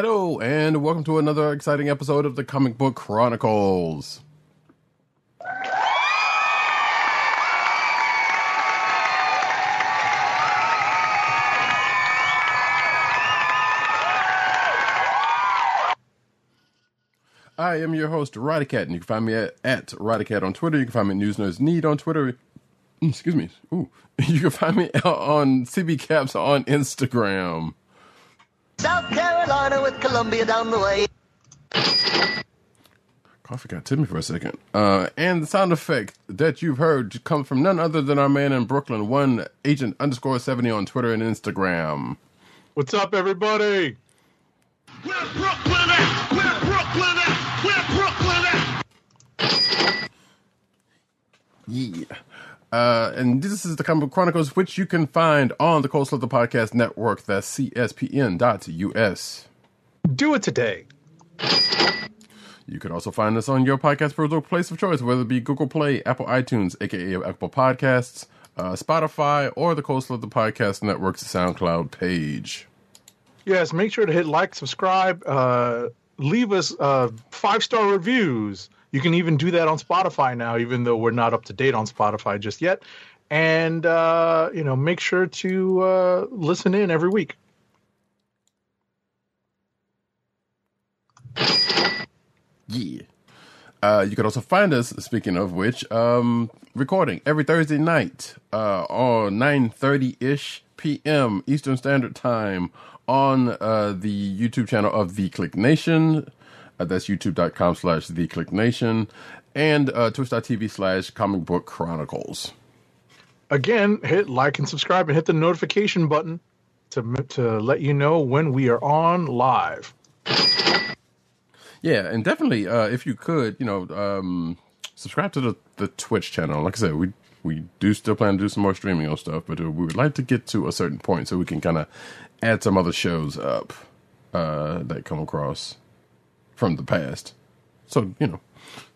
Hello, and welcome to another exciting episode of the Comic Book Chronicles. I am your host, Rodicat, and you can find me at, at Rodicat on Twitter. You can find me at News Nerds Need on Twitter. Mm, excuse me. Ooh. You can find me on CB Caps on Instagram. South Carolina with Columbia down the way. Coffee got to me for a second. Uh, and the sound effect that you've heard comes from none other than our man in Brooklyn, one agent underscore 70 on Twitter and Instagram. What's up, everybody? Where Brooklyn at? Where Brooklyn at? Where Brooklyn at? Yeah. Uh, and this is the Comic Book Chronicles, which you can find on the Cold Slither Podcast Network. That's cspn.us. Do it today. You can also find us on your podcast portal place of choice, whether it be Google Play, Apple iTunes, aka Apple Podcasts, uh, Spotify, or the Cold Slither Podcast Network's SoundCloud page. Yes, make sure to hit like, subscribe, uh, leave us uh, five star reviews. You can even do that on Spotify now, even though we're not up to date on Spotify just yet. And uh, you know, make sure to uh, listen in every week. Yeah. Uh, you can also find us, speaking of which, um, recording every Thursday night uh, on 9.30ish p.m. Eastern Standard Time on uh, the YouTube channel of The Click Nation. Uh, that's youtube.com slash The Click Nation and uh, twitch.tv slash Comic Book Chronicles. Again, hit like and subscribe and hit the notification button to to let you know when we are on live. Yeah, and definitely, uh, if you could, you know, um, subscribe to the, the Twitch channel. Like I said, we we do still plan to do some more streaming on stuff, but uh, we would like to get to a certain point so we can kind of add some other shows up uh, that come across from the past. So you know,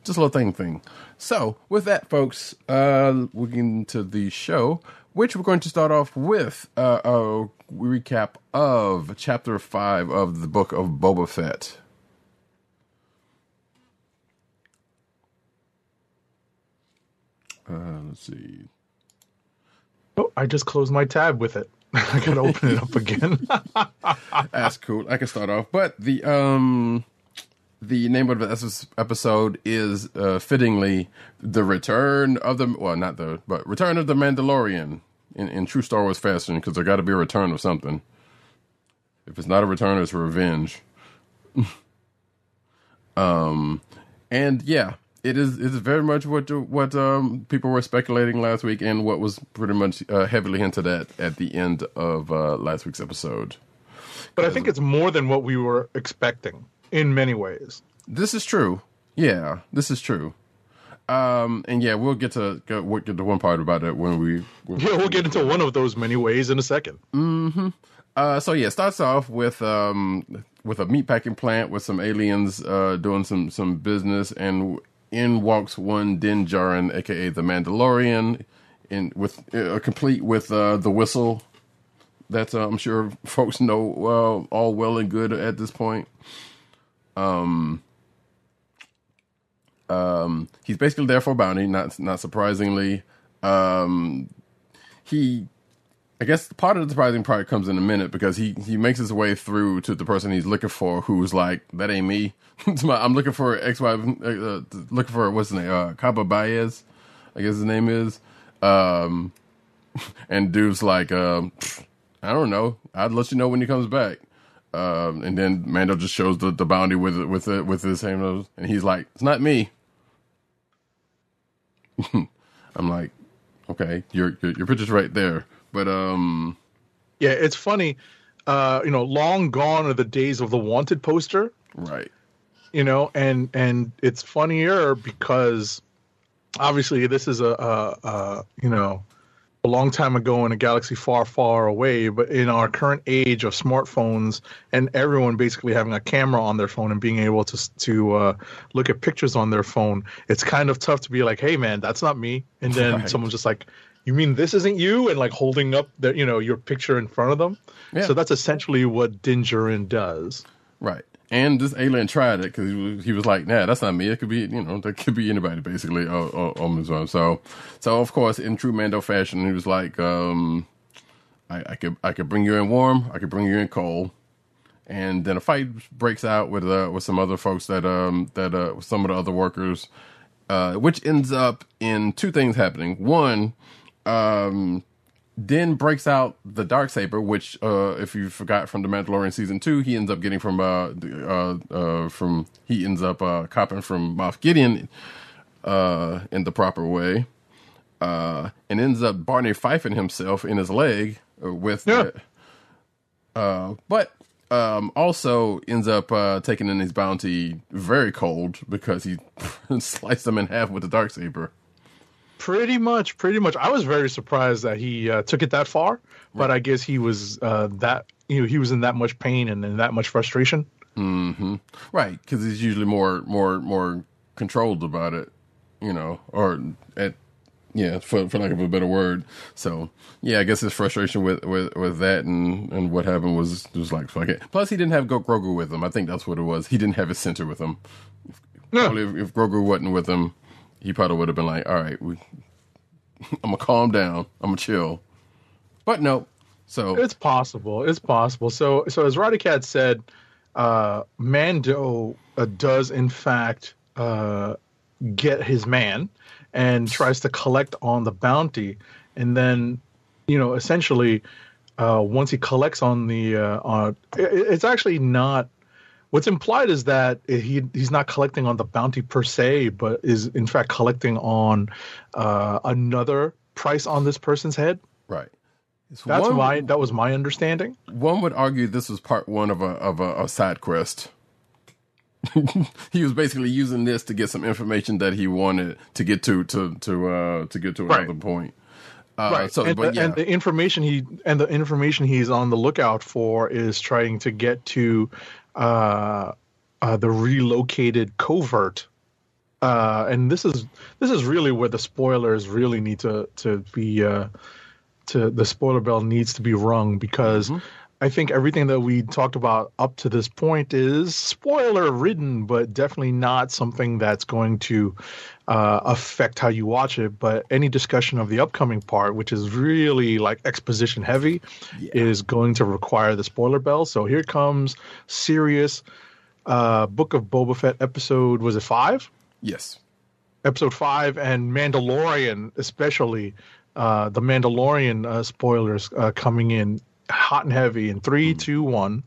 just a little thing thing. So with that, folks, uh, we're getting into the show, which we're going to start off with uh, a recap of chapter five of the book of Boba Fett. Uh, let's see. Oh, I just closed my tab with it. I gotta open it up again. That's cool. I can start off, but the um the name of this episode is uh, fittingly the return of the well, not the but return of the Mandalorian in, in true Star Wars fashion because there got to be a return of something. If it's not a return, it's revenge. um, and yeah, it is. It's very much what what um, people were speculating last week, and what was pretty much uh, heavily hinted at at the end of uh, last week's episode. but I think it's more than what we were expecting in many ways. This is true. Yeah, this is true. Um, and yeah, we'll get to go, we'll get to one part about it when we. When Yeah, we'll get into one of those many ways in a second. Uh, so yeah, it starts off with um with a meatpacking plant with some aliens uh doing some some business, and in walks one Din Djarin, aka the Mandalorian, in with uh, complete with uh the whistle. That uh, I'm sure folks know well, all well and good at this point. Um, um, he's basically there for bounty. Not not surprisingly, um, he I guess part of the surprising part comes in a minute because he he makes his way through to the person he's looking for, who's like, "That ain't me. I'm looking for ex wife, uh, looking for what's his name, uh, Kaba Baiz, I guess his name is." Um, and dude's like, um, "I don't know. I'd let you know when he comes back." Um, and then Mando just shows the, the bounty with it, with it, with his hand, and he's like, "It's not me." I'm like, "Okay, your your, your picture's right there." But um, Yeah, it's funny. Uh, you know, long gone are the days of the wanted poster. right, you know and and it's funnier because obviously this is a, a, a you know a long time ago in a galaxy far far away but in our current age of smartphones and everyone basically having a camera on their phone and being able to to uh, look at pictures on their phone it's kind of tough to be like hey man that's not me and then Right. someone's just like you mean this isn't you and like holding up the you know your picture in front of them Yeah. so that's essentially what Din Djarin does right. And this alien tried it because he was, he was like, "Nah, that's not me. It could be, you know, that could be anybody, basically." Oh, as well. So, so of course, in true Mando fashion, he was like, um, I, "I could, I could bring you in warm. I could bring you in cold." And then a fight breaks out with uh, with some other folks that um that uh some of the other workers, uh, which ends up in two things happening. One, um, Din breaks out the dark saber, which, uh, if you forgot from the Mandalorian season two, he ends up getting from uh, uh, uh, from he ends up uh, copping from Moff Gideon, uh, in the proper way, uh, and ends up Barney fifing himself in his leg with Yeah. it. Uh, but um, also ends up uh, taking in his bounty very cold because he sliced them in half with the dark saber. Pretty much, pretty much. I was very surprised that he uh, took it that far, but I guess he was uh, that you know he was in that much pain and in that much frustration. Mm-hmm. Right, because he's usually more more more controlled about it, you know, or at yeah, for for lack of a better word. So yeah, I guess his frustration with with, with that and and what happened was was like fuck it. Plus, he didn't have Grogu with him. I think that's what it was. He didn't have his center with him. No. Probably if, if Grogu wasn't with him, he probably would have been like, all right, we, I'm gonna calm down. I'm gonna chill. But no. So It's possible. It's possible. So, so as Radicat said, uh, Mando uh, does in fact uh, get his man and tries to collect on the bounty, and then, you know, essentially, uh, once he collects on the, uh, on, it, it's actually not. What's implied is that he he's not collecting on the bounty per se, but is in fact collecting on uh, another price on this person's head. right. It's That's one- my that was my understanding. One would argue this was part one of a of a, a side quest. he was basically using this to get some information that he wanted to get to to to uh to get to Right. another point. Uh, right. So, and, but the, yeah, and the information he and the information he's on the lookout for is trying to get to uh, uh, the relocated covert. Uh, and this is this is really where the spoilers really need to to be uh, to the spoiler bell needs to be rung because I think everything that we talked about up to this point is spoiler ridden, but definitely not something that's going to uh, affect how you watch it. But any discussion of the upcoming part, which is really like exposition heavy, is going to require the spoiler bell. So here comes serious uh, Book of Boba Fett episode. Was it five? yes, episode five and Mandalorian, especially uh, the Mandalorian uh, spoilers uh, coming in hot and heavy in three, two, one.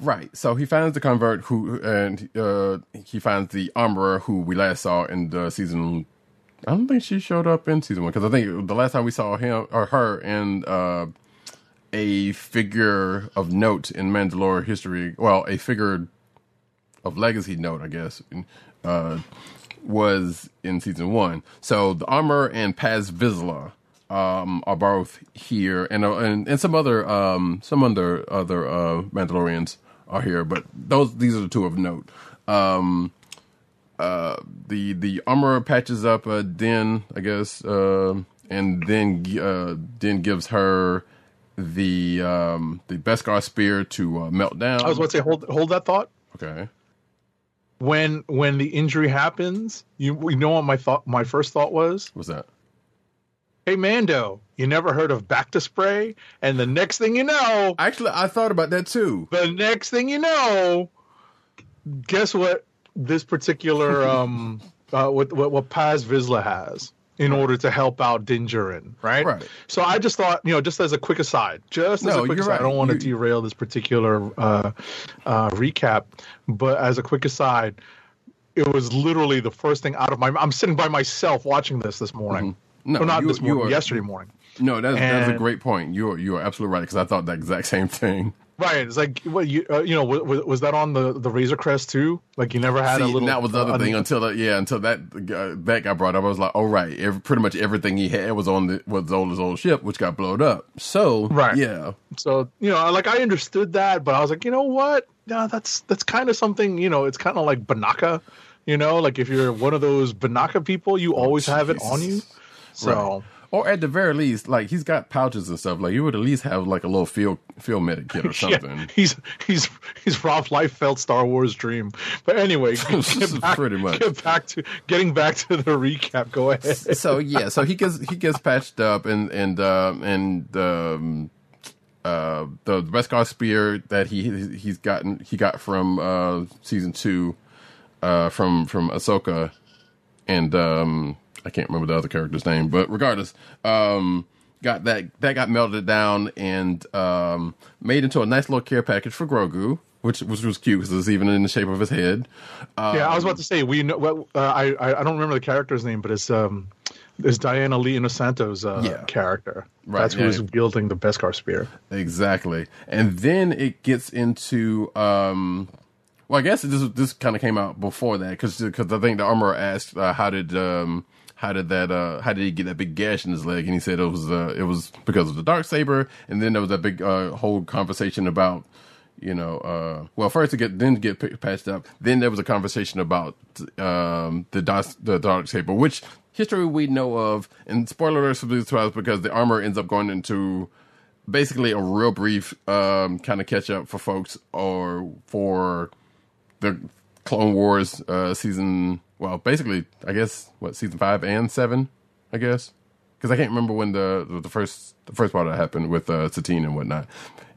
right. So he finds the covert who and uh he finds the armorer who we last saw in the season. I don't think she showed up in season one because I think the last time we saw him or her in uh, a figure of note in Mandalore history, well, a figure of legacy note, I guess, uh, was in season one. So the armor and Paz Vizsla um, are both here, and, uh, and and some other um, some other other uh, Mandalorians are here, but those these are the two of note. Um, uh, the the armor patches up uh, Din, I guess, uh, and then uh, Din gives her the um, the Beskar spear to uh, melt down. I was about to say, hold hold that thought. okay. When when the injury happens, you you know what my thought my first thought was? What's that? Hey Mando, you never heard of bacta spray? And the next thing you know, Actually, I thought about that too. the next thing you know, guess what? This particular um, uh, what what what Paz Vizsla has. in order to help out Din Djarin, right? Right. So I just thought, you know, just as a quick aside, just as No, a quick aside, I don't want to You- derail this particular uh, uh, recap, but as a quick aside, it was literally the first thing out of my. I'm sitting by myself watching this this morning. Mm-hmm. No, well, not you- this morning, are- yesterday morning. No, that's that's a great point. You are you are absolutely right because I thought the exact same thing. Right. It's like, what you, uh, you know, was, was that on the the Razor Crest too? Like you never had See, a little. and that was the other uh, thing until that yeah until that uh, that got brought up. I was like, oh right, every, pretty much everything he had was on the was on his old ship, which got blown up. So Right. yeah, So you know, like I understood that, but I was like, you know what? Yeah, that's that's kind of something. You know, it's kind of like Banaka. You know, like if you're one of those Banaka people, you always have it on you. So Right. Or at the very least, like he's got pouches and stuff. Like you would at least have like a little field field medic kit or yeah, something. he's he's he's Rob Liefeld Star Wars dream. But anyway, get back, Pretty much. get back to getting back to the recap. Go ahead. so yeah, so he gets he gets patched up and and uh, and um, uh, the Beskar spear that he he's gotten he got from uh, season two uh, from from Ahsoka and um, I can't remember the other character's name, but regardless, um, got that that got melted down and um, made into a nice little care package for Grogu. Which, which was cute because it's even in the shape of his head. yeah, I was about to say we know. Well, uh, I I don't remember the character's name, but it's um. It's Diana Lee Inosanto's uh, Yeah. character. Right, That's yeah. who's wielding the Beskar spear. Exactly. And then it gets into um well I guess this this kind of came out before that cuz cuz I think the armor asked uh, how did um how did that uh how did he get that big gash in his leg? And he said it was uh it was because of the dark saber. And then there was that big uh whole conversation about you know uh well first to get then to get patched up. Then there was a conversation about um the the dark saber which history we know of. And spoiler alerts for these trials because the armor ends up going into basically a real brief um, kind of catch up for folks or for the Clone Wars uh, season. Well, basically, I guess what season five and seven, I guess, because I can't remember when the the first the first part that happened with uh, Satine and whatnot.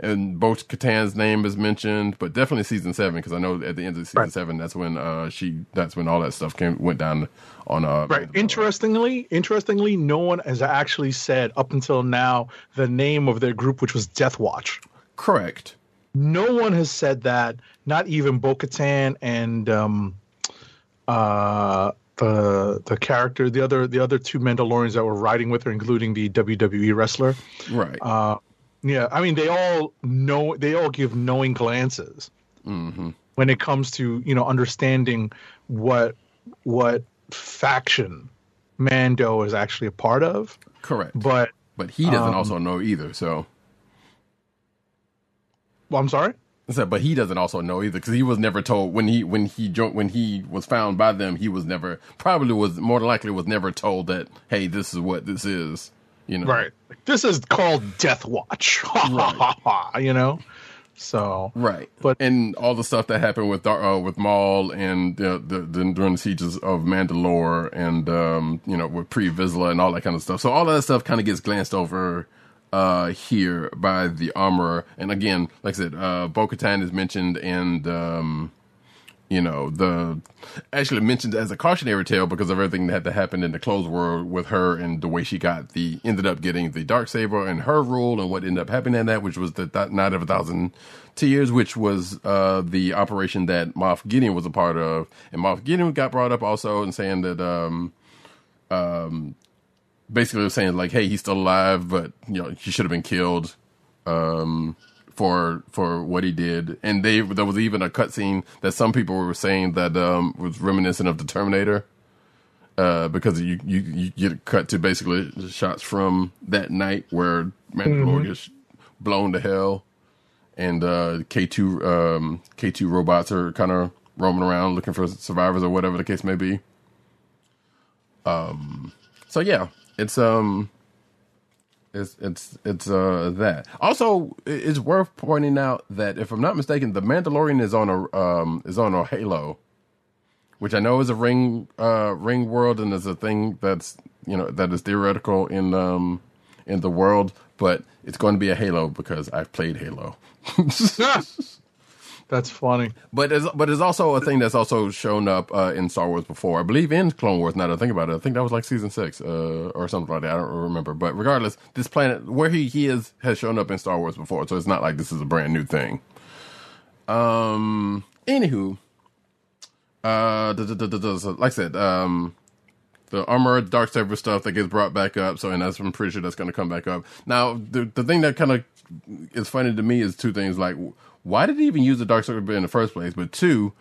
And Bo-Katan's name is mentioned, but definitely season seven because I know at the end of season Right. seven that's when uh, she that's when all that stuff came went down on uh, Right. Interestingly, interestingly, no one has actually said up until now the name of their group, which was Death Watch. Correct. No one has said that. Not even Bo-Katan and um, uh, the the character, the other the other two Mandalorians that were riding with her, including the WWE wrestler. Right. Uh, yeah, I mean, they all know. They all give knowing glances when it comes to you know understanding what what faction Mando is actually a part of. Correct. But but he doesn't um, also know either. So. well, I'm sorry. Said, but he doesn't also know either because he was never told when he when he jo- when he was found by them. He was never probably was more than likely was never told that hey, this is what this is. You know, Right. This is called Death Watch. you know. So right. But- and all the stuff that happened with Dar- uh, with Maul and the, the, the during the sieges of Mandalore and um, you know with Pre Vizsla and all that kind of stuff. So all of that stuff kind of gets glanced over uh, here by the armorer. And again, like I said, uh, Bo Katan is mentioned and. Um, you know, the actually mentioned as a cautionary tale because of everything that had to happen in the closed world with her and the way she got the ended up getting the dark saber and her rule and what ended up happening in that, which was the th- night of a thousand tears, which was uh the operation that Moff Gideon was a part of, and Moff Gideon got brought up also and saying that um um basically was saying like, hey, he's still alive, but you know he should have been killed. Um, for for what he did, and they there was even a cutscene that some people were saying that um, was reminiscent of the Terminator, uh, because you, you you get cut to basically shots from that night where Mandalore gets blown to hell, and uh, K two um, K two robots are kind of roaming around looking for survivors or whatever the case may be. Um, so yeah, it's um. It's it's it's uh that. Also, it's worth pointing out that if I'm not mistaken, the Mandalorian is on a um is on a Halo, which I know is a ring uh ring world and is a thing that's you know that is theoretical in um in the world, but it's going to be a Halo because I've played Halo. That's funny. But it's, but it's also a thing that's also shown up uh, in Star Wars before. I believe in Clone Wars. Now that I think about it, I think that was like season six uh, or something like that. I don't remember. But regardless, this planet where he, he is has shown up in Star Wars before, so it's not like this is a brand new thing. Um. Anywho, uh, duh, duh, duh, so like I said, um, the armor dark saber stuff that gets brought back up. So, and that's I'm pretty sure that's going to come back up. Now, the the thing that kind of is funny to me is two things. Like, why did he even use the dark saber in the first place? But two,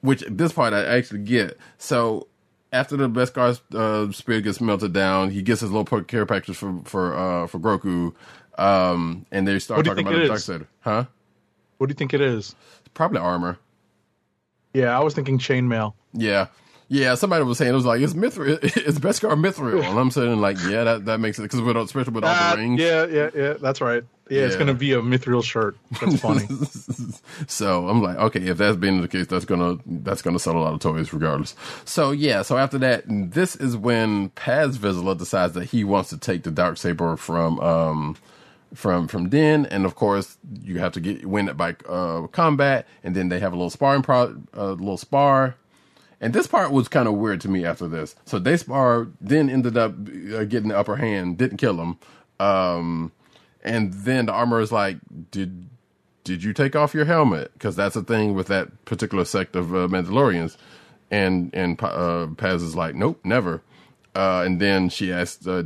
which this part I actually get. So after the Beskar uh, spirit gets melted down, he gets his little care package for for uh, for Grogu, um, and they start What do you talking about the dark saber. Huh? What do you think it is? Probably armor. Yeah, I was thinking chainmail. Yeah. Yeah, somebody was saying it was like it's mithril, it's Beskar mithril, and I'm saying like, yeah, that, that makes it because with especially with all Ah, the rings. yeah, yeah, yeah. That's right. Yeah, it's gonna be a mithril shirt. That's funny. so I'm like, okay, if that's being the case, that's gonna that's gonna sell a lot of toys regardless. So yeah, so after that, this is when Paz Vizsla decides that he wants to take the dark saber from um from from Din, and of course you have to get win it by uh combat, and then they have a little sparring pro, a little spar. And this part was kind of weird to me after this. So they spar, then ended up uh, getting the upper hand, didn't kill him. Um, and then the armor is like, did did you take off your helmet? Because that's a thing with that particular sect of uh, Mandalorians. And and uh, Paz is like, nope, never. Uh, and then she asks uh,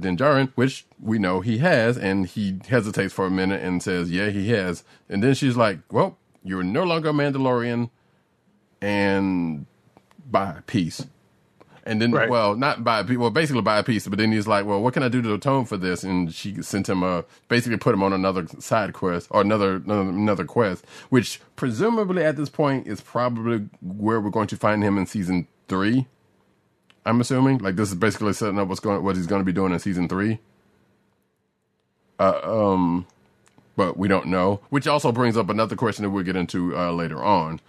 which we know he has, and he hesitates for a minute and says, yeah, he has. And then she's like, well, you're no longer a Mandalorian, and buy a piece. And then, Right. well, not buy a piece, well, basically buy a piece. But then he's like, well, what can I do to atone for this? And she sent him a, basically put him on another side quest or another, another, another quest, which presumably at this point is probably where we're going to find him in season three. I'm assuming like this is basically setting up what's going, what he's going to be doing in season three. Uh, um, but we don't know, which also brings up another question that we'll get into uh, later on.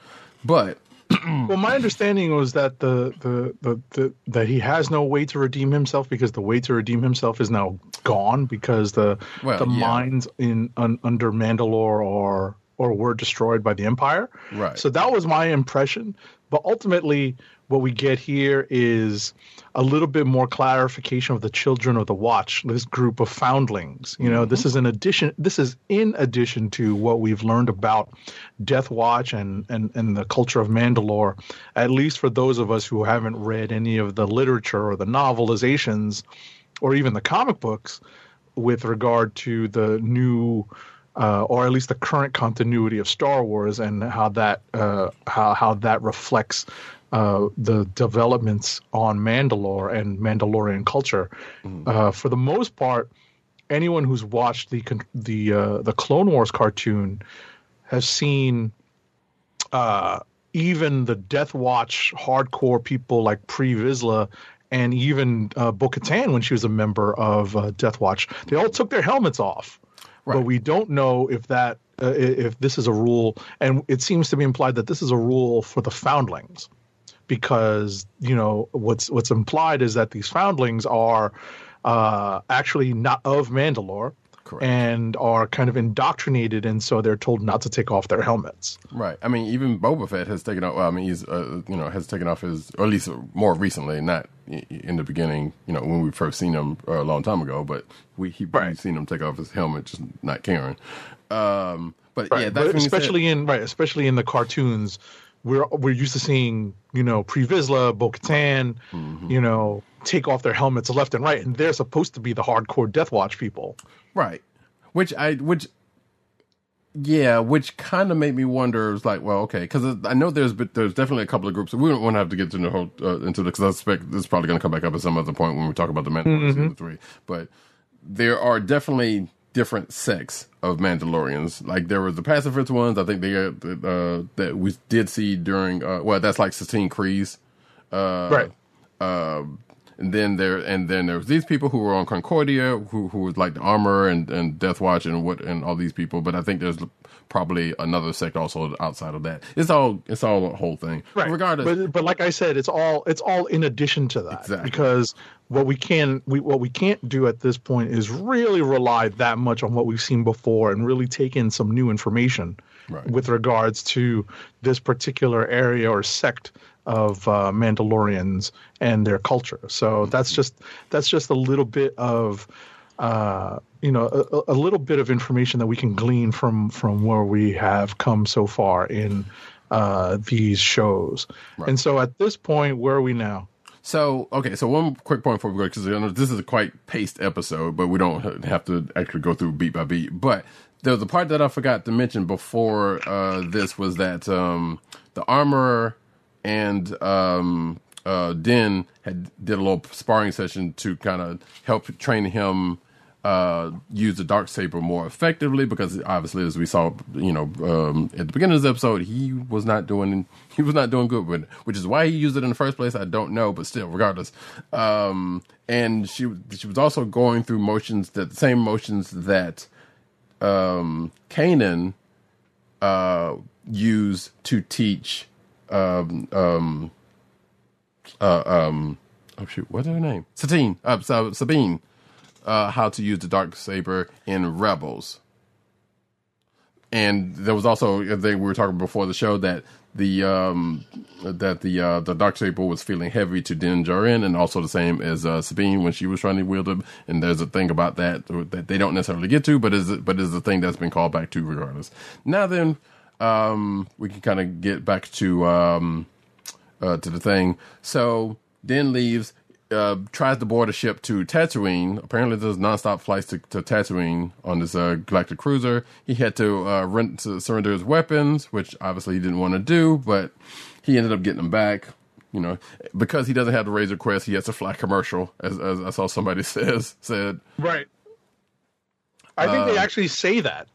But well, my understanding was that the, the the the that he has no way to redeem himself because the way to redeem himself is now gone because the Well, the yeah. mines in un, under Mandalore are or were destroyed by the Empire. Right. So that was my impression. But ultimately, what we get here is a little bit more clarification of the children of the Watch, this group of foundlings. You know, this is in addition. This is in addition to what we've learned about Death Watch and and and the culture of Mandalore. At least for those of us who haven't read any of the literature or the novelizations, or even the comic books, with regard to the new uh, or at least the current continuity of Star Wars and how that uh, how how that reflects uh, the developments on Mandalore and Mandalorian culture. Uh, for the most part, anyone who's watched the the uh, the Clone Wars cartoon has seen uh, even the Death Watch hardcore people like Pre Vizsla and even uh, Bo Katan when she was a member of uh, Death Watch, they all took their helmets off. But we don't know if that uh, if this is a rule, and it seems to be implied that this is a rule for the foundlings, because you know what's what's implied is that these foundlings are uh, actually not of Mandalore. Correct. And are kind of indoctrinated, and so they're told not to take off their helmets. Right. I mean, even Boba Fett has taken off. Well, I mean, he's uh, you know has taken off his, or at least more recently, not in the beginning. You know, when we first seen him uh, a long time ago, but we he we've seen him take off his helmet, just not caring. Um, but yeah, Right, that's but he said- especially in right, especially in the cartoons, we're we're used to seeing you know Pre Vizsla, Bo Katan, Mm-hmm. you know, take off their helmets left and right, and they're supposed to be the hardcore Death Watch people. Right. Which I which yeah, which kind of made me wonder. It was like, well, okay, because I know there's but there's definitely a couple of groups. We don't want to have to get to the whole uh, into the because I suspect this is probably going to come back up at some other point when we talk about the Mandalorian season three. But there are definitely different sects of Mandalorians. Like there was the pacifist ones. I think they uh, that we did see during. Uh, well, that's like Satine Kryze. Uh, right. um, and then there and then there was these people who were on Concordia, who who was like the armor and, and Death Watch and what and all these people. But I think there's probably another sect also outside of that. It's all it's all a whole thing. Right. Regardless, but but like I said, it's all it's all in addition to that Exactly. because what we can we what we can't do at this point is really rely that much on what we've seen before and really take in some new information. Right. with regards to this particular area or sect of uh, Mandalorians and their culture. So that's just that's just a little bit of uh, you know a, a little bit of information that we can glean from from where we have come so far in uh, these shows. And so at this point, where are we now? So okay, so one quick point before we go because this is a quite paced episode, but we don't have to actually go through beat by beat. But there was a part that I forgot to mention before uh, this was that um, the armorer and um, uh, Den had did a little sparring session to kind of help train him uh, use the dark saber more effectively because obviously, as we saw, you know, um, at the beginning of this episode, he was not doing he was not doing good with it, which is why he used it in the first place. I don't know, but still, regardless. Um, and she she was also going through motions that the same motions that um, Kanan uh, used to teach um, um, uh, um, oh shoot, what's her name? Satine, uh, Sabine, uh, how to use the dark saber in Rebels. And there was also thing we were talking before the show that the um, that the uh, the dark saber was feeling heavy to Din Djarin, and also the same as uh, Sabine when she was trying to wield it. And there's a thing about that that they don't necessarily get to, but is but is a thing that's been called back to regardless. Now then, um, we can kind of get back to um, uh, to the thing. So Din leaves, uh, tries to board a ship to Tatooine. Apparently, there's nonstop flights to, to Tatooine on this uh, galactic cruiser. He had to uh, rent to surrender his weapons, which obviously he didn't want to do, but he ended up getting them back. You know, because he doesn't have the Razor Crest, he has to fly commercial, as, as I saw somebody says said. Right. I think they actually say that.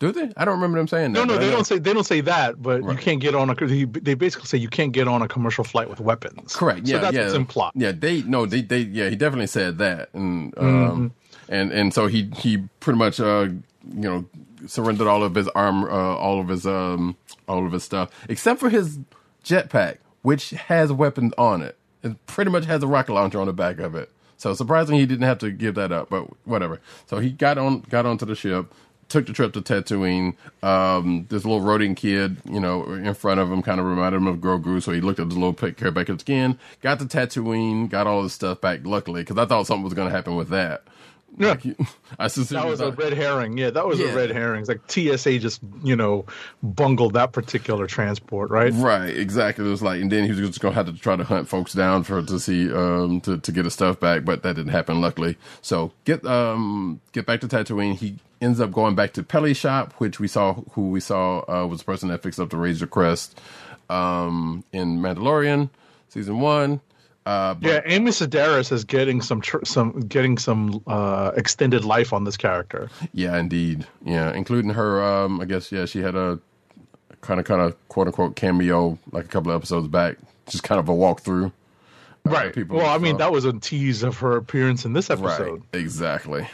Do they? I don't remember them saying that. No, no, they don't say they don't say that, but you can't get on a. They they basically say you can't get on a commercial flight with weapons. Correct. So Yeah, that's yeah. what's implied. Yeah, they no, they they yeah, he definitely said that, and um, Mm-hmm. and and so he he pretty much uh you know surrendered all of his arm, uh, all of his um all of his stuff except for his jetpack, which has weapons on it. It pretty much has a rocket launcher on the back of it. So surprisingly, he didn't have to give that up, but whatever. So he got on got onto the ship. Took the trip to Tatooine. Um, this little rodent kid, you know, in front of him, kind of reminded him of Grogu. So he looked at the little pick care back of the skin. Got to Tatooine. Got all his stuff back. Luckily, because I thought something was going to happen with that. Yeah. Like, I That was a red herring. Yeah, that was Yeah. a red herring. It's like TSA just you know bungled that particular transport, right? Right, exactly. It was like, and then he was just gonna have to try to hunt folks down for to see um to, to get his stuff back, but that didn't happen. Luckily, so get um get back to Tatooine. He ends up going back to Peli's shop, which we saw who we saw uh, was the person that fixed up the Razor Crest um in Mandalorian season one. Uh, but, Yeah, Amy Sedaris is getting some tr- some getting some uh, extended life on this character. Yeah, indeed. Yeah, including her. Um, I guess yeah, she had a kind of kind of quote unquote cameo like a couple of episodes back, just kind of a walkthrough. Right. people well, I mean, that was a tease of her appearance in this episode. Right. Exactly.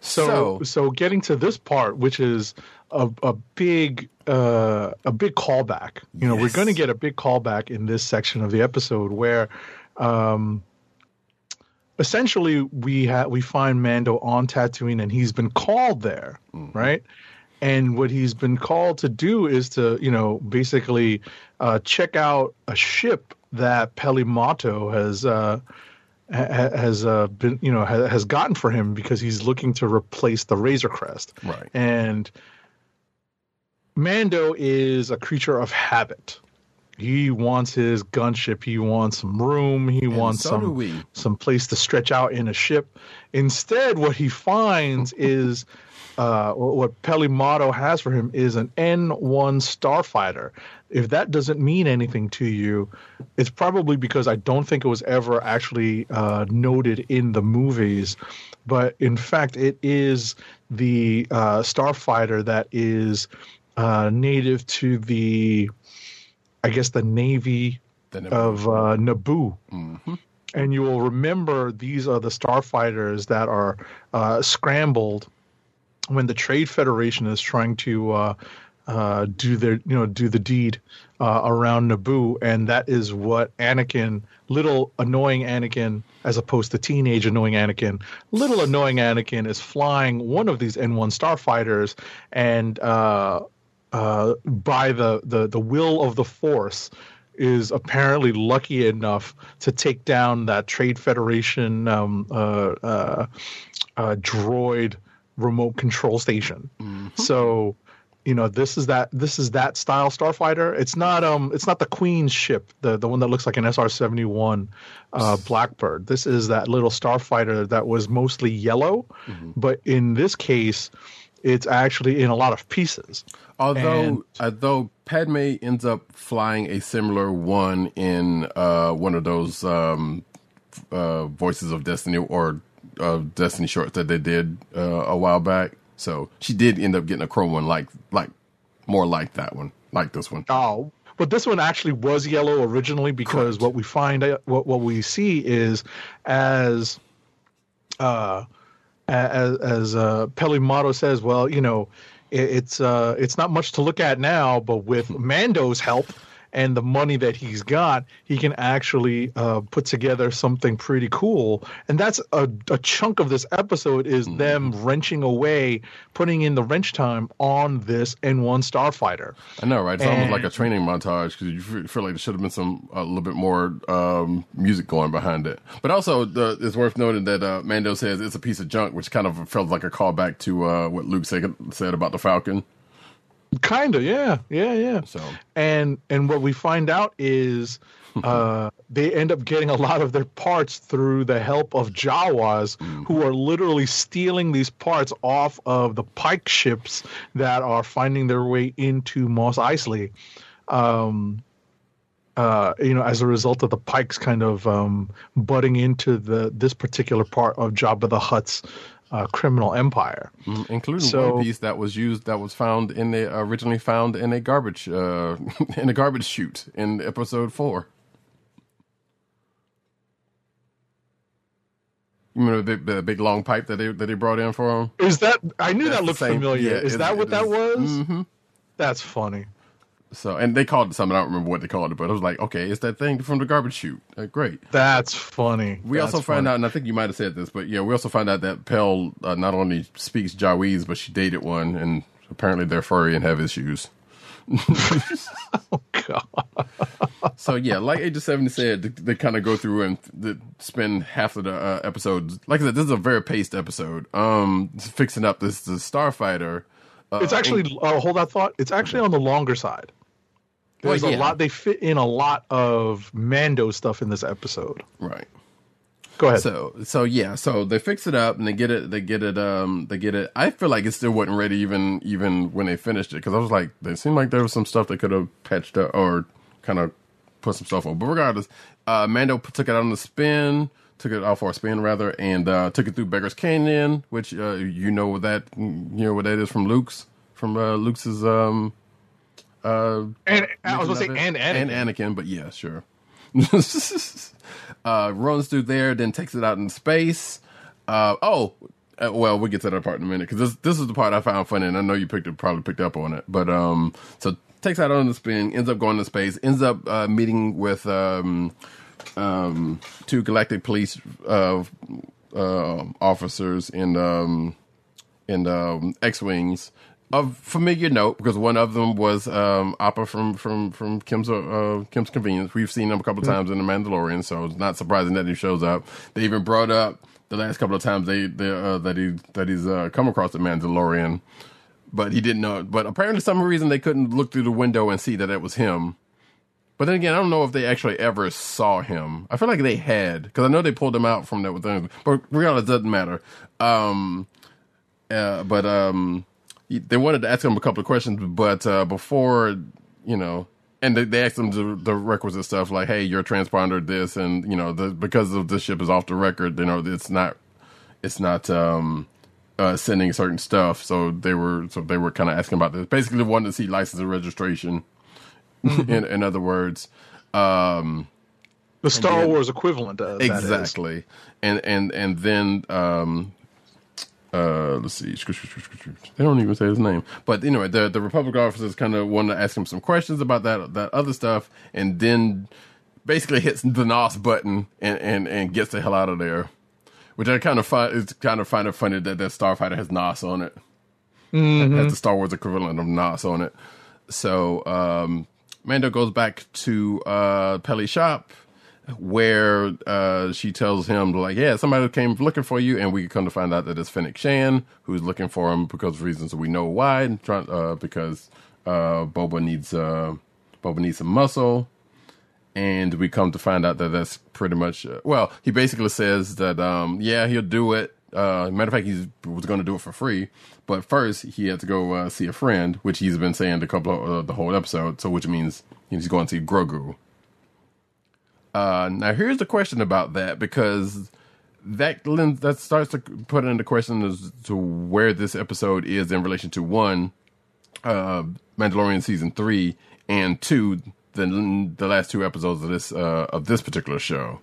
So, so, getting to this part, which is a, a big, uh, a big callback. You know, we're going to get a big callback in this section of the episode where, um, essentially we have we find Mando on Tatooine and he's been called there, right? And what he's been called to do is to, you know, basically uh, check out a ship that Peli Motto has uh, ha- ha- has uh, been, you know, ha- has gotten for him because he's looking to replace the Razor Crest. Right. And Mando is a creature of habit. He wants his gunship. He wants some room. He wants so some some place to stretch out in a ship. Instead, what he finds is uh, what Peli Motto has for him is an N1 starfighter. If that doesn't mean anything to you, it's probably because I don't think it was ever actually uh, noted in the movies. But in fact, it is the uh, starfighter that is uh, native to the, I guess, the Navy The Naboo. of uh, Naboo. And you will remember these are the starfighters that are uh, scrambled when the Trade Federation is trying to uh, uh, do their, you know, do the deed uh, around Naboo, and that is what Anakin, little annoying Anakin, as opposed to teenage annoying Anakin, little annoying Anakin is flying one of these N1 starfighters, and uh, by the, the the will of the Force, is apparently lucky enough to take down that Trade Federation um, uh, uh, uh, droid remote control station. So, you know, this is that this is that style starfighter. It's not um it's not the Queen's ship, the the one that looks like an SR seventy one uh, Blackbird. This is that little starfighter that was mostly yellow, but in this case, it's actually in a lot of pieces. Although, And- although Padme ends up flying a similar one in uh, one of those um, uh, Forces of Destiny or uh, Destiny shorts that they did uh, a while back. So she did end up getting a chrome one, like like more like that one, like this one. Oh, but this one actually was yellow originally because Correct. what we find, uh, what what we see is as, uh, as as uh, says, well, you know, it, it's uh, it's not much to look at now, but with Mando's help and the money that he's got, he can actually uh, put together something pretty cool. And that's a, a chunk of this episode is them wrenching away, putting in the wrench time on this N1 Starfighter. I know, right? It's almost like a training montage because you feel feel like there should have been some a little bit more um, music going behind it. But also, the, it's worth noting that uh, Mando says it's a piece of junk, which kind of felt like a callback to uh, what Luke said, said about the Falcon. Kind of, yeah, yeah, yeah. So and and what we find out is uh, they end up getting a lot of their parts through the help of Jawas, who are literally stealing these parts off of the Pike ships that are finding their way into Mos Eisley. Um, uh, you know, as a result of the Pikes kind of um, butting into the this particular part of Jabba the Hutt's uh, criminal empire. Mm, including So- one piece that was used that was found in the originally found in a garbage uh, in a garbage chute in episode four. You remember the big, the big long pipe that they that they brought in for him? Is that I knew That's that looked same- familiar? yeah, is it- that it what that is. was? Mm-hmm. That's funny. So, and they called it something. I don't remember what they called it, but I was like, okay, it's that thing from the garbage chute. Uh, great. That's funny. We That's also find funny. out, and I think you might have said this, but yeah, we also find out that Pell uh, not only speaks Jawaese, but she dated one, and apparently they're furry and have issues. Oh god. so yeah, like Age of Seventy said, they, they kind of go through and th- spend half of the uh, episodes. Like I said, this is a very paced episode. Um, fixing up this the Starfighter. Uh, It's actually uh, hold that thought. It's actually on the longer side. Well, There's yeah. a lot. They fit in a lot of Mando stuff in this episode. right. Go ahead. So so yeah, so they fix it up and they get it they get it um they get it. I feel like it still wasn't ready even even when they finished it because I was like they seemed like there was some stuff they could have patched up or kind of put some stuff on. But regardless, uh, Mando p- took it out on the spin, took it off for a spin rather, and uh, took it through Beggar's Canyon, which uh, you know what that you know what that is from Luke's from uh, Luke's um uh and I was going to say, and. Anakin. and Anakin, but yeah, sure. uh, runs through there, then takes it out in space. Uh, oh, uh, well, we'll get to that part in a minute because this this is the part I found funny, and I know you picked it, probably picked up on it. But um, so takes out on the spin, ends up going to space, ends up uh, meeting with um, um, two galactic police uh, uh, officers in um, in um, X wings of familiar note because one of them was um, Appa from from from Kim's uh, Kim's Convenience. We've seen him a couple of times in The Mandalorian, so it's not surprising that he shows up. They even brought up the last couple of times they, they uh, that he that he's uh, come across the Mandalorian, but he didn't know. But apparently, for some reason they couldn't look through the window and see that it was him. But then again, I don't know if they actually ever saw him. I feel like they had because I know they pulled him out from that. But regardless, it doesn't matter. Um, uh, but um, they wanted to ask him a couple of questions, but uh, before you know, and they, they asked him the, the requisite stuff like, "Hey, you're a transponder this, and you know, the, because of this ship is off the record, you know, it's not, it's not um, uh, sending certain stuff." So they were, so they were kind of asking about this. Basically, they wanted to see license and registration. in, in other words, um, the Star then- Wars equivalent. That is. exactly and and and then um uh let's see. They don't even say his name. But anyway the the republic officers kind of want to ask him some questions about that that other stuff and then basically hits the nos button and and and gets the hell out of there. Which i kind of find it's kind of find it funny that that starfighter has nos on it. Has the star wars equivalent of nos on it. So um, Mando goes back to uh, Peli's shop where uh, she tells him like, yeah, somebody came looking for you, and we come to find out that it's Fennec Shand who's looking for him because of reasons we know why, and try, uh, because uh, Boba needs uh, Boba needs some muscle, and we come to find out that that's pretty much uh, well, he basically says that um, yeah, he'll do it. Uh, matter of fact, he was going to do it for free, but first he had to go uh, see a friend, which he's been saying the couple of the whole episode. So, which means he's going to see Grogu. Uh, now here's the question about that because that lens that starts to put into question as to where this episode is in relation to one, uh, Mandalorian season three, and two, the the last two episodes of this uh, of this particular show.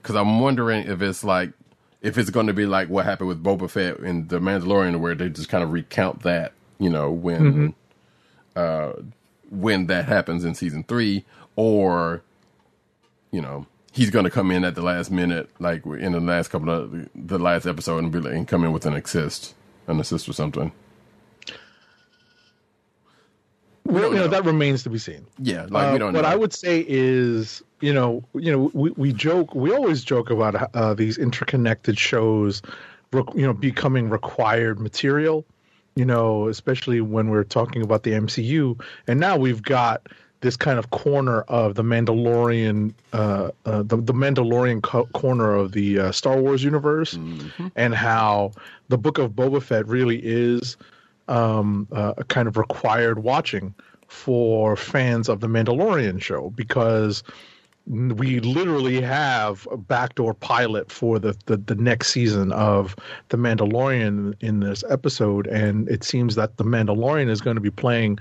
Because I'm wondering if it's like if it's going to be like what happened with Boba Fett in the Mandalorian, where they just kind of recount that, you know, when uh, when that happens in season three, or you know, he's going to come in at the last minute, like in the last couple of the last episode, and be like, and come in with an assist, an assist or something. Well, you know know. that remains to be seen. Yeah, like Uh, we don't what. I would say is, you know, you know, we, we joke, we always joke about uh, these interconnected shows, you know, becoming required material. You know, especially when we're talking about the MCU, and now we've got this kind of corner of the Mandalorian, uh, uh, the the Mandalorian co- corner of the uh, Star Wars universe, and how the Book of Boba Fett really is um, uh, a kind of required watching for fans of the Mandalorian show because we literally have a backdoor pilot for the, the, the next season of the Mandalorian in this episode, and it seems that the Mandalorian is going to be playing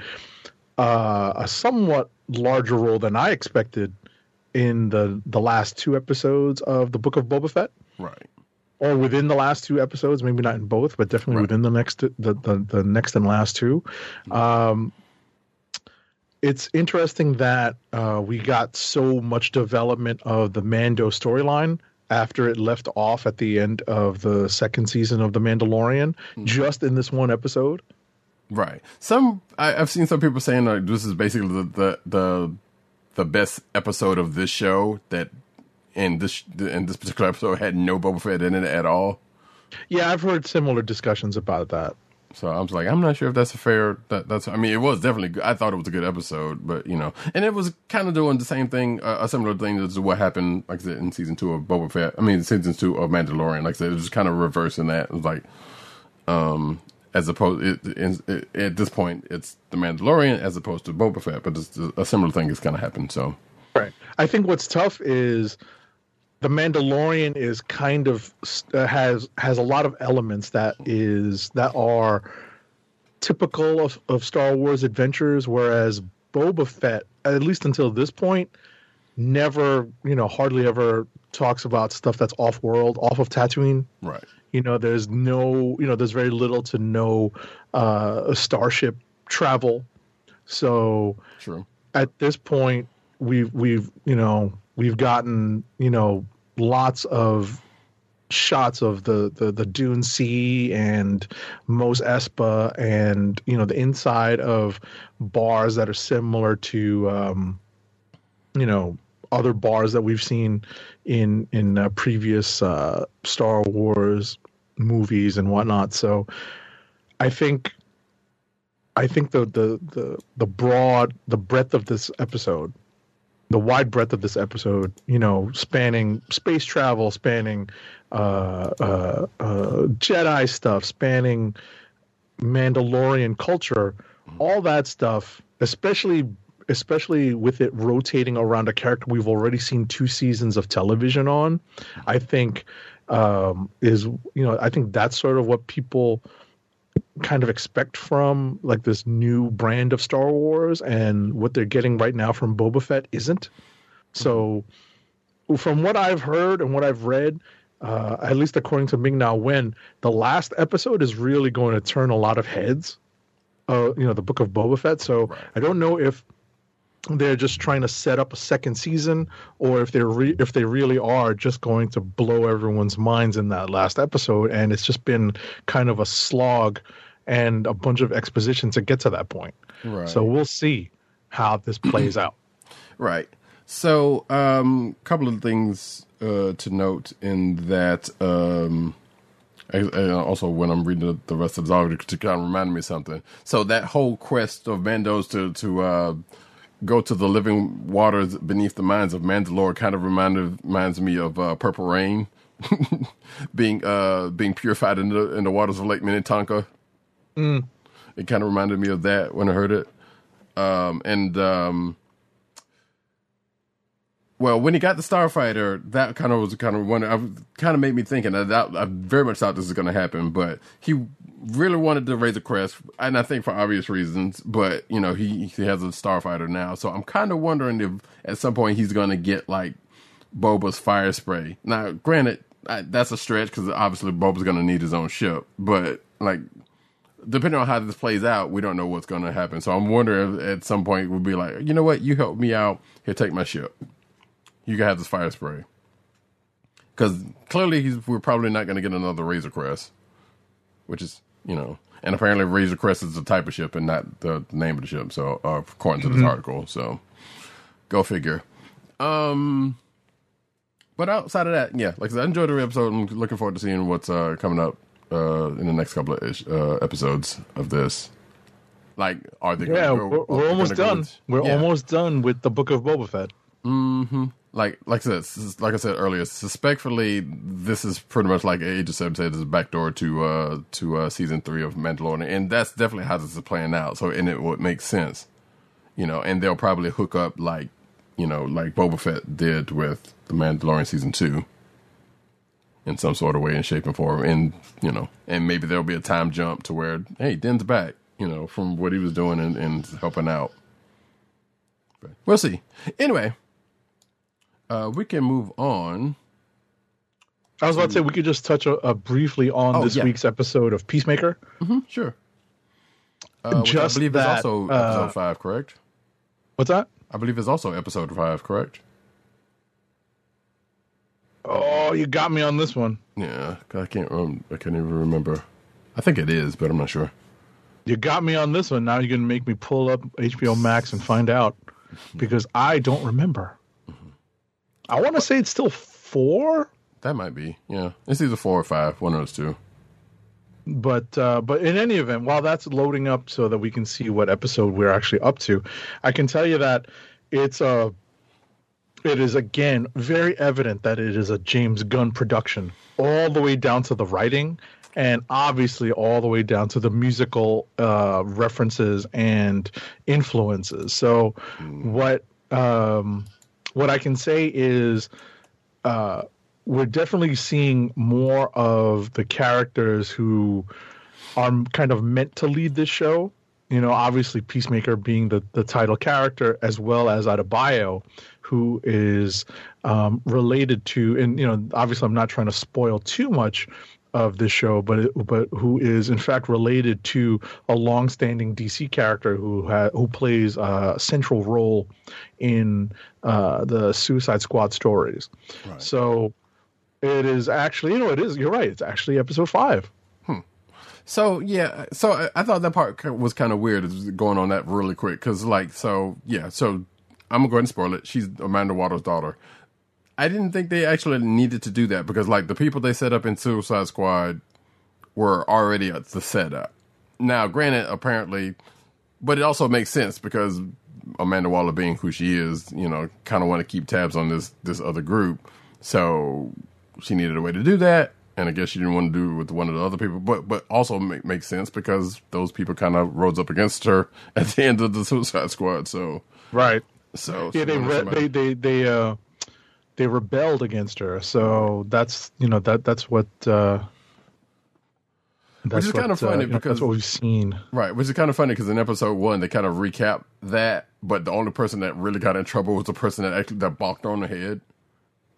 uh, a somewhat larger role than I expected in the the last two episodes of the Book of Boba Fett right. or within the last two episodes, maybe not in both, but definitely Right. within the next the, the the next and last two. Um, it's interesting that uh, we got so much development of the Mando storyline after it left off at the end of the second season of the Mandalorian, just in this one episode. Right. Some I, I've seen some people saying like this is basically the, the the the best episode of this show that in this in this particular episode had no Boba Fett in it at all. Yeah, I've heard similar discussions about that. So I was like, I'm not sure if that's a fair. That that's. I mean, it was definitely. Good. I thought it was a good episode, but you know, and it was kind of doing the same thing, uh, a similar thing as what happened, like I said, in season two of Boba Fett. I mean, season two of Mandalorian. Like I said, it was kind of reversing that. It was like, um, as opposed it, in, it, at this point, it's the Mandalorian as opposed to Boba Fett, but it's, a similar thing is going to happen. So Right. I think what's tough is the Mandalorian is kind of uh, has has a lot of elements that is that are typical of, of Star Wars adventures, whereas Boba Fett, at least until this point, never you know hardly ever talks about stuff that's off world, off of Tatooine. right, You know, there's no, you know, there's very little to no uh, starship travel. So true. at this point we've we've you know we've gotten you know lots of shots of the the, the Dune Sea and Mos Espa and you know the inside of bars that are similar to um, you know other bars that we've seen in in uh, previous uh, Star Wars movies and whatnot. So I think I think the the the the broad the breadth of this episode, the wide breadth of this episode, you know, spanning space travel, spanning uh, uh, uh, Jedi stuff, spanning Mandalorian culture, all that stuff, especially especially with it rotating around a character we've already seen two seasons of television on, I think um, is you know I think that's sort of what people kind of expect from like this new brand of Star Wars and what they're getting right now from Boba Fett isn't. So from what I've heard and what I've read, uh, at least according to Ming Na Wen, the last episode is really going to turn a lot of heads. Uh, you know, the book of Boba Fett. So I don't know if they're just trying to set up a second season or if they're re- if they really are just going to blow everyone's minds in that last episode and it's just been kind of a slog and a bunch of exposition to get to that point. Right. So we'll see how this plays out. Right. So, a um, couple of things uh, to note in that. Um, I, I also, when I'm reading the, the rest of the article, to kind of remind me of something. So that whole quest of Mandos to to uh, go to the living waters beneath the mines of Mandalore kind of reminded reminds me of uh, Purple Rain being uh, being purified in the in the waters of Lake Minnetonka. It kind of reminded me of that when I heard it. Um, and um, well, when he got the Starfighter, that kind of was kind of one. I kind of made me thinking. I, I very much thought this was going to happen, but he really wanted to Razor Crest, and I think for obvious reasons. But you know, he he has a Starfighter now, so I'm kind of wondering if at some point he's going to get like Boba's fire spray. Now, granted, I, that's a stretch because obviously Boba's going to need his own ship, but like depending on how this plays out, we don't know what's going to happen. So I'm wondering if at some point we'll be like, you know what, you help me out. Here, take my ship. You can have this fire spray. Because clearly he's, we're probably not going to get another Razor Crest, which is, you know, and apparently Razor Crest is the type of ship and not the name of the ship. So, uh, according to this article. So, go figure. Um, but outside of that, yeah, like I said, I enjoyed the episode. I'm looking forward to seeing what's uh, coming up uh, in the next couple of ish, uh, episodes of this. Like, are they? Yeah, gonna go, we're, we're almost done. with- we're yeah. almost done with the Book of Boba Fett. Like like I said, like I said earlier, suspectfully, this is pretty much like Agent Seventy said, is a backdoor to uh to uh season three of Mandalorian, and that's definitely how this is playing out. So, and it would make sense, you know, and they'll probably hook up like you know like Boba Fett did with the Mandalorian season two. In some sort of way, in shape and form, and you know, and maybe there'll be a time jump to where, hey, Din's back, you know, from what he was doing and, and helping out. But we'll see. Anyway, uh, we can move on. I was about to say we could just touch uh, uh, briefly on Oh, this yeah. week's episode of Peacemaker. Sure. Uh, Just I believe that, is also uh, episode five, correct? What's that? I believe it's also episode five, correct? Oh, you got me on this one. Yeah, I can't. Um, I can't even remember. I think it is, but I'm not sure. You got me on this one. Now you're gonna make me pull up HBO Max and find out because I don't remember. I want to say it's still four, That might be. Yeah, it's either four or five. One of those two. but uh, but in any event, while that's loading up so that we can see what episode we're actually up to, I can tell you that it's a. It is again very evident that it is a James Gunn production, all the way down to the writing, and obviously all the way down to the musical uh, references and influences. So, what um, what I can say is uh, we're definitely seeing more of the characters who are kind of meant to lead this show. You know, obviously Peacemaker being the, the title character, as well as Adebayo, who is um, related to, and you know, obviously I'm not trying to spoil too much of this show, but it, but who is in fact related to a long-standing DC character who ha- who plays a central role in uh, the Suicide Squad stories. So it is actually, you know, it is. You're right. It's actually episode five. So yeah, so I, I thought that part was kind of weird. Going on that really quick because, like, so yeah, so I'm gonna go ahead and spoil it. She's Amanda Waller's daughter. I didn't think they actually needed to do that because, like, the people they set up in Suicide Squad were already at the setup. Now, granted, apparently, but it also makes sense because Amanda Waller being who she is, you know, kind of want to keep tabs on this this other group. So she needed a way to do that, and I guess she didn't want to do it with one of the other people. But but also make, makes sense because those people kind of rose up against her at the end of the Suicide Squad. So Right. so Yeah, they re- they they they uh they rebelled against her. So that's you know that that's what. uh that's is what, kind of uh, funny you know, because- what we've seen. Right, which is kind of funny because in episode one they kind of recap that, but the only person that really got in trouble was the person that actually that balked on the head.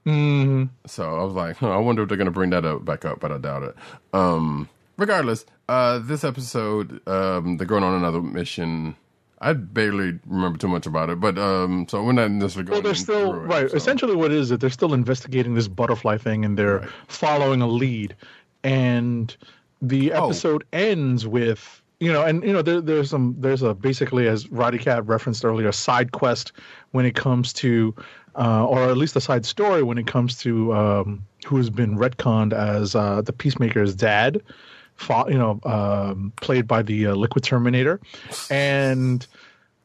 hmm So I was like, huh, I wonder if they're going to bring that up back up, but I doubt it. Um, regardless, uh, this episode, um, they're going on another mission. I barely remember too much about it, but um, so we're not necessarily Well, they're still it, right. so- Essentially, what it is that they're still investigating this butterfly thing, and they're Right. following a lead, and the Oh. episode ends with you know, and you know, there, there's some there's a basically as Roddy Cat referenced earlier, a side quest when it comes to, uh, or at least a side story when it comes to um, who has been retconned as uh, the Peacemaker's dad, fa- you know, um, played by the uh, Liquid Terminator, and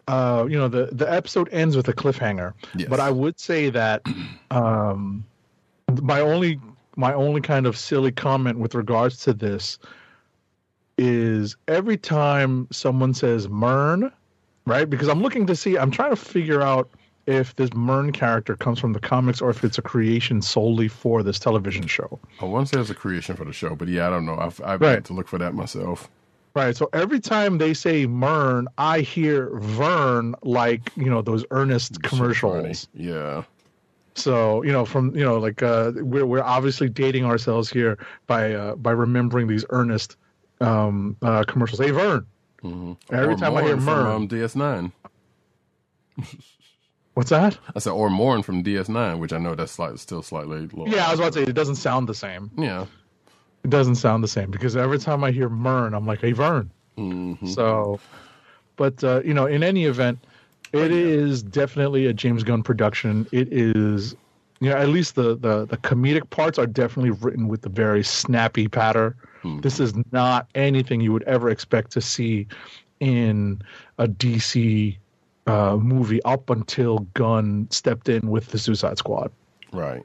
uh, you know the the episode ends with a cliffhanger. Yes. But I would say that um, my only my only kind of silly comment with regards to this is every time someone says Murn, right? Because I'm looking to see, I'm trying to figure out if this Murn character comes from the comics or if it's a creation solely for this television show. I want to say it's a creation for the show, but yeah, I don't know. I've, I've Right. had to look for that myself. Right. So every time they say Murn, I hear Vern like, you know, those Ernest commercials. Yeah. So, you know, from, you know, like uh we're we're obviously dating ourselves here by uh by remembering these Ernest um uh commercials. Hey Vern. Every Mm-hmm. Or time I hear Murn. from um, DS9. what's that? I said, or Morn from DS9, which I know that's slight, still slightly low. Yeah, I was about to say it doesn't sound the same. Yeah. It doesn't sound the same because every time I hear Murn, I'm like, hey Vern. Mm-hmm. So, but uh, you know, in any event, it is definitely a James Gunn production. It is, you know, at least the the the comedic parts are definitely written with a very snappy patter. This is not anything you would ever expect to see in a DC uh, movie up until Gunn stepped in with the Suicide Squad. Right.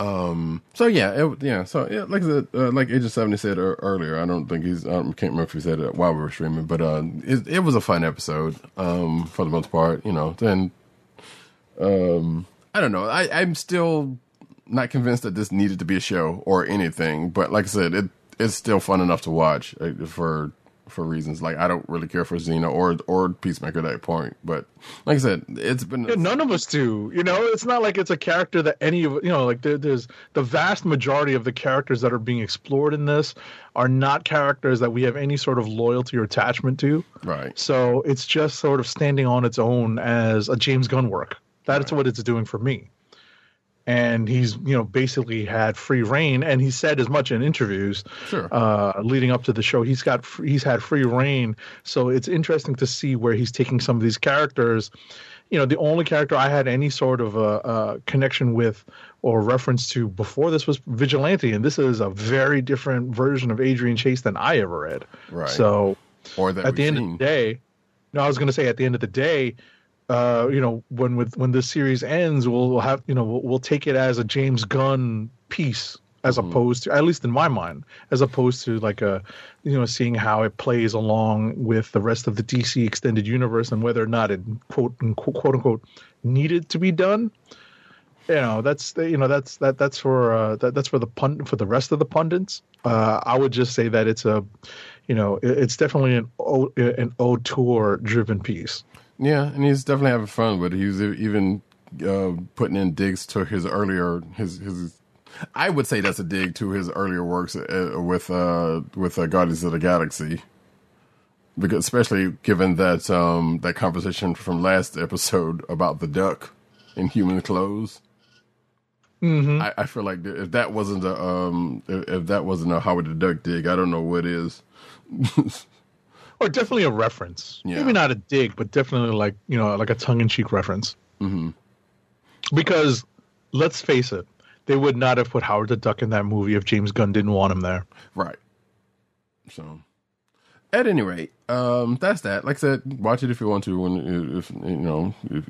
Um. So yeah, it, yeah. So yeah, like said, uh, like Agent Seventy said ear- earlier. I don't think he's. I can't remember if he said it while we were streaming, but uh, it, it was a fun episode. Um, for the most part, you know. Then, um, I don't know. I I'm still not convinced that this needed to be a show or anything. But like I said, it it's still fun enough to watch for for reasons like I don't really care for Xena or or Peacemaker at that point. But like I said, it's been Yeah, none of us do. You know, it's not like it's a character that any of you know, like there, there's the vast majority of the characters that are being explored in this are not characters that we have any sort of loyalty or attachment to. right. So it's just sort of standing on its own as a James Gunn work. That's what it's doing for me. And he's, you know, basically had free reign, and he said as much in interviews Sure. uh, leading up to the show. He's got he's had free reign, so it's interesting to see where he's taking some of these characters. You know, the only character I had any sort of a, a connection with or reference to before this was Vigilante, and this is a very different version of Adrian Chase than I ever read. Right. So or that at the end seen. of the day, no, I was going to say at the end of the day, uh, you know, when with when this series ends, we'll, we'll have you know we'll, we'll take it as a James Gunn piece as opposed to at least in my mind as opposed to like a you know seeing how it plays along with the rest of the DC extended universe and whether or not it quote unquote, quote unquote needed to be done. You know that's you know that's that that's for uh that, that's for the pun for the rest of the pundits. Uh i would just say that it's a you know it- it's definitely an o, an auteur driven piece Yeah, and he's definitely having fun with it. He was even uh, putting in digs to his earlier his his. I would say that's a dig to his earlier works uh, with uh, with uh, Guardians of the Galaxy, because especially given that um, that conversation from last episode about the duck in human clothes. Mm-hmm. I, I feel like if that wasn't a um, if, if that wasn't a Howard the Duck dig, I don't know what is. or definitely a reference Yeah. maybe not a dig but definitely like you know like a tongue-in-cheek reference mm-hmm. because let's face it they would not have put howard the duck in that movie if james gunn didn't want him there Right. So, at any rate, um, that's that. Like I said, watch it if you want to. When if you know, if,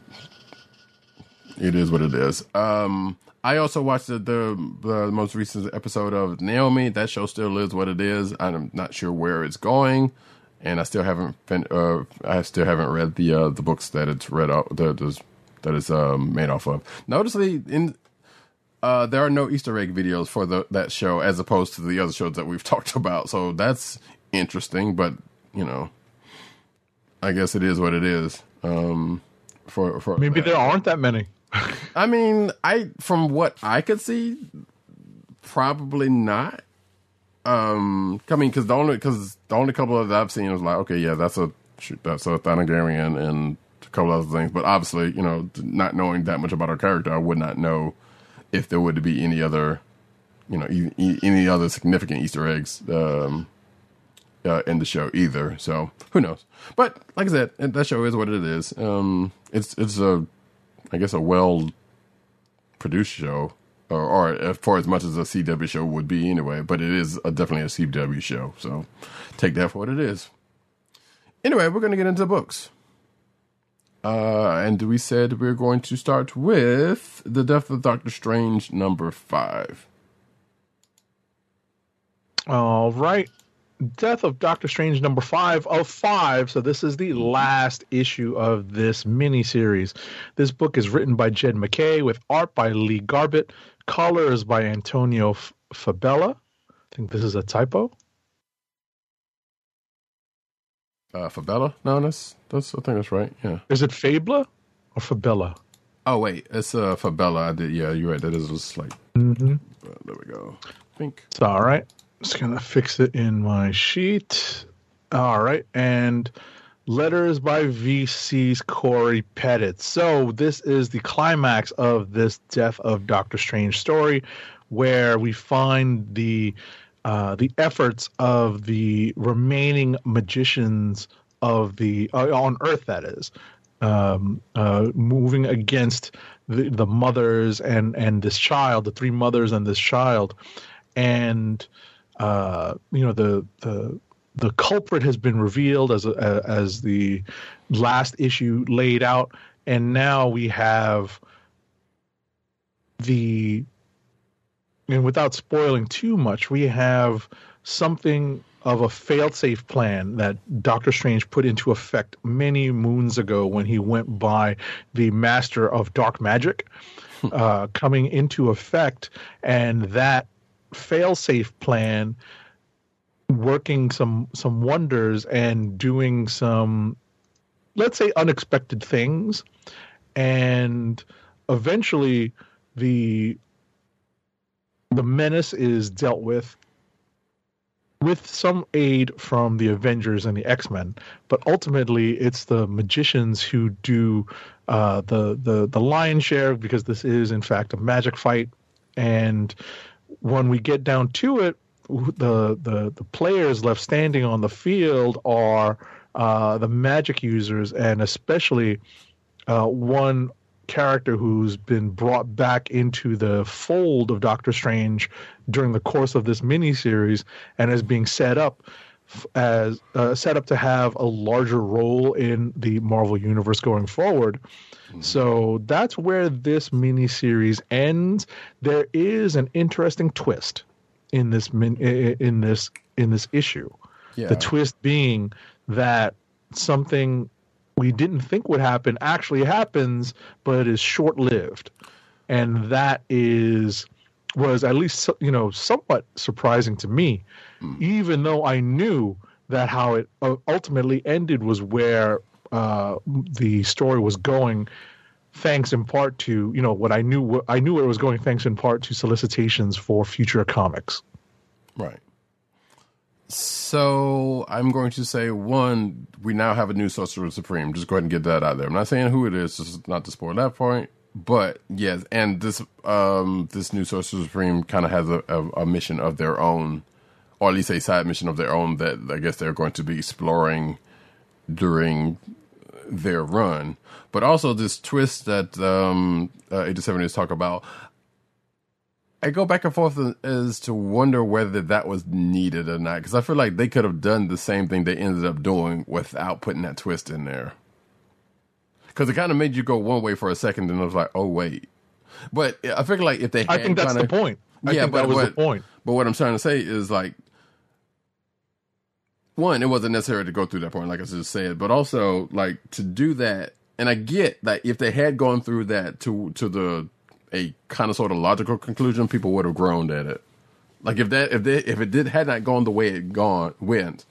it is what it is. Um, I also watched the, the the most recent episode of Naomi. That show still is what it is. I'm not sure where it's going, and I still haven't fin- uh, I still haven't read the uh, the books that it's read off that is that is um, made off of. Noticeably, in uh, there are no Easter egg videos for the that show as opposed to the other shows that we've talked about. So that's interesting, but you know, I guess it is what it is. Um, for for maybe that. there aren't that many I mean, I from what I could see, probably not. Um, I mean, because the only because the only couple of that I've seen was like, okay, yeah, that's a that's a Thanagarian and a couple other things. But obviously, you know, not knowing that much about our character, I would not know if there would be any other you know e- any other significant Easter eggs um, uh, in the show either. So who knows? But like I said, that show is what it is. Um, it's it's a I guess a well produced show, or, or for as much as a CW show would be anyway. But it is a, definitely a CW show, so take that for what it is. Anyway, we're going to get into books. Uh, and we said we're going to start with The Death of Doctor Strange number five. All right. Death of Doctor Strange number five of five. So this is the last issue of this miniseries. This book is written by Jed MacKay with art by Lee Garbett, colors by Antonio F- Fabella. I think this is a typo. Uh, Fabella? No, that's, that's, I think that's right. Yeah. Is it Fabla or Fabella? Oh, wait. It's uh, Fabella. I did. Yeah, you're right. That is just like, Mm-hmm. uh, there we go. I think. It's all right. Just gonna fix it in my sheet. All right, and letters by VC's Cory Petit. So this is the climax of this Death of Doctor Strange story, where we find the uh, the efforts of the remaining magicians of the uh, on Earth. That is um, uh, moving against the, the mothers and and this child, the three mothers and this child, and uh, you know the the the culprit has been revealed as a, as the last issue laid out, and now we have the and without spoiling too much, we have something of a fail-safe plan that Doctor Strange put into effect many moons ago when he went by the Master of Dark Magic, uh, coming into effect, and that failsafe plan working some some wonders and doing some let's say unexpected things. And eventually the the menace is dealt with with some aid from the Avengers and the X Men, but ultimately it's the magicians who do uh, the the the lion's share because this is in fact a magic fight, and when we get down to it, the the the players left standing on the field are uh, the magic users, and especially uh, one character who's been brought back into the fold of Doctor Strange during the course of this miniseries and is being set up as uh, set up to have a larger role in the Marvel universe going forward. So that's where this miniseries ends. There is an interesting twist in this min- i- i- in this in this issue. Yeah. The twist being that something we didn't think would happen actually happens, but it is short lived, and that is was at least you know somewhat surprising to me, even though I knew that how it uh, ultimately ended was where uh, the story was going. Thanks in part to you know what I knew. I knew where it was going. Thanks in part to solicitations for future comics. Right. So I'm going to say one, we now have a new Sorcerer Supreme. Just go ahead and get that out there. I'm not saying who it is, just not to spoil that point. But yes, and this um this new Sorcerer Supreme kind of has a, a, a mission of their own, or at least a side mission of their own that I guess they're going to be exploring during their run. But also this twist that um uh, 87 is talk about. I go back and forth as to wonder whether that was needed or not because I feel like they could have done the same thing they ended up doing without putting that twist in there. Because it kind of made you go one way for a second, and I was like, "Oh wait," but I figure like if they, I think that's kinda- the point. I yeah, think but that was what, the point. But what I'm trying to say is like, one, it wasn't necessary to go through that point, like I just said, but also like to do that, and I get that if they had gone through that to to the a kind of sort of logical conclusion, people would have groaned at it. Like if that if they if it did had not gone the way it gone went,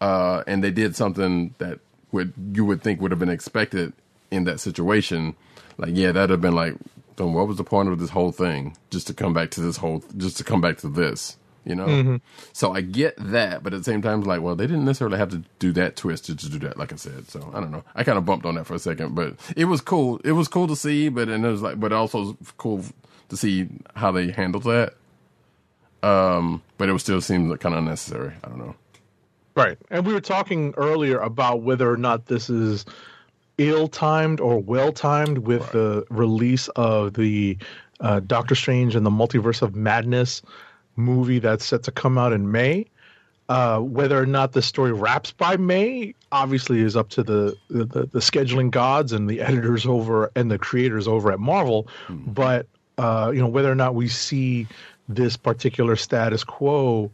uh, and they did something that would you would think would have been expected in that situation, like yeah, that'd have been like, then what was the point of this whole thing? Just to come back to this whole, just to come back to this, you know? So I get that, but at the same time, like, well, they didn't necessarily have to do that twist to, do that, like I said. So I don't know. I kind of bumped on that for a second, but it was cool. It was cool to see, but and it was like, but also cool to see how they handled that. Um, but it would still seem kind of unnecessary. I don't know. Right. And we were talking earlier about whether or not this is ill timed or well timed with the release of the uh, Doctor Strange and the Multiverse of Madness movie that's set to come out in May. Uh, whether or not the story wraps by May obviously is up to the, the, the scheduling gods and the editors over and the creators over at Marvel. But uh, you know whether or not we see this particular status quo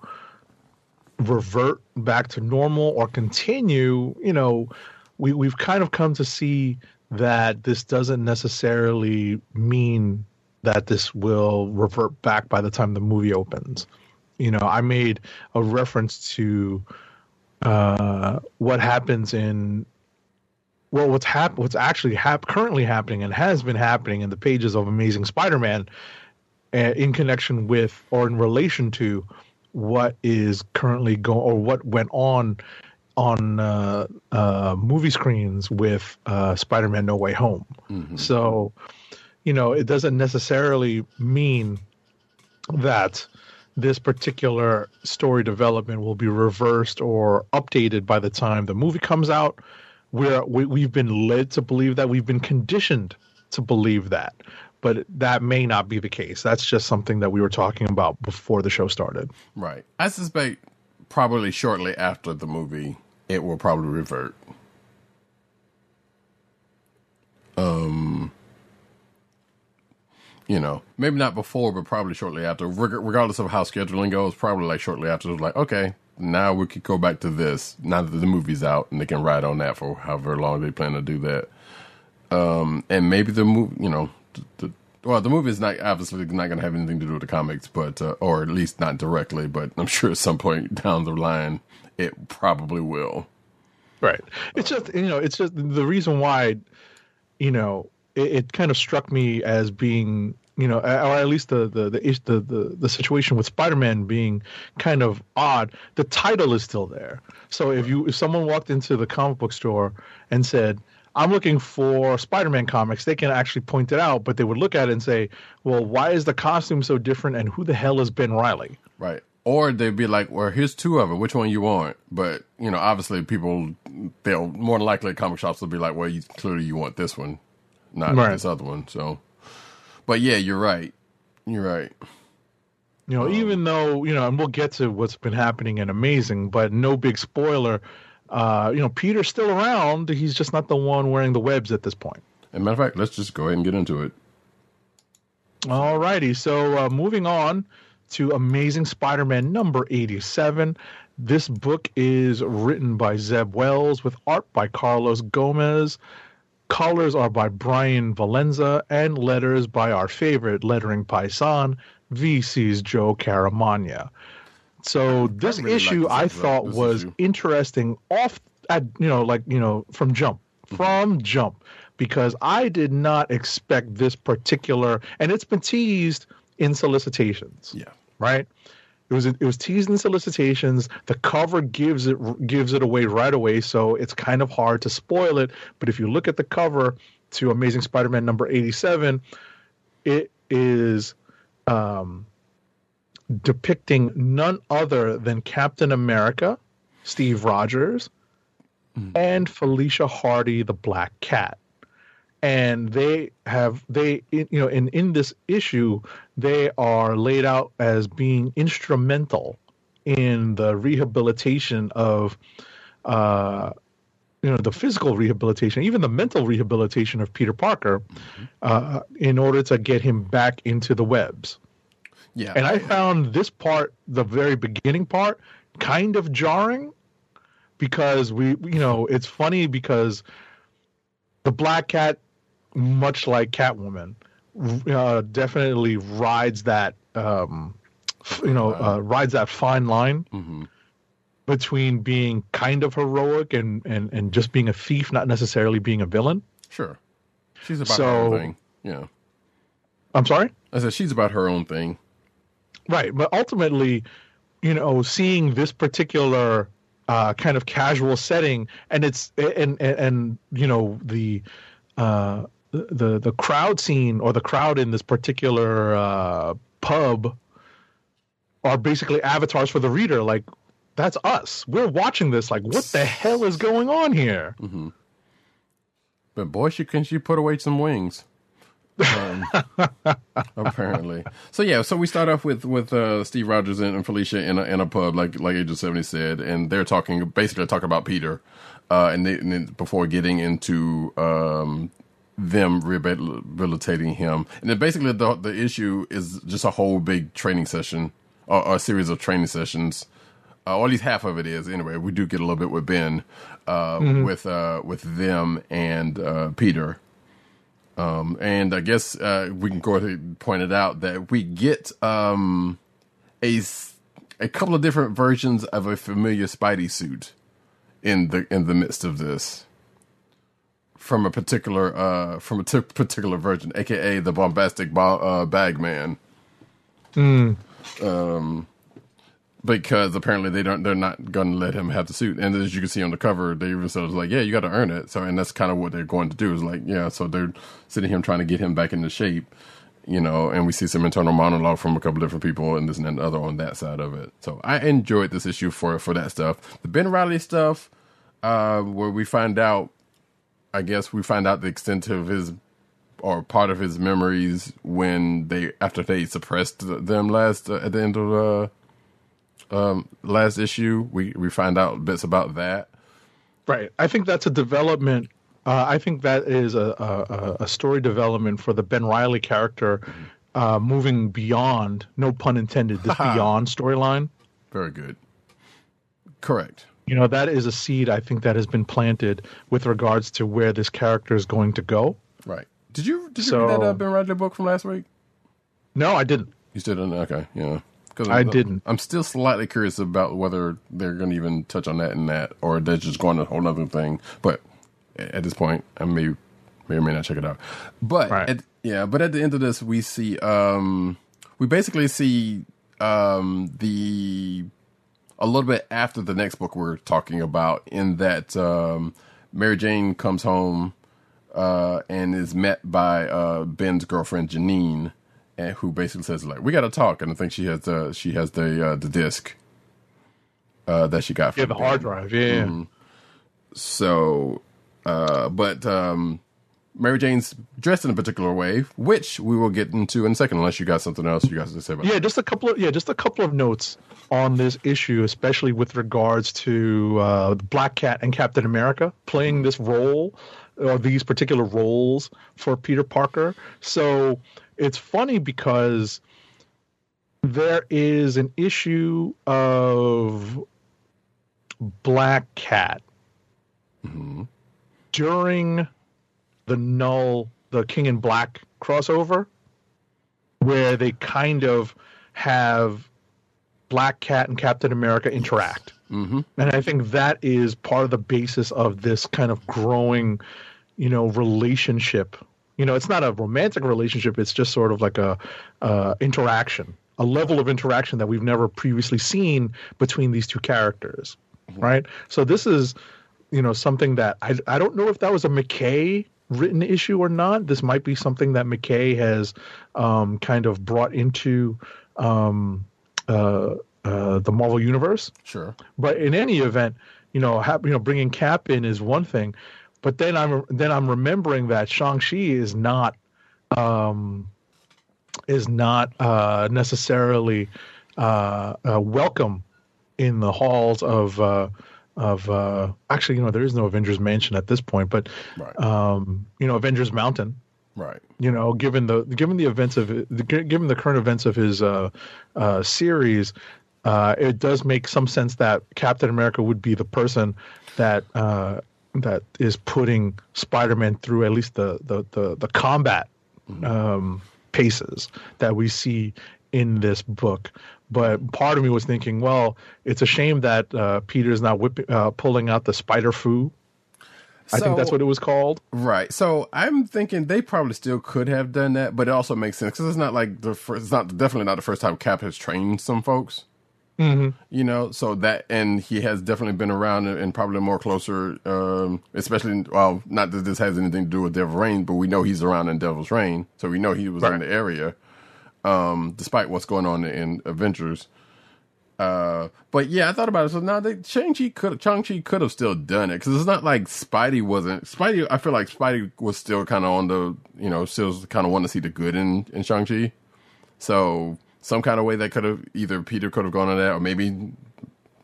revert back to normal or continue, you know, we, we've kind of come to see that this doesn't necessarily mean that this will revert back by the time the movie opens. You know, I made a reference to uh, what happens in well, what's hap- what's actually hap- currently happening and has been happening in the pages of Amazing Spider-Man uh, in connection with or in relation to what is currently going or what went on on uh, uh, movie screens with uh, Spider-Man: No Way Home. So, you know, it doesn't necessarily mean that this particular story development will be reversed or updated by the time the movie comes out. We're, we, we've been led to believe that we've been conditioned to believe that, but that may not be the case. That's just something that we were talking about before the show started. Right. I suspect probably shortly after the movie, it will probably revert. Um, you know, maybe not before, but probably shortly after. Reg- Regardless of how scheduling goes, probably like shortly after. It's like, okay, now we could go back to this. Now that the movie's out, and they can ride on that for however long they plan to do that. Um, and maybe the movie, you know, the, the well, the movie is not obviously not going to have anything to do with the comics, but uh, or at least not directly. But I'm sure at some point down the line, it probably will. Right. It's just you know, it's just the reason why, you know, it, it kind of struck me as being you know, or at least the the the the the, the situation with Spider-Man being kind of odd. The title is still there. So if you if someone walked into the comic book store and said. I'm looking for Spider-Man comics. They can actually point it out, but they would look at it and say, "Well, why is the costume so different? And who the hell is Ben Riley?" Right. Or they'd be like, well, here's two of it. Which one you want? But, you know, obviously people, they'll more than likely comic shops will be like, well, you, clearly you want this one, not Right. this other one. So, but yeah, you're right. You're right. You know, even though you know, and we'll get to what's been happening in Amazing, but no big spoiler. Uh, you know, Peter's still around. He's just not the one wearing the webs at this point. As a matter of fact, let's just go ahead and get into it. All righty. So uh, moving on to Amazing Spider-Man number eighty-seven. This book is written by Zeb Wells with art by Carlos Gomez. Colors are by Bryan Valenza and letters by our favorite lettering paisan, VC's Joe Caramagna. So this really like issue this I thought this was issue. interesting off at you know like you know from jump Mm-hmm. from jump because I did not expect this particular and it's been teased in solicitations Yeah. right it was it was teased in solicitations. The cover gives it gives it away right away so it's kind of hard to spoil it. But if you look at the cover to amazing spider-man number 87 it is um depicting none other than captain america steve rogers and felicia hardy the black cat and they have they you know in in this issue they are laid out as being instrumental in the rehabilitation of uh you know the physical rehabilitation even the mental rehabilitation of peter parker uh in order to get him back into the webs Yeah. and i found this part the very beginning part kind of jarring because we you know it's funny because the black cat much like catwoman uh, definitely rides that um you know uh, rides that fine line Mhm. between being kind of heroic and and and just being a thief not necessarily being a villain Sure. She's about her So- own thing. Yeah. i'm sorry I said she's about her own thing. Right, but ultimately, you know, seeing this particular uh, kind of casual setting, and it's and and, and you know the uh, the the crowd scene or the crowd in this particular uh, pub are basically avatars for the reader. Like that's us. We're watching this. Like what the hell is going on here? But boy, she can she put away some wings. Um, apparently. So yeah, so we start off with with uh, Steve Rogers and, and Felicia in a, in a pub, like like Agent Seventy said, and they're talking basically talking about Peter, uh, and, they, and before getting into um, them rehabilitating him, and then basically the the issue is just a whole big training session or, or a series of training sessions. Uh, or at least half of it is anyway. We do get a little bit with Ben, uh, with uh, with them and uh, Peter. Um, and I guess uh, we can go ahead and point it out that we get um, a a couple of different versions of a familiar Spidey suit in the in the midst of this from a particular uh, from a t- particular version, aka the bombastic ba- uh, bag man. Um, because apparently they don't they're not going to let him have the suit. And as you can see on the cover they even said it was like yeah you got to earn it. So and that's kind of what they're going to do is like yeah so they're sitting him trying to get him back into shape you know and we see some internal monologue from a couple different people and this and that and other on that side of it. So i enjoyed this issue for for that stuff. The ben riley stuff uh where we find out i guess we find out the extent of his or part of his memories when they after they suppressed them last uh, at the end of uh um last issue we we find out bits about that Right. I think that's a development. Uh, I think that is a, a, a story development for the Ben Riley character, uh, moving beyond, no pun intended, this beyond storyline. very good correct You know, that is a seed I think that has been planted with regards to where this character is going to go. right did you did you So- read that uh, ben riley book from last week No, I didn't. you still didn't okay yeah because I didn't. i'm still slightly curious about whether they're going to even touch on that in that or they're just going a whole other thing but at this point i may may or may not check it out but Right. at, yeah but at the end of this we see um we basically see um the a little bit after the next book we're talking about in that um mary jane comes home uh and is met by uh ben's girlfriend janine and who basically says like we gotta talk and i think she has the she has the uh the disc uh that she got from Yeah, the hard drive. Yeah. Mm-hmm. So, uh, but um, Mary Jane's dressed in a particular way, which we will get into in a second, unless you got something else you guys to say about. Yeah, just a couple of yeah, just a couple of notes on this issue, especially with regards to uh, Black Cat and Captain America playing this role or these particular roles for Peter Parker. So it's funny because there is an issue of Black Cat during the Knull, the King in Black crossover, where they kind of have Black Cat and Captain America interact. Mm-hmm. And I think that is part of the basis of this kind of growing, you know, relationship. You know, it's not a romantic relationship; it's just sort of like a uh, interaction, a level of interaction that we've never previously seen between these two characters, right? So this is, you know, something that I I don't know if that was a MacKay written issue or not. This might be something that MacKay has um, kind of brought into um, uh, uh, the Marvel universe. Sure. But in any event, you know, ha- you know, bringing Cap in is one thing, but then I'm then I'm remembering that Shang Chi is not um, is not uh, necessarily uh, uh, welcome in the halls of uh, of uh, actually, you know, there is no Avengers Mansion at this point, but Right. um, you know, Avengers Mountain right. you know, given the given the events of given the current events of his uh, uh, series, uh, it does make some sense that Captain America would be the person that uh, that is putting Spider-Man through at least the the the, the combat um, paces that we see in this book. But part of me was thinking, well, it's a shame that uh, Peter's not whipping, uh, pulling out the Spider-Fu. I think that's what it was called. Right. So I'm thinking they probably still could have done that, but it also makes sense because it's not like the first, it's not definitely not the first time Cap has trained some folks. Mm-hmm. You know, so that and he has definitely been around and, probably more closer, um, especially well, not that this has anything to do with Devil's Reign, but we know he's around in Devil's Reign, so we know he was in the area, um, despite what's going on in Avengers. Uh, but yeah, I thought about it. So now they Shang Chi could Shang Chi could have still done it because it's not like Spidey wasn't Spidey. I feel like Spidey was still kind of on the you know still kind of want to see the good in in Shang Chi. So some kind of way that could have either Peter could have gone on that or maybe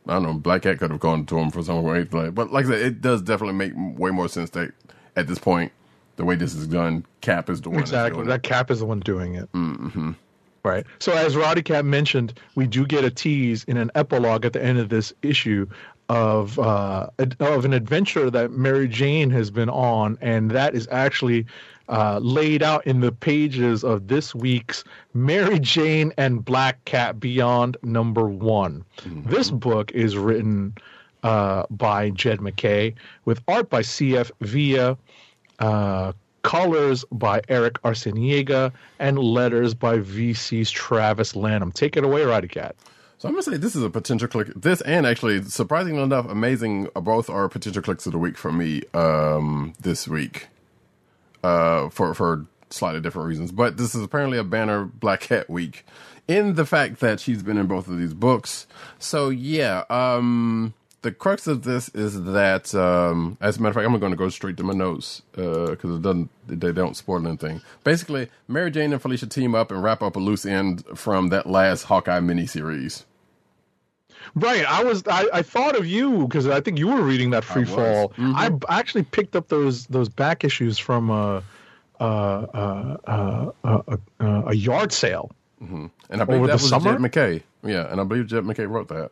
I don't know Black Cat could have gone to him for some way. Like, but like I said, it does definitely make way more sense that at this point the way this is done, Cap is the one Exactly. That. Cap is the one doing it. Mm-hmm. Right. So as Roddy Cat mentioned, we do get a tease in an epilogue at the end of this issue of uh, of an adventure that Mary Jane has been on, and that is actually uh, laid out in the pages of this week's Mary Jane and Black Cat Beyond number one. This book is written uh, by Jed MacKay with art by C.F. Villa uh, colors by Eric Arciniega, and letters by VC's Travis Lanham. Take it away, Roddy Cat. So I'm gonna say this is a potential click. This and actually, surprisingly enough, amazing. uh, Both are potential clicks of the week for me um, this week, uh, for for slightly different reasons. But this is apparently a banner Black Cat week, in the fact that she's been in both of these books. So yeah, um, the crux of this is that, um, as a matter of fact, I'm going to go straight to my notes because it doesn't they don't spoil anything. Basically, Mary Jane and Felicia team up and wrap up a loose end from that last Hawkeye miniseries. Right, I was. I, I thought of you because I think you were reading that free was. fall. I actually picked up those those back issues from a uh, uh, uh, uh, uh, a yard sale. And I believe Over that was summer? Jed MacKay. Yeah, and I believe Jed MacKay wrote that.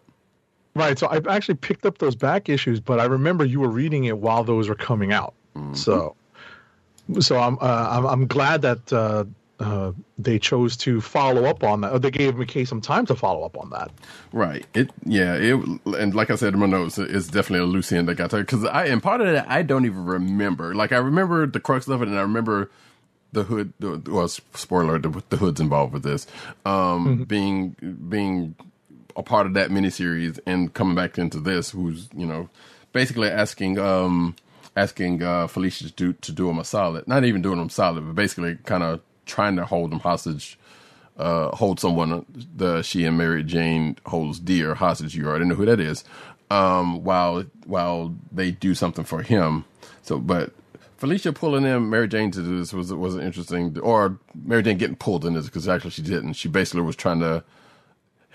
Right, so I've actually picked up those back issues, but I remember you were reading it while those were coming out. So, so I'm uh, I'm, I'm glad that uh, uh, they chose to follow up on that. They gave MacKay some time to follow up on that. Right. It. Yeah. It. And like I said in my notes, it's definitely a loose end that got there because I and part of that I don't even remember. Like I remember the crux of it, and I remember the hood. Well, spoiler: the, the hood's involved with this. Um, being being a part of that miniseries and coming back into this, who's you know basically asking um asking uh Felicia to do, to do him a solid, not even doing him solid, but basically kind of trying to hold him hostage uh, hold someone the she and Mary Jane holds dear hostage. You already know who that is. Um, while while they do something for him. So, but Felicia pulling in Mary Jane to do this was was interesting. Or Mary Jane getting pulled in this because actually she didn't. She basically was trying to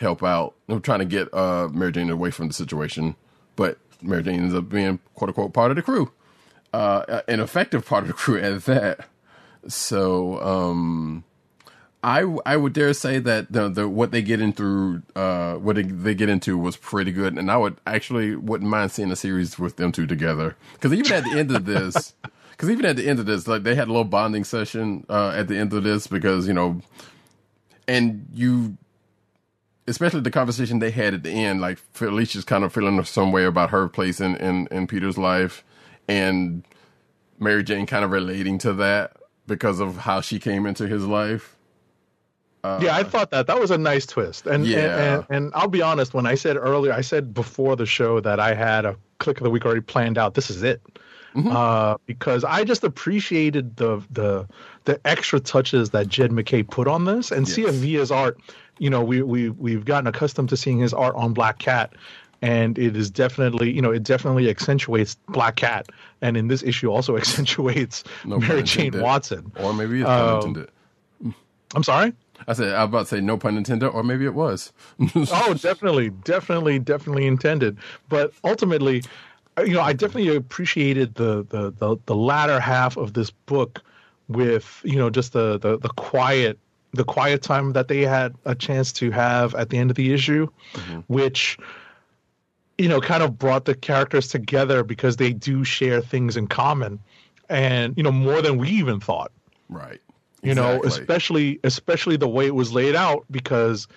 help out. Were trying to get uh, Mary Jane away from the situation, but Mary Jane ends up being quote unquote part of the crew, uh, an effective part of the crew at that. So. um I I would dare say that the, the what they get in through uh what they, they get into was pretty good, and I would actually wouldn't mind seeing a series with them two together. Because even at the end of this, because even at the end of this, like they had a little bonding session uh at the end of this because you know, and you, especially the conversation they had at the end, like Felicia's kind of feeling some way about her place in in, in Peter's life, and Mary Jane kind of relating to that because of how she came into his life. yeah, I thought that that was a nice twist. And, Yeah. and, and and I'll be honest, when I said earlier, I said before the show that I had a click of the week already planned out. This is it. Uh, because I just appreciated the the the extra touches that Jed MacKay put on this, and Yes. C.F. Villa's art. You know, we we we've gotten accustomed to seeing his art on Black Cat, and it is definitely you know it definitely accentuates Black Cat, and in this issue also accentuates No Mary Jane. Watson. Or maybe it's Um, intended. I'm sorry. I said I was about to say no pun intended, or maybe it was. oh definitely definitely definitely intended but ultimately uh, you know i definitely appreciated the the the, the latter half of this book with you know just the, the the quiet the quiet time that they had a chance to have at the end of the issue mm-hmm. which you know kind of brought the characters together because they do share things in common and you know more than we even thought. Right. you know especially especially the way it was laid out because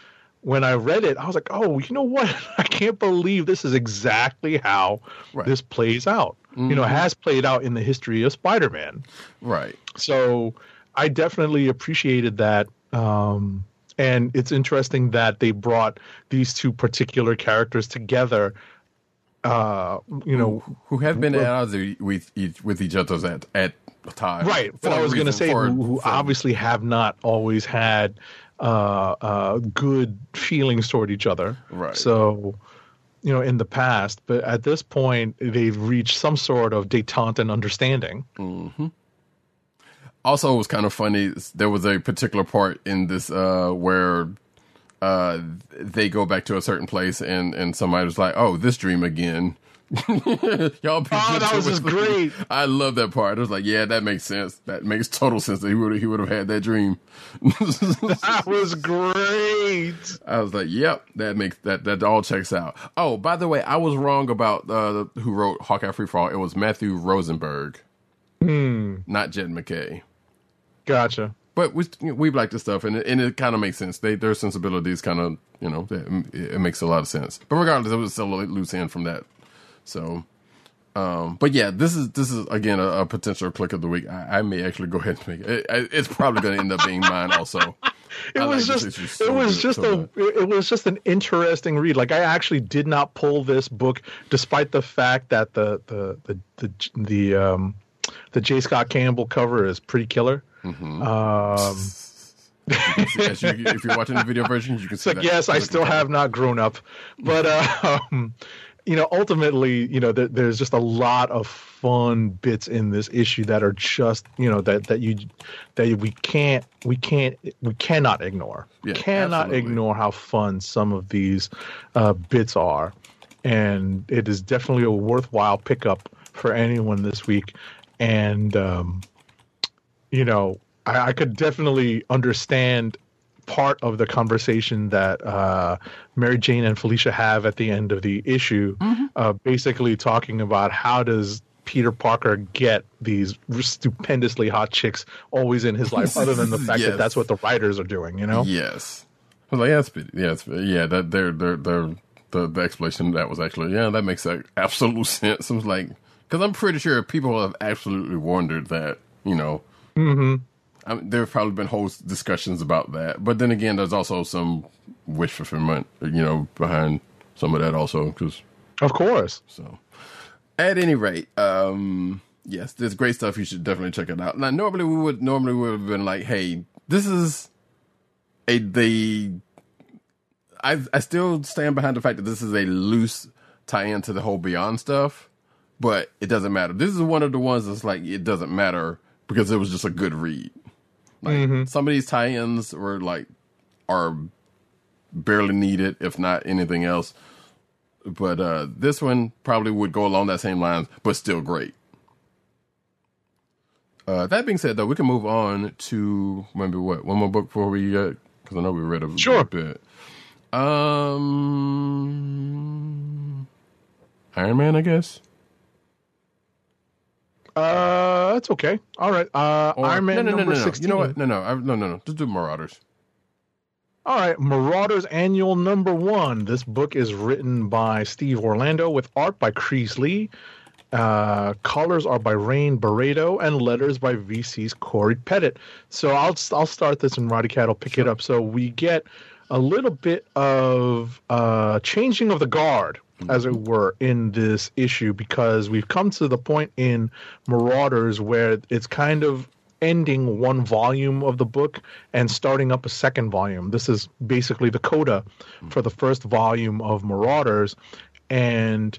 when i read it i was like oh you know what? I can't believe this is exactly how Right. this plays out. You know mm-hmm. has played out in the history of spider-man. Right. so i definitely appreciated that um and it's interesting that they brought these two particular characters together uh you know Who have been at odds with each with each other at at times. right but i was going to say for- who, who for- obviously have not always had uh, uh, good feelings toward each other. Right. So, you know, in the past, but at this point, they've reached some sort of detente and understanding. Also it was kind of funny there was a particular part in this uh where uh they go back to a certain place and and somebody was like oh this dream again y'all Oh, that was great. i love that part i was like yeah that makes sense that makes total sense that he would he would have had that dream That was great. I was like, "Yep, that makes that that all checks out." Oh, by the way, I was wrong about uh, who wrote Hawkeye Free Fall. It was Matthew Rosenberg, not Jed MacKay. Gotcha. But we we like the stuff, and it, and it kind of makes sense. They their sensibilities kind of you know it, it makes a lot of sense. But regardless, it was still a loose end from that. So, um, but yeah, this is this is again a, a potential click of the week. I, I may actually go ahead and make it. it it's probably going to end up being mine also. It I was like just so it was good, just so a it was just an interesting read. Like I actually did not pull this book, despite the fact that the the the the the um the J Scott Campbell cover is pretty killer. Mm-hmm. Um, As you, if you're watching the video version, you can see like that. yes, I still have not grown up, but uh, um, you know, ultimately, you know, there, there's just a lot of fun bits in this issue that are just you know that that you that we can't we can't we cannot ignore. Yeah, cannot absolutely. ignore how fun some of these uh, bits are, and it is definitely a worthwhile pickup for anyone this week. And um, you know, I, I could definitely understand part of the conversation that uh, Mary Jane and Felicia have at the end of the issue, uh, basically talking about how does Peter Parker get these stupendously hot chicks always in his life, other than the fact Yes. that that's what the writers are doing, you know? Yes. I was like, yeah, it's, yeah, it's, yeah. That they're, they're, they're, the the explanation of that was actually yeah, that makes like, absolute sense. I was like, because I'm pretty sure people have absolutely wondered that, you know. Mm-hmm. I mean, there have probably been whole discussions about that, but then again, there's also some wish fulfillment, you know, behind some of that also. Because Of course. so, at any rate, um, yes, there's great stuff. You should definitely check it out. Now, normally we would normally we would have been like, hey, this is a the. I I still stand behind the fact that this is a loose tie-in to the whole Beyond stuff, but it doesn't matter. This is one of the ones that's like it doesn't matter because it was just a good read. Like some of these tie-ins were like are barely needed, if not anything else but uh, this one probably would go along that same lines, but still great. Uh, that being said, though, we can move on to maybe what one more book before we get because I know we read a Sure. bit. Um, Iron Man, I guess. Uh, that's okay. All right. Uh, Or- Iron Man no, no, number no, no. 16. You know what? No, no, I, no, no, no. Just do Marauders. All right, Marauders Annual Number One. This book is written by Steve Orlando with art by Creees Lee. Uh, colors are by Rain Beredo and letters by VC's Cory Petit. So I'll I'll start this and Roddy Cat will pick it up. So we get a little bit of uh, changing of the guard, as it were, in this issue because we've come to the point in Marauders where it's kind of ending one volume of the book and starting up a second volume. This is basically the coda for the first volume of Marauders, and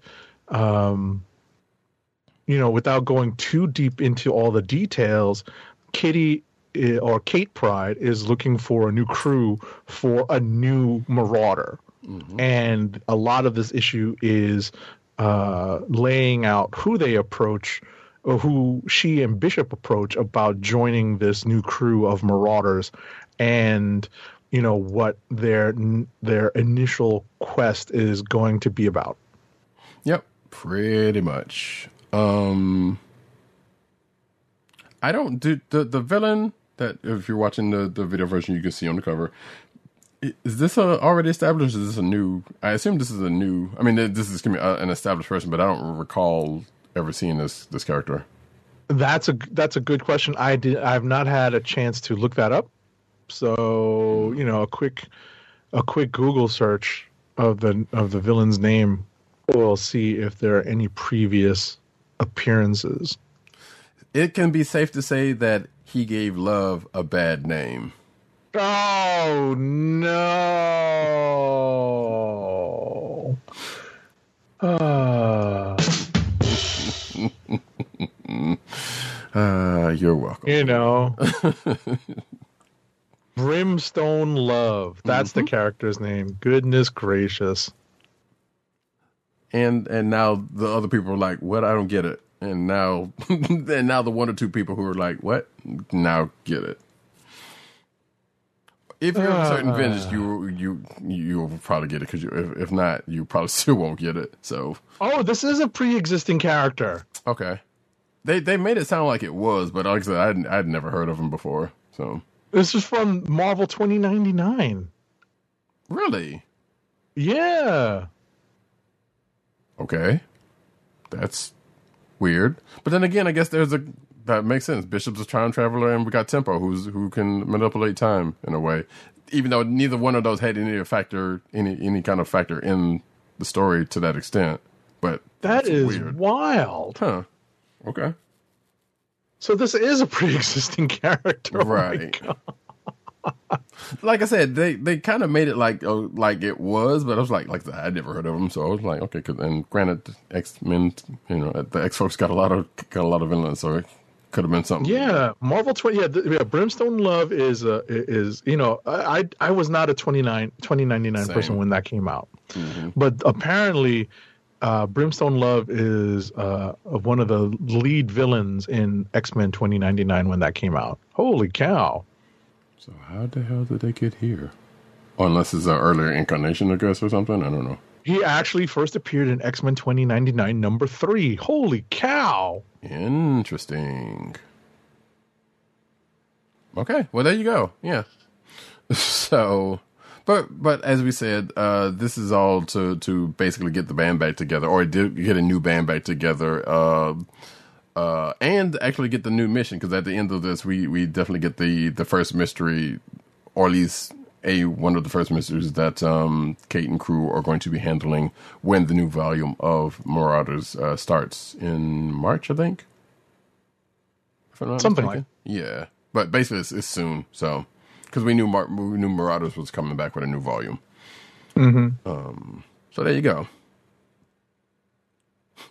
um, you know, without going too deep into all the details, Kitty eh, or Kate Pryde is looking for a new crew for a new Marauder, and a lot of this issue is uh, laying out who they approach or who she and Bishop approach about joining this new crew of marauders and you know what their their initial quest is going to be about. Yep, pretty much. Um I don't do the the villain that if you're watching the the video version you can see on the cover. Is this a already established? Is this a new? I assume this is a new. I mean, this is gonna be uh, an established person, but I don't recall ever seeing this this character. That's a that's a good question. I did I've not had a chance to look that up. So, you know, a quick a quick Google search of the of the villain's name will see if there are any previous appearances. It can be safe to say that he gave love a bad name. Oh no. Ah, Uh, you're welcome. you know. Brimstone Love. That's the character's name. Goodness gracious. And and now the other people are like, "What? I don't get it." And now, and now the one or two people who are like, "What?" Now get it. If you're a certain vintage, ah. you you you'll probably get it because if, if not, you probably still won't get it. So Oh, this is a pre-existing character. okay, they they made it sound like it was, but like I said, I'd I'd never heard of him before. So This is from Marvel 2099. really, Yeah. okay, that's weird. But then again, I guess there's a that makes sense. Bishop's a time traveler, and we got Tempo, who's who can manipulate time in a way. Even though neither one of those had any factor, any any kind of factor in the story to that extent. But that's weird, wild. huh? Okay, So this is a pre-existing character. Oh right. God. like I said, they they kind of made it like oh, like it was, but I was like like I never heard of them, so I was like okay. and granted, X Men, you know, the X folks got a lot of got a lot of villains, so could have been something. Yeah, Marvel 20 yeah, yeah, Brimstone Love is uh, is you know, I I, was not a 29 2099 Same. person when that came out. But apparently uh, Brimstone Love is uh, one of the lead villains in X-Men 2099 when that came out. Holy cow. So how the hell did they get here? Unless it's an earlier incarnation, I guess, or something. I don't know. He actually first appeared in X-Men 2099 number 3. Holy cow. Interesting. Okay, well there you go. Yeah. So, but but as we said, uh, this is all to to basically get the band back together, or get a new band back together, uh, uh, and actually get the new mission. Because at the end of this, we we definitely get the the first mystery, or at least a one of the first mysteries that um, Kate and crew are going to be handling when the new volume of Marauders uh, starts in March, I think. If I'm not Something mistaken. Yeah, but basically it's, it's soon. So because we knew Mar- we knew Marauders was coming back with a new volume. Mm-hmm. Um. So there you go.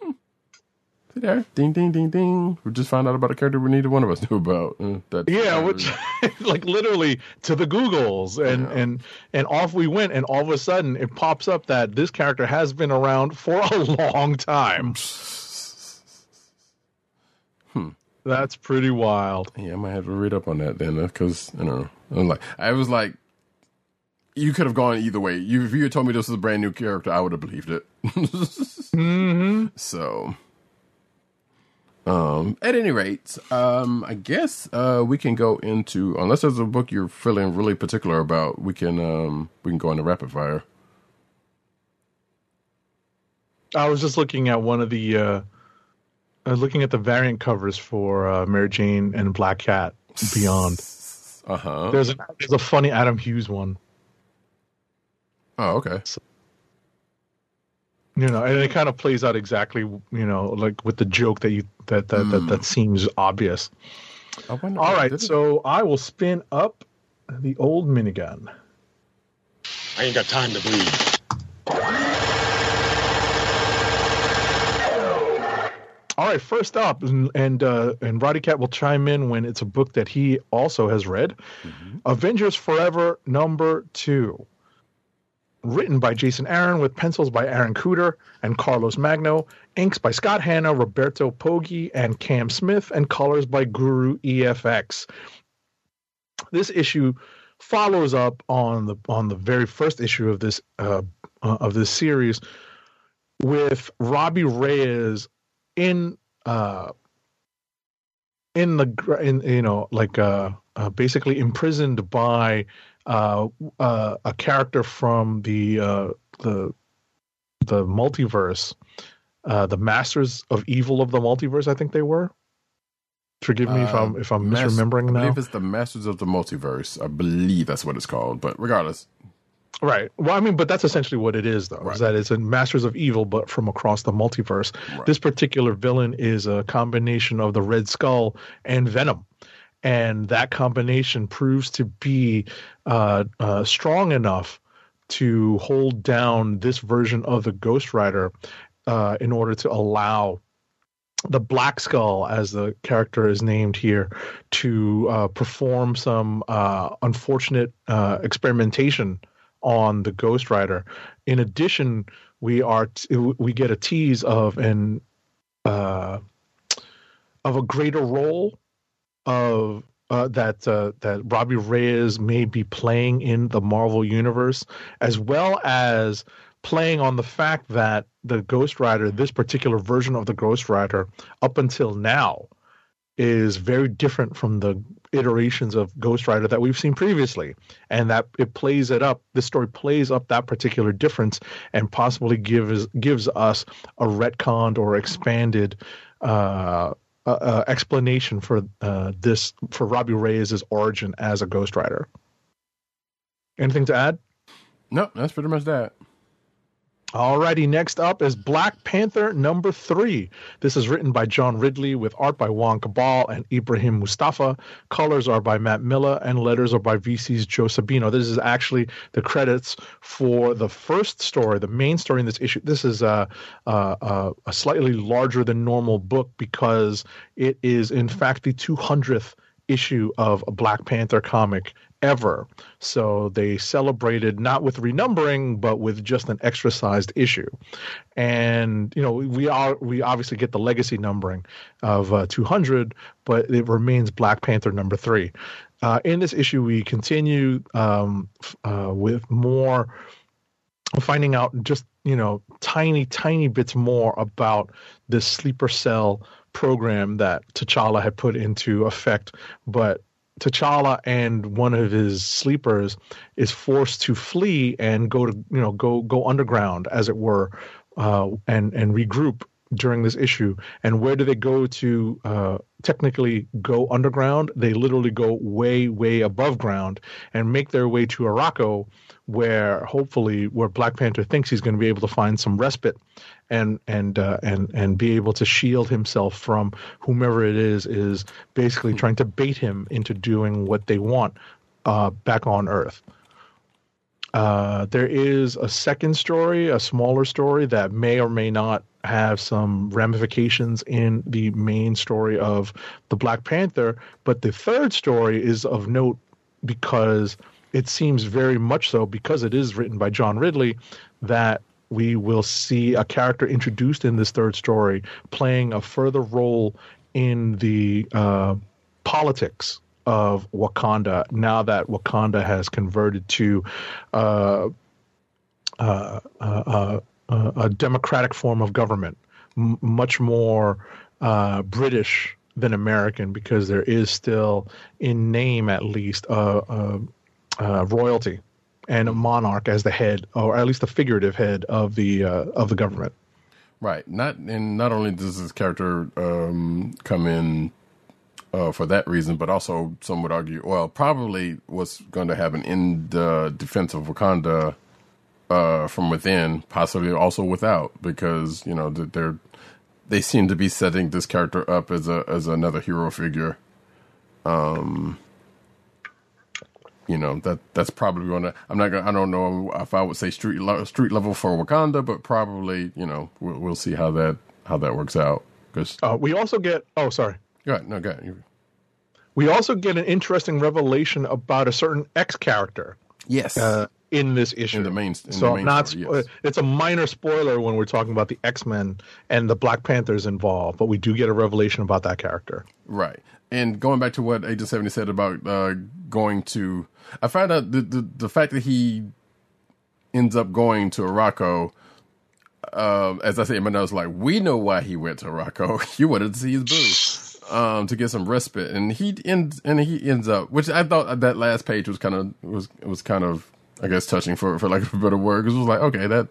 Hmm. See there, ding, ding, ding, ding. We just found out about a character we neither one of us knew about. Uh, that Yeah, which like literally to the Googles and and and off we went and all of a sudden it pops up that this character has been around for a long time. That's pretty wild. Yeah, I might have to read up on that then, because I don't know. I'm like, I was like, you could have gone either way. You, if you had told me this was a brand new character, I would have believed it. mm-hmm. So, um, at any rate, um, I guess uh, we can go into unless there's a book you're feeling really particular about, we can um, we can go into rapid fire. I was just looking at one of the uh, looking at the variant covers for uh, Mary Jane and Black Cat Beyond. Uh huh. There's a, there's a funny Adam Hughes one, Oh, okay. You know, and it kind of plays out exactly, you know, like with the joke that you that that that, that seems obvious. All right, so I will spin up the old minigun. I ain't got time to bleed. All right, first up, and and, uh, and Roddy Cat will chime in when it's a book that he also has read, Avengers Forever number two, written by Jason Aaron with pencils by Aaron Kuder and Carlos Magno, inks by Scott Hanna, Roberto Poggi, and Cam Smith, and colors by Guru EFX. This issue follows up on the on the very first issue of this uh, uh, of this series with Robbie Reyes in uh in the in you know like uh, uh basically imprisoned by uh, uh a character from the uh the the multiverse uh the masters of evil of the multiverse i think they were forgive me if Uh, i'm if i'm Mas- misremembering I now believe it's the Masters of the Multiverse. I believe that's what it's called. But regardless, Right. Well, I mean, but that's essentially what it is, though. Right. Is that it's a Masters of Evil, but from across the multiverse. Right. This particular villain is a combination of the Red Skull and Venom, and that combination proves to be uh, uh, strong enough to hold down this version of the Ghost Rider uh, in order to allow the Black Skull, as the character is named here, to uh, perform some uh, unfortunate uh, experimentation on the Ghost Rider. In addition, we are t- we get a tease of an of a greater role of uh, that uh, that Robbie Reyes may be playing in the Marvel universe, as well as playing on the fact that the Ghost Rider, this particular version of the Ghost Rider, up until now, is very different from the iterations of Ghost Rider that we've seen previously, and that it plays it up. This story plays up that particular difference and possibly gives gives us a retconned or expanded. Uh, uh, uh, explanation for uh, this for Robbie Reyes' origin as a Ghost Rider. Anything to add? No, that's pretty much that. Alrighty, next up is Black Panther number three. This is written by John Ridley with art by Juan Cabal and Ibrahim Moustafa. Colors are by Matt Milla and letters are by VC's Joe Sabino. This is actually the credits for the first story, the main story in this issue. This is a, a, a slightly larger than normal book because it is, in fact, the 200th issue of a Black Panther comic ever. So they celebrated not with renumbering, but with just an extra sized issue. And you know, we are we obviously get the legacy numbering of uh, 200, but it remains Black Panther number three. Uh, in this issue, we continue um, uh, with more finding out just you know tiny tiny bits more about this sleeper cell program that T'Challa had put into effect, but T'Challa and one of his sleepers is forced to flee and go to you know go go underground as it were, uh, and and regroup during this issue. And where do they go to uh, technically go underground? They literally go way way above ground and make their way to Arakko, where hopefully where Black Panther thinks he's going to be able to find some respite and and uh, and and be able to shield himself from whomever it is is basically trying to bait him into doing what they want uh, back on Earth. Uh, there is a second story, a smaller story that may or may not have some ramifications in the main story of the Black Panther, but the third story is of note because it seems very much so because it is written by John Ridley that we will see a character introduced in this third story playing a further role in the uh, politics of Wakanda now that Wakanda has converted to uh, uh, uh, uh a democratic form of government, m- much more uh, British than American, because there is still, in name at least, uh, royalty and a monarch as the head, or at least the figurative head of the uh, of the government. Right. Not and not only does this character um, come in uh, for that reason, but also some would argue, well, probably was going to happen in the defense of Wakanda uh, from within, possibly also without, because you know they're they seem to be setting this character up as a as another hero figure. Um, you know that that's probably going to. I'm not. Gonna, I don't know if I would say street le- street level for Wakanda, but probably you know we'll, we'll see how that how that works out. Because uh, we also get. Oh, sorry. Go ahead. No, go ahead. We also get an interesting revelation about a certain X character. Yes. Uh, in this issue, in the main, in so the main not. story, yes. It's a minor spoiler when we're talking about the X Men and the Black Panthers involved, but we do get a revelation about that character. Right. And going back to what Agent Seventy said about uh, going to, I found out the, the, the fact that he ends up going to Arakko. Uh, as I say my notes, like we know why he went to Arakko. you wanted to see his boo, um, to get some respite, and he ends and he ends up, which I thought that last page was kind of was was kind of I guess touching for for like a better word because it was like okay that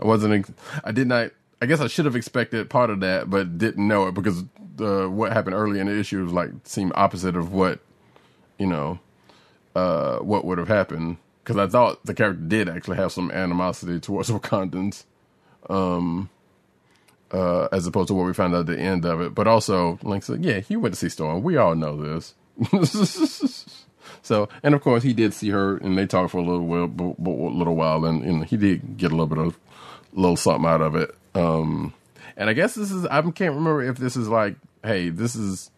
I wasn't I did not I guess I should have expected part of that but didn't know it because what happened early in the issue was like seemed opposite of what you know uh what would have happened. Because I thought the character did actually have some animosity towards Wakandans um uh as opposed to what we found out at the end of it. But also like said yeah he went to see Storm. We all know this. So, and of course, he did see her, and they talked for a little while, b- b- little while, and, and he did get a little bit of little something out of it. Um, and I guess this is I can't remember if this is like, hey, this is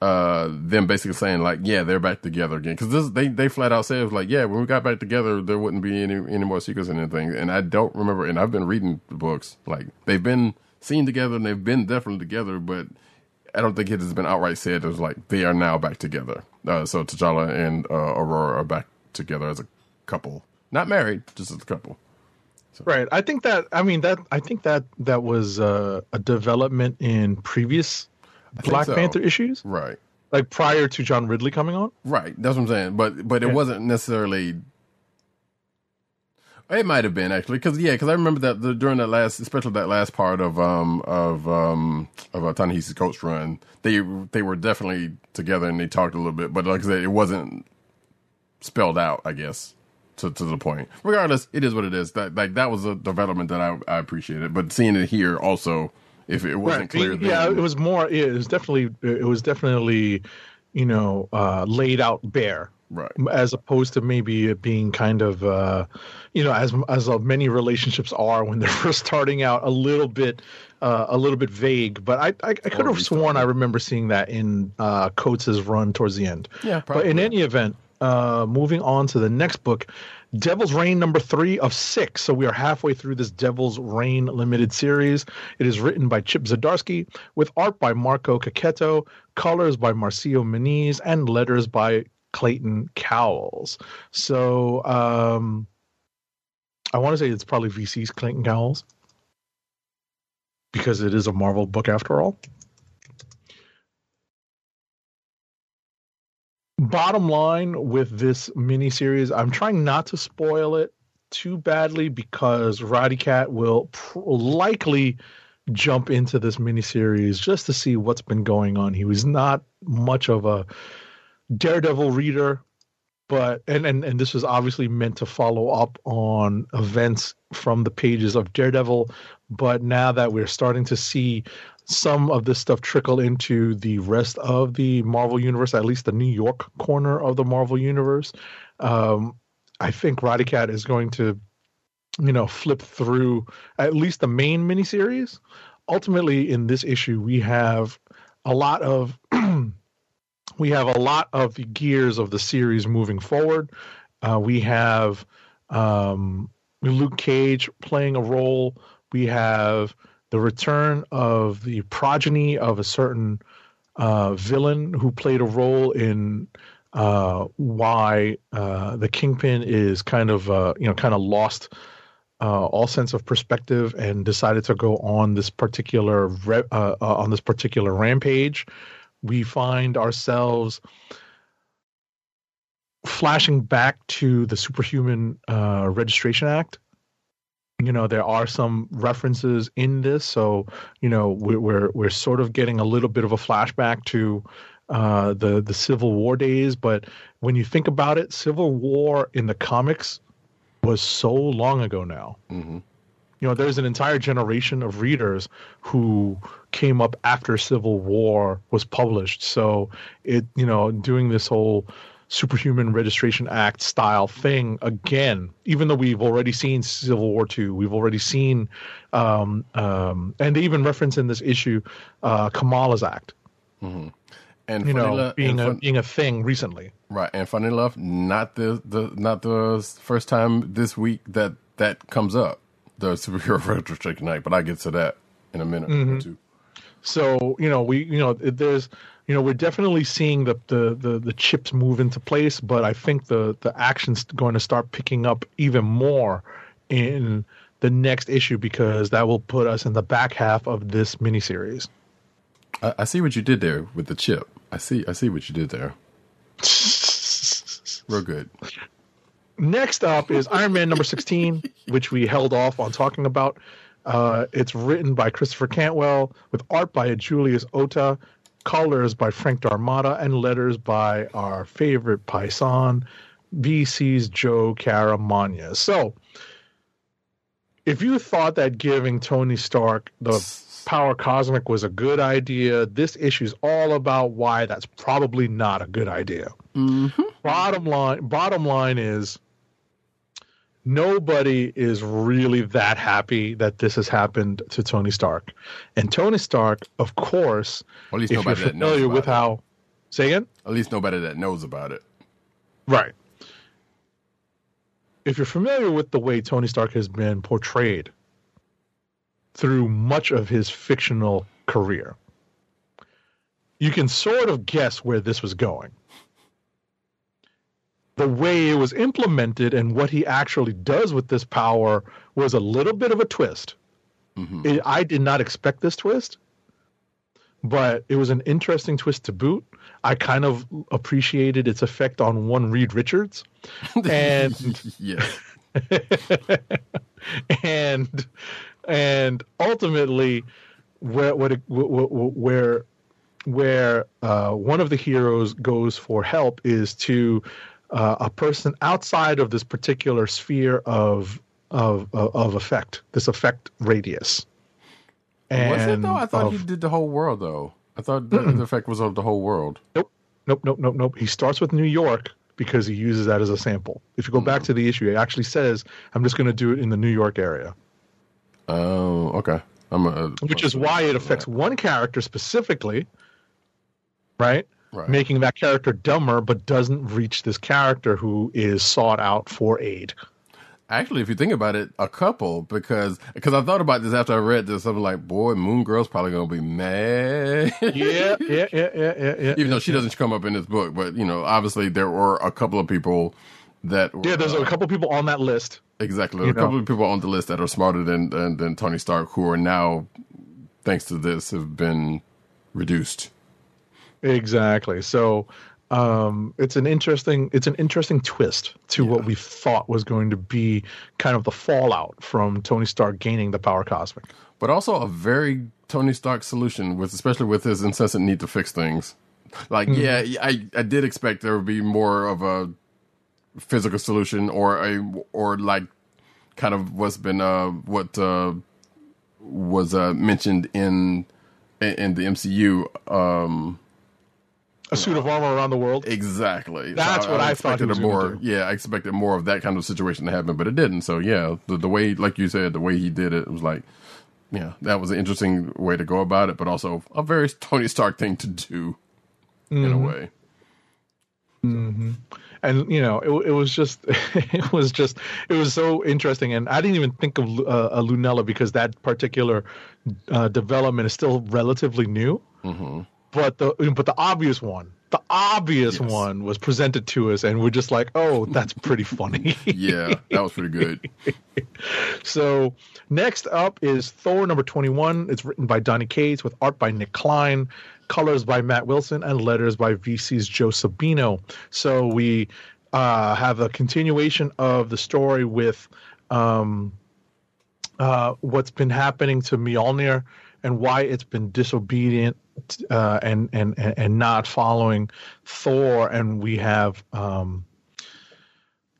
uh them basically saying like, yeah, they're back together again because this they they flat out said like, yeah, when we got back together, there wouldn't be any any more secrets and anything. And I don't remember, and I've been reading the books like they've been seen together and they've been definitely together, but I don't think it has been outright said. It was like they are now back together. Uh, so T'Challa and uh, Ororo are back together as a couple, not married, just as a couple. Right. I think that I mean that I think that that was uh, a development in previous think Black so. Panther issues, Right, like prior to John Ridley coming on. right. That's what I'm saying. But but it Yeah. wasn't necessarily. It might have been actually because yeah, because I remember that the, during that last, especially that last part of um of um of uh, Ta-Nehisi's Coates Run, they they were definitely together and they talked a little bit, but like I said, it wasn't spelled out. I guess to to the point. Regardless, it is what it is. That like that was a development that I I appreciated, but seeing it here also, if it wasn't clear, Yeah, then, it was more. It was definitely. It was definitely, you know, uh, laid out bare. Right. As opposed to maybe it being kind of, uh, you know, as as uh, many relationships are when they're first starting out, a little bit, uh, a little bit vague. But I, I, I could have sworn I remember seeing that in uh, Coates's run towards the end. Yeah, But in any event, uh, moving on to the next book, Devil's Reign number three of six. So we are halfway through this Devil's Reign limited series. It is written by Chip Zdarsky with art by Marco Checchetto, colors by Marcio Menyz, and letters by Clayton Cowles. So um, I want to say it's probably VC's Clayton Cowles because it is a Marvel book after all. Bottom line with this miniseries, I'm trying not to spoil it too badly because Roddy Cat will pr- likely jump into this miniseries just to see what's been going on. He was not much of a Daredevil reader, but and and and this was obviously meant to follow up on events from the pages of Daredevil, but now that we're starting to see some of this stuff trickle into the rest of the Marvel universe, at least the New York corner of the Marvel universe. Um, I think Roddy Cat is going to, you know, flip through at least the main miniseries. Ultimately, in this issue, we have a lot of we have a lot of the gears of the series moving forward. Uh, we have um, Luke Cage playing a role. We have the return of the progeny of a certain uh, villain who played a role in uh, why uh, the Kingpin is kind of uh, you know kind of lost uh, all sense of perspective and decided to go on this particular re- uh, on this particular rampage. We find ourselves flashing back to the Superhuman Registration Act you know there are some references in this so you know we're we're, we're sort of getting a little bit of a flashback to uh, the the Civil War days, but when you think about it, Civil War in the comics was so long ago now. Mm-hmm. You know, there's an entire generation of readers who came up after Civil War was published. So it, you know, doing this whole Superhuman Registration Act style thing again, even though we've already seen Civil War II, we've already seen, um, um, and they even reference in this issue uh, Kamala's Act, And you know, enough- being a fun- being a thing recently. right, and funny enough, not the, the not the first time this week that that comes up, the superhero registration act. But I get to that in a minute Mm-hmm. or two. So you know, we you know, there's you know, we're definitely seeing the the the, the chips move into place, but I think the the action's going to start picking up even more in the next issue because that will put us in the back half of this miniseries. I, I see what you did there with the chip. I see. I see what you did there. Real good. Next up is Iron Man number 16, which we held off on talking about. Uh, it's written by Christopher Cantwell with art by Julius Ohta, colors by Frank D'Armata, and letters by our favorite Paisan, VC's Joe Caramagna. So, if you thought that giving Tony Stark the Power Cosmic was a good idea. This issue is all about why that's probably not a good idea. Mm-hmm. Bottom line, bottom line is nobody is really that happy that this has happened to Tony Stark, and Tony Stark, of course, at least if you're nobody that knows familiar with it. how, say again, At least nobody that knows about it. right. If you're familiar with the way Tony Stark has been portrayed through much of his fictional career, you can sort of guess where this was going. The way it was implemented and what he actually does with this power was a little bit of a twist. It- I did not expect this twist, but it was an interesting twist to boot. I kind of appreciated its effect on one Reed Richards. And yeah. and and ultimately where what it- wh- wh- where where uh, one of the heroes goes for help is to uh, a person outside of this particular sphere of of of, of effect, this effect radius. was it though? I thought of- he did the whole world though. I thought the, the effect was of the whole world. Nope. Nope, nope, nope, nope. He starts with New York because he uses that as a sample. If you go back to the issue, it actually says, I'm just going to do it in the New York area, Oh, okay. I'm uh, which is why it affects one character specifically, right? Right. Making that character dumber, but doesn't reach this character who is sought out for aid. Actually, if you think about it, a couple because because I thought about this after I read this. I'm like, boy, Moon Girl's probably gonna be mad. Yeah, yeah, yeah, yeah, yeah, yeah. Even though she doesn't come up in this book, but you know, obviously there were a couple of people that were, Yeah, there's uh, a couple people on that list. exactly a couple of people on the list that are smarter than, than than Tony Stark who are now, thanks to this, have been reduced. Exactly. So um, it's an interesting it's an interesting twist to what we thought was going to be kind of the fallout from Tony Stark gaining the power cosmic. but also a very Tony Stark solution with especially with his incessant need to fix things. Like, yeah, I I did expect there would be more of a physical solution or a or like kind of what's been uh what uh was uh mentioned in in the MCU um A suit of armor around the world. exactly. That's what I thought he expected was a more yeah I expected more of that kind of situation to happen but it didn't. So yeah the, the way like you said the way he did it, it was like yeah that was an interesting way to go about it but also a very Tony Stark thing to do in Mm-hmm. a way and you know it, it was just it was just it was so interesting and i didn't even think of uh, a lunella because that particular uh, development is still relatively new but the but the obvious one the obvious Yes. one was presented to us and we're just like oh that's pretty funny yeah that was pretty good So next up is Thor number 21. It's written by Donny Cates with art by Nick Klein, colors by Matt Wilson, and letters by VC's Joe Sabino. So we uh, have a continuation of the story with um, uh, what's been happening to Mjolnir and why it's been disobedient uh, and, and and not following Thor. And we have um,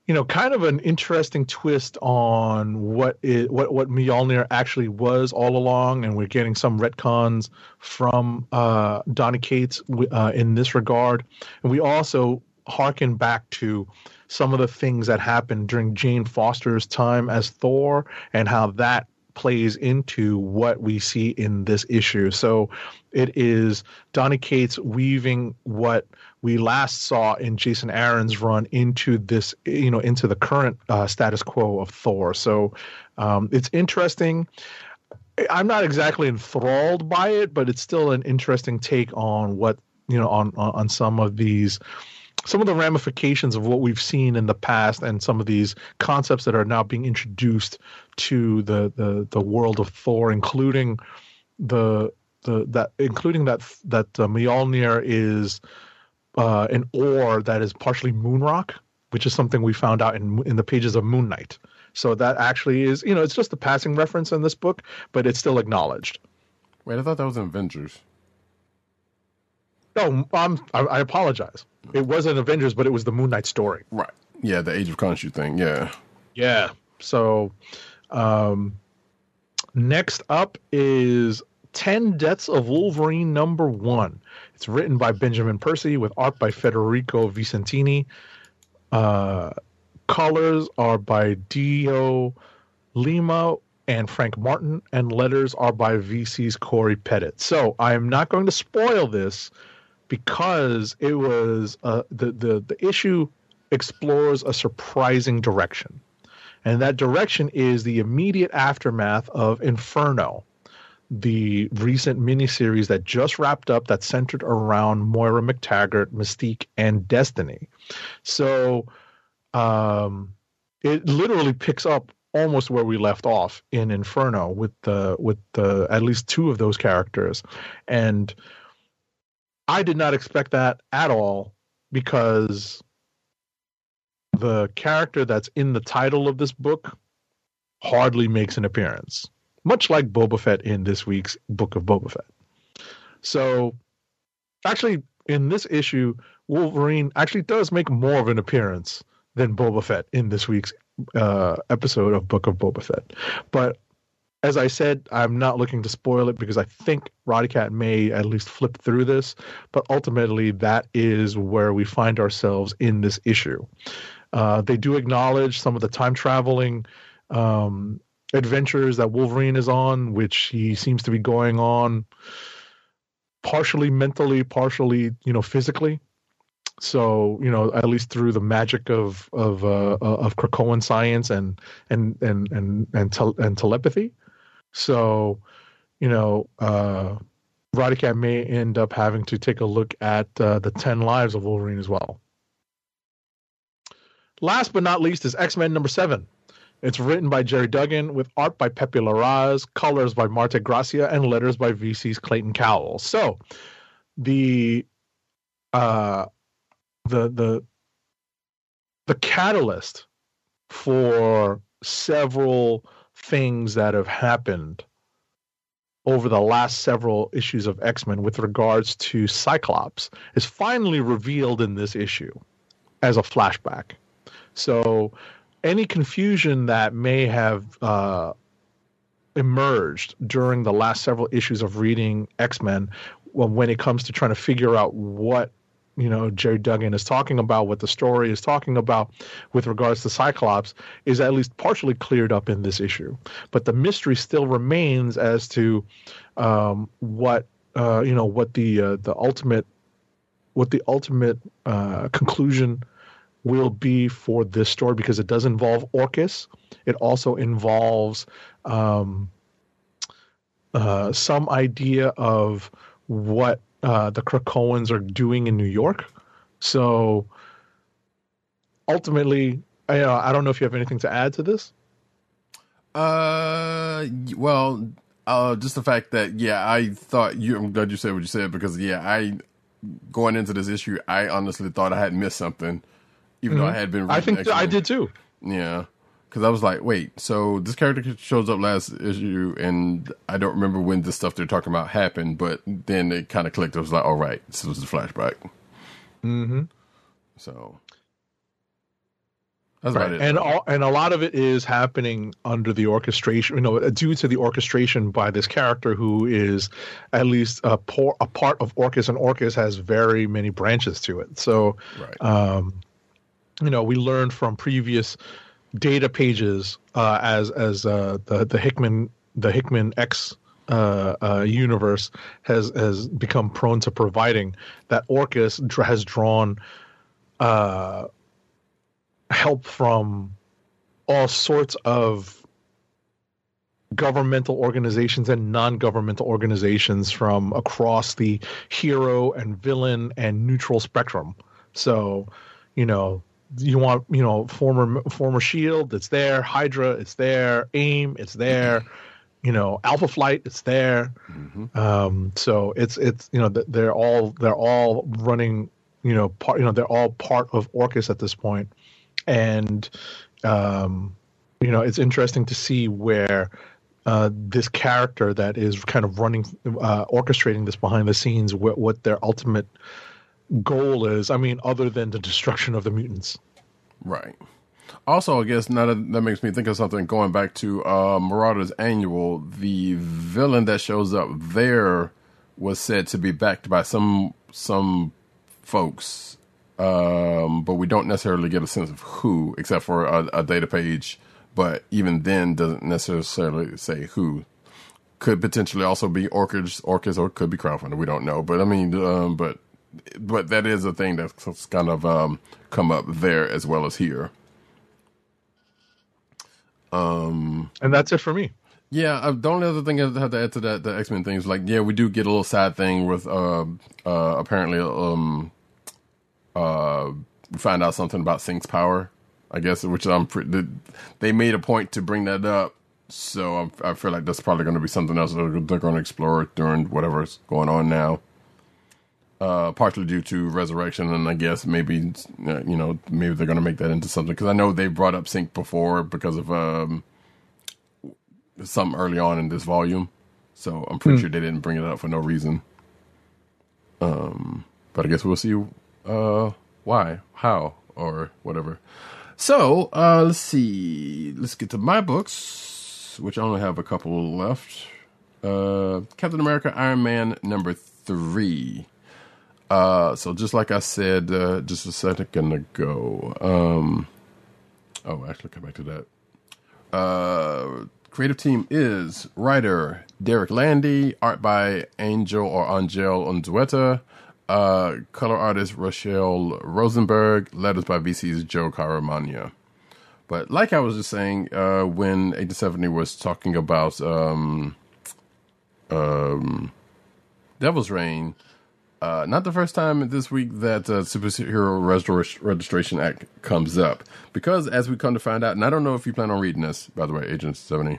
you know, kind of an interesting twist on what it, what what Mjolnir actually was all along, and we're getting some retcons from uh, Donny Cates uh, in this regard, and we also harken back to some of the things that happened during Jane Foster's time as Thor, and how that plays into what we see in this issue. So it is Donny Cates weaving what we last saw in Jason Aaron's run into this, you know, into the current uh, status quo of Thor. So um, it's interesting. I'm not exactly enthralled by it, but it's still an interesting take on what you know on, on some of these some of the ramifications of what we've seen in the past and some of these concepts that are now being introduced to the the, the world of Thor, including the the that including that that uh, Mjolnir is uh, an ore that is partially moon rock, which is something we found out in in the pages of Moon Knight. So that actually is, you know, it's just a passing reference in this book, but it's still acknowledged. wait I thought that was in Avengers No, um, I, I apologize. It wasn't Avengers, but it was the Moon Knight story. right yeah the Age of Khonshu thing yeah Yeah. So, um, next up is 10 Deaths of Wolverine number one. It's written by Benjamin Percy with art by Federico Vicentini. Uh, colors are by Dio Lima and Frank Martin, and letters are by VC's Cory Petit. So I am not going to spoil this because it was uh, the, the the issue explores a surprising direction, and that direction is the immediate aftermath of Inferno, the recent miniseries that just wrapped up that centered around Moira MacTaggert, Mystique, and Destiny. So um, it literally picks up almost where we left off in Inferno with the with the at least two of those characters, and I did not expect that at all because the character that's in the title of this book hardly makes an appearance, much like Boba Fett in this week's Book of Boba Fett. So, actually, in this issue, Wolverine actually does make more of an appearance than Boba Fett in this week's uh, episode of Book of Boba Fett. But as I said, I'm not looking to spoil it because I think Roddy Cat may at least flip through this. But ultimately, that is where we find ourselves in this issue. Uh, they do acknowledge some of the time traveling um, adventures that Wolverine is on, which he seems to be going on partially mentally, partially, you know, physically. So you know, at least through the magic of of uh, of Krakoan science and and and and and, and telepathy. So, you know, uh, Roddy Cat may end up having to take a look at uh, the ten lives of Wolverine as well. Last but not least is X Men number seven. It's written by Gerry Duggan with art by Pepe Larraz, colors by Marte Gracia, and letters by VC's Clayton Cowles. So, the uh, the the the catalyst for several things that have happened over the last several issues of X-Men with regards to Cyclops is finally revealed in this issue as a flashback. So any confusion that may have uh, emerged during the last several issues of reading X-Men well, when it comes to trying to figure out what you know Gerry Duggan is talking about, what the story is talking about with regards to Cyclops, is at least partially cleared up in this issue. But the mystery still remains as to um, what uh, you know what the uh, the ultimate what the ultimate uh, conclusion will be for this story because it does involve Orchis. It also involves um, uh, some idea of what uh, the Krakoans are doing in New York. So ultimately, I, uh, I don't know if you have anything to add to this. Uh, well, uh, just the fact that yeah, I thought you. I'm glad you said what you said because yeah, I going into this issue, I honestly thought I had missed something, even though I had been. Mm-hmm. I think I did too. Yeah, because I was like, wait, so this character shows up last issue, and I don't remember when the stuff they're talking about happened, but then it kind of clicked. I was like, all right, this was a flashback. Mm-hmm. So that's about Right. it. And all, and a lot of it is happening under the orchestration, you know, due to the orchestration by this character who is at least a, por- a part of Orchis, and Orchis has very many branches to it. So, right. um, you know, we learned from previous data pages uh, as as uh, the the Hickman the Hickman X uh, uh, universe has has become prone to providing that Orchis has drawn uh, help from all sorts of governmental organizations and non-governmental organizations from across the hero and villain and neutral spectrum. So, you know, you want you know former former Shield, it's there. Hydra, it's there. AIM, it's there. You know, Alpha Flight, it's there. Um, so it's it's you know they're all they're all running you know part you know they're all part of Orchis at this point, and um, you know it's interesting to see where uh, this character that is kind of running uh, orchestrating this behind the scenes what, what their ultimate goal is. I mean, other than the destruction of the mutants. Right. Also, I guess now that, that makes me think of something. Going back to uh, Marauders Annual, the villain that shows up there was said to be backed by some some folks, um, but we don't necessarily get a sense of who, except for a, a data page. But even then, doesn't necessarily say who. Could potentially also be Orchis, Orchis, or could be crowdfunding. We don't know, but I mean, um, but but that is a thing that's kind of um, come up there as well as here. And that's it for me. Yeah, uh, the only other thing I have to add to that, the X Men thing is like, yeah, we do get a little sad thing with uh, uh, apparently um, uh, we find out something about Synch's power, I guess, which I'm pretty. They made a point to bring that up, so I'm, I feel like that's probably going to be something else that they're, they're going to explore during whatever's going on now. Uh, partly due to resurrection, and I guess maybe uh, you know maybe they're going to make that into something because I know they brought up Synch before because of um, something early on in this volume, so I'm pretty sure they didn't bring it up for no reason. Um, but I guess we'll see uh, why, how, or whatever. So uh, let's see. Let's get to my books, which I only have a couple left. Uh, Captain America, Iron Man, number three. Uh, so just like I said uh, just a second ago, um, oh, actually, come back to that. Uh, creative team is writer Derek Landy, art by Angel or Angel Unzueta, uh, color artist Rachelle Rosenberg, letters by VC's Joe Caramagna. But like I was just saying, uh, when Agent 70 was talking about um, um, Devil's Reign, uh, not the first time this week that uh, Superhero Restor- Registration Act comes up. Because as we come to find out, and I don't know if you plan on reading this, by the way, Agent 70.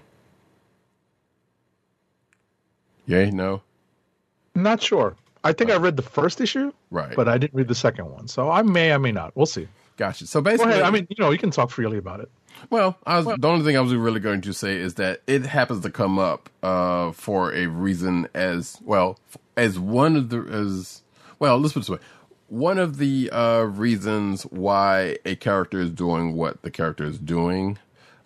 Yay? No? Not sure. I think I read the first issue, Right. but I didn't read the second one. So I may, I may not. We'll see. Gotcha. So Go basically, ahead. I mean, you know, you can talk freely about it. Well, I was, the only thing I was really going to say is that it happens to come up uh, for a reason as well as one of the as well. Let's put it this way: one of the uh, reasons why a character is doing what the character is doing.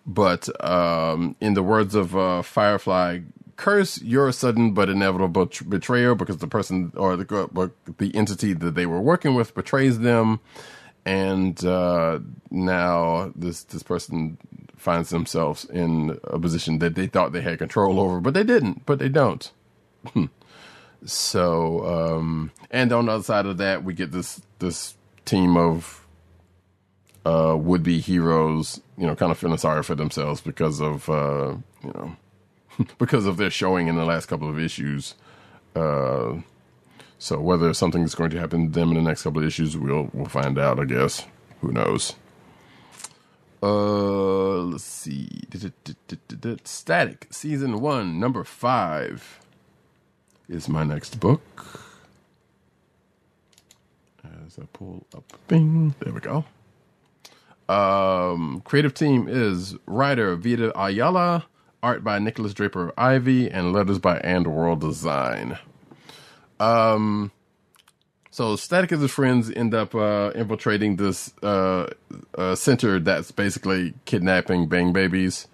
But um, in the words of uh, Firefly, curse your sudden but inevitable bet- betrayal because the person or the the entity that they were working with betrays them and uh, now this this person finds themselves in a position that they thought they had control over, but they didn't. But they don't. so, um, and on the other side of that, we get this this team of uh, would be heroes, you know, kind of feeling sorry for themselves because of uh, you know because of their showing in the last couple of issues. Uh, so whether something's going to happen to them in the next couple of issues, we'll we'll find out. I guess. Who knows? Uh, let's see. Static season one, number five, is my next book. As I pull up, bing. There we go. Um, creative team is writer Vita Ayala, art by Nikolas Draper-Ivey, and letters by AndWorld Design. Um, so Static and his friends end up uh, infiltrating this uh, uh, center that's basically kidnapping bang babies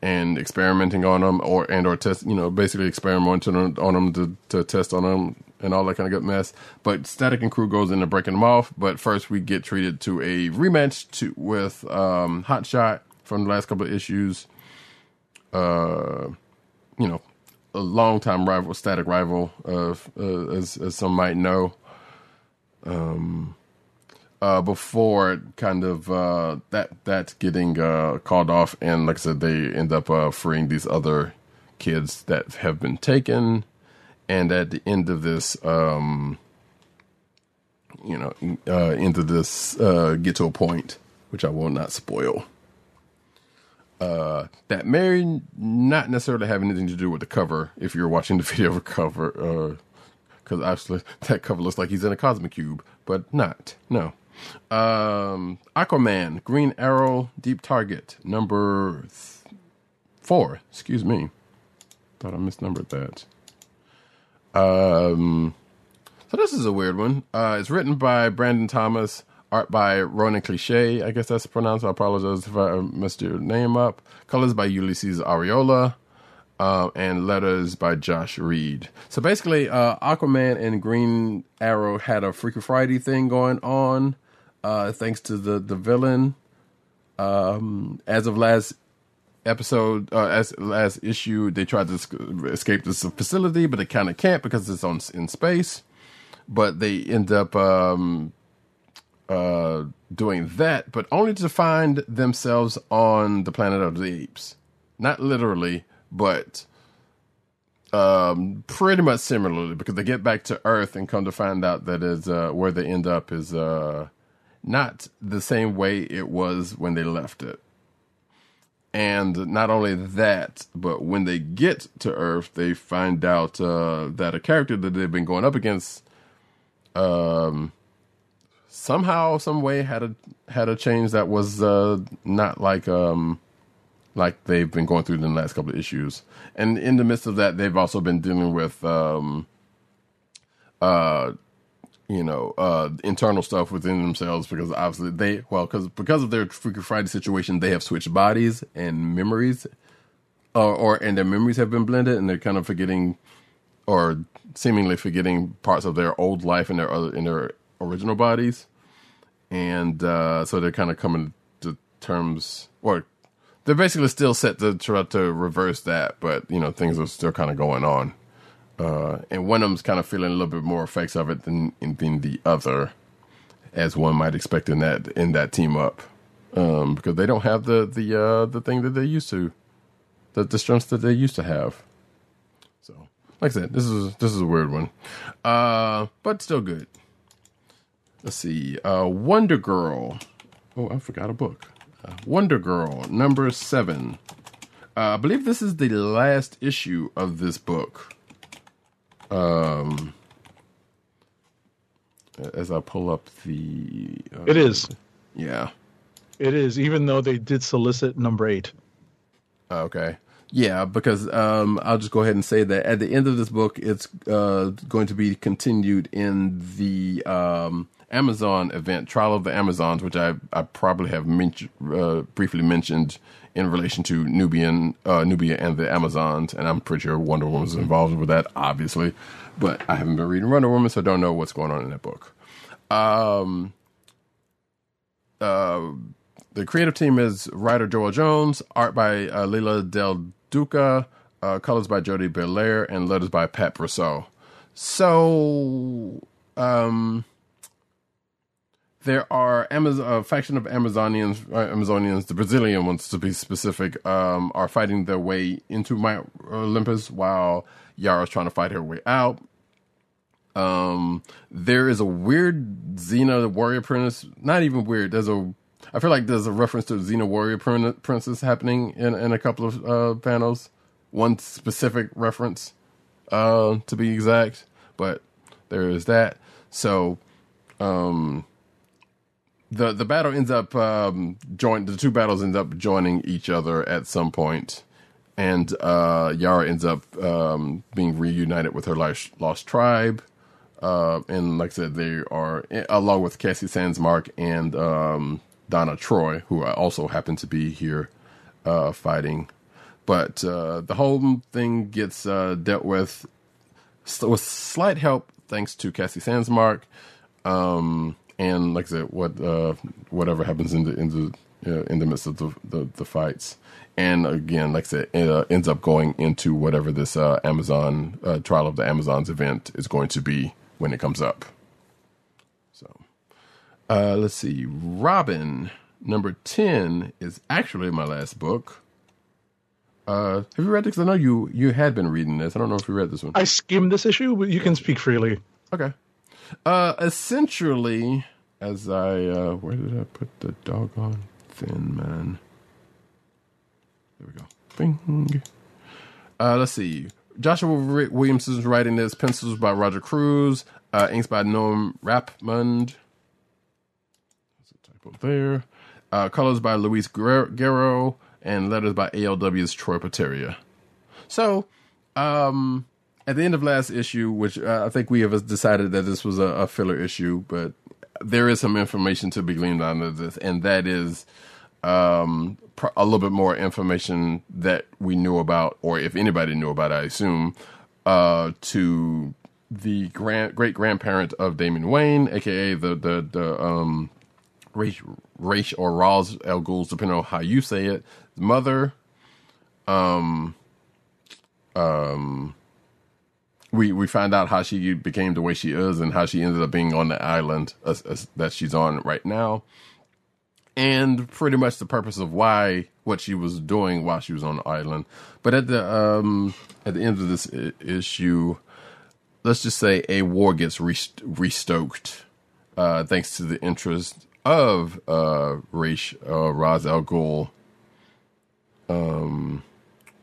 and experimenting on them, or and or test, you know, basically experimenting on, them to, to test on them and all that kind of good mess. But Static and crew goes into breaking them off. But first, we get treated to a rematch to with um, Hotshot from the last couple of issues. Uh, you know, a longtime rival, static rival, of uh, as as some might know. Um, uh, before kind of uh, that that getting uh, called off, and like I said, they end up uh, freeing these other kids that have been taken, and at the end of this, um, you know, uh, into this uh, get to a point which I will not spoil uh, that may not necessarily have anything to do with the cover if you're watching the video of cover, because actually that cover looks like he's in a cosmic cube, but not. No. Um, Aquaman, Green Arrow, Deep Target, number th- four. Excuse me. Thought I misnumbered that. Um, so this is a weird one. Uh, it's written by Brandon Thomas, Art by Ronan Cliquet, I guess that's pronounced. I apologize if I messed your name up. Colors by Ulises Arreola. Uh, and letters by Josh Reed. So basically, uh, Aquaman and Green Arrow had a Freaky Friday thing going on, uh, thanks to the the villain. Um, as of last episode, uh, as last issue, they tried to esc- escape this facility, but they kind of can't because it's on in space. But they end up um, uh, doing that, but only to find themselves on the planet of the apes. Not literally, but um, pretty much similarly, because they get back to Earth and come to find out that is uh, where they end up is uh, not the same way it was when they left it. And not only that, but when they get to Earth, they find out uh, that a character that they've been going up against um, somehow, some way had a had a change that was uh, not like um, like they've been going through in the last couple of issues. And in the midst of that, they've also been dealing with um, uh, you know, uh, internal stuff within themselves because obviously they well because because of their Freaky Friday situation, they have switched bodies and memories, or or and their memories have been blended, and they're kind of forgetting or seemingly forgetting parts of their old life and their other in their original bodies, and uh, so they're kind of coming to terms or they're basically still set to try to reverse that, but you know things are still kind of going on. Uh, and one of them's kind of feeling a little bit more effects of it than than the other, as one might expect in that in that team up, um, because they don't have the the uh, the thing that they used to, the the strengths that they used to have. So, like I said, this is this is a weird one, uh, but still good. Let's see, uh, Wonder Girl. Oh, I forgot a book. Uh, Wonder Girl number seven. Uh, I believe this is the last issue of this book. Um, as I pull up the, uh, It is. yeah, It is, even though they did solicit number eight. okay, yeah, because um, I'll just go ahead and say that at the end of this book, it's uh, going to be continued in the um, Amazon event, Trial of the Amazons, which I I probably have mentioned uh, briefly mentioned in relation to Nubian uh, Nubia and the Amazons, and I'm pretty sure Wonder Woman was involved with that, obviously, but I haven't been reading Wonder Woman, so I don't know what's going on in that book. Um, uh, the creative team is writer Joëlle Jones, art by uh, Leila Del Duca, uh, colors by Jordie Bellaire, and letters by Pat Brousseau. So, um, there are Amaz- a faction of Amazonians, uh, Amazonians, the Brazilian ones to be specific, um, are fighting their way into Mount Olympus while Yara's trying to fight her way out. Um, there is a weird Xena warrior princess. Not even weird. There's a. I feel like there's a reference to Xena warrior prin- princess happening in in a couple of uh, panels. One specific reference, uh, to be exact. But there is that. So, um, the the battle ends up um. The two battles end up joining each other at some point, and uh, Yara ends up um, being reunited with her lost, lost tribe. Uh, and like I said, they are along with Cassie Sandsmark and um, Donna Troy, who also happen to be here uh, fighting. But uh, the whole thing gets uh, dealt with with slight help thanks to Cassie Sandsmark. Um, and like I said, what uh, whatever happens in the in the uh, in the midst of the, the, the fights, and again, like I said, it uh, ends up going into whatever this uh, Amazon uh, trial of the Amazons event is going to be when it comes up. So, uh, let's see, Robin number ten is actually my last book. Uh, have you read this? I know you you had been reading this. I don't know if you read this one. I skimmed this issue, but you can speak freely. Okay. Uh, essentially, as I uh, where did I put the doggone thin man? There we go. Bing. Uh, let's see. Joshua Wi- Williamson's writing this. Pencils by Roger Cruz. Uh, inks by Norm Rapmund. There's a typo there. Uh, colors by Luis. Guerrero and letters by ALW's Troy Peteri. So, um, at the end of last issue, which uh, I think we have decided that this was a, a filler issue, but there is some information to be gleaned out of this, and that is um, a little bit more information that we knew about, or if anybody knew about, I assume, uh, to the grand great grandparent of Damian Wayne, aka the the the um, Raish, Raish or Ra's El Ghul's, depending on how you say it, mother. Um, um, we we find out how she became the way she is and how she ended up being on the island uh, uh, that she's on right now, and pretty much the purpose of why what she was doing while she was on the island. But at the um at the end of this I- issue, let's just say a war gets rest- restoked, uh, thanks to the interest of uh Raish uh, Ra's Al Ghul. Um,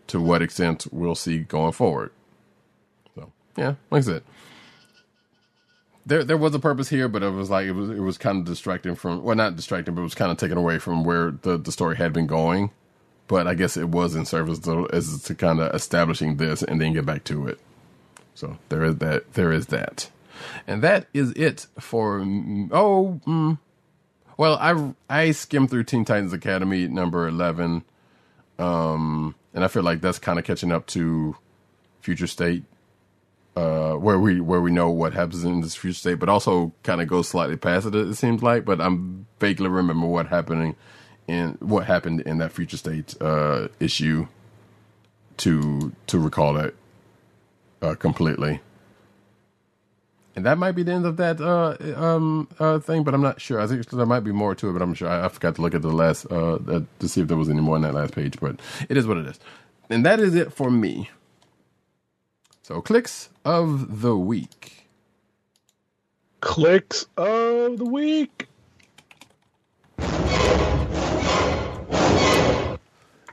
to what extent we'll see going forward. Yeah, like I said, there there was a purpose here, but it was like it was it was kind of distracting from well, not distracting, but it was kind of taken away from where the the story had been going. But I guess it was in service to, as to kind of establishing this and then get back to it. So there is that. There is that, and that is it for. Oh, mm, well, I I skimmed through Teen Titans Academy number eleven, um, and I feel like that's kind of catching up to Future State, uh, where we where we know what happens in this Future State, but also kind of goes slightly past it. It seems like, but I'm vaguely remember what happening in what happened in that Future State uh, issue to to recall that uh, completely. And that might be the end of that uh, um, uh, thing, but I'm not sure. I think there might be more to it, but I'm sure. I, I forgot to look at the last uh, to see if there was any more on that last page, but it is what it is. And that is it for me. So, clicks of the week. Clicks of the week.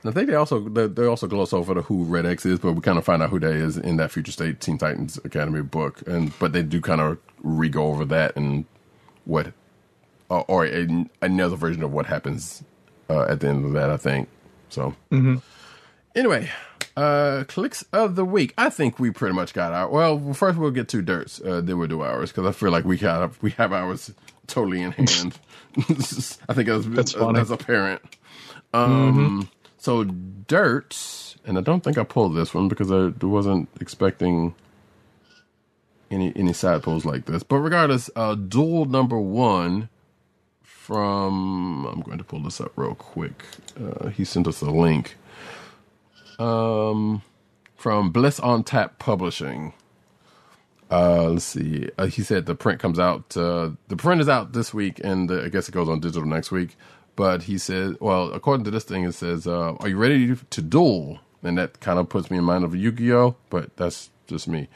And I think they also they, they also gloss over the who Red X is, but we kind of find out who that is in that Future State Teen Titans Academy book, and but they do kind of re go over that and what, uh, or a, another version of what happens uh, at the end of that. I think so. Anyway, uh, clicks of the week. I think we pretty much got our. Well, first we'll get two dirts, uh, then we'll do ours because I feel like we have we have ours totally in hand. I think that's That's funny. that's apparent. Um, so dirt, and I don't think I pulled this one because I wasn't expecting any any side pulls like this. But regardless, uh, duel number one from I'm going to pull this up real quick. Uh, he sent us a link um, from Bliss on Tap Publishing. Uh, let's see. Uh, he said the print comes out. Uh, the print is out this week, and I guess it goes on digital next week. But he said, well, according to this thing, it says, uh, "Are you ready to duel?" And that kind of puts me in mind of Yu-Gi-Oh, but that's just me.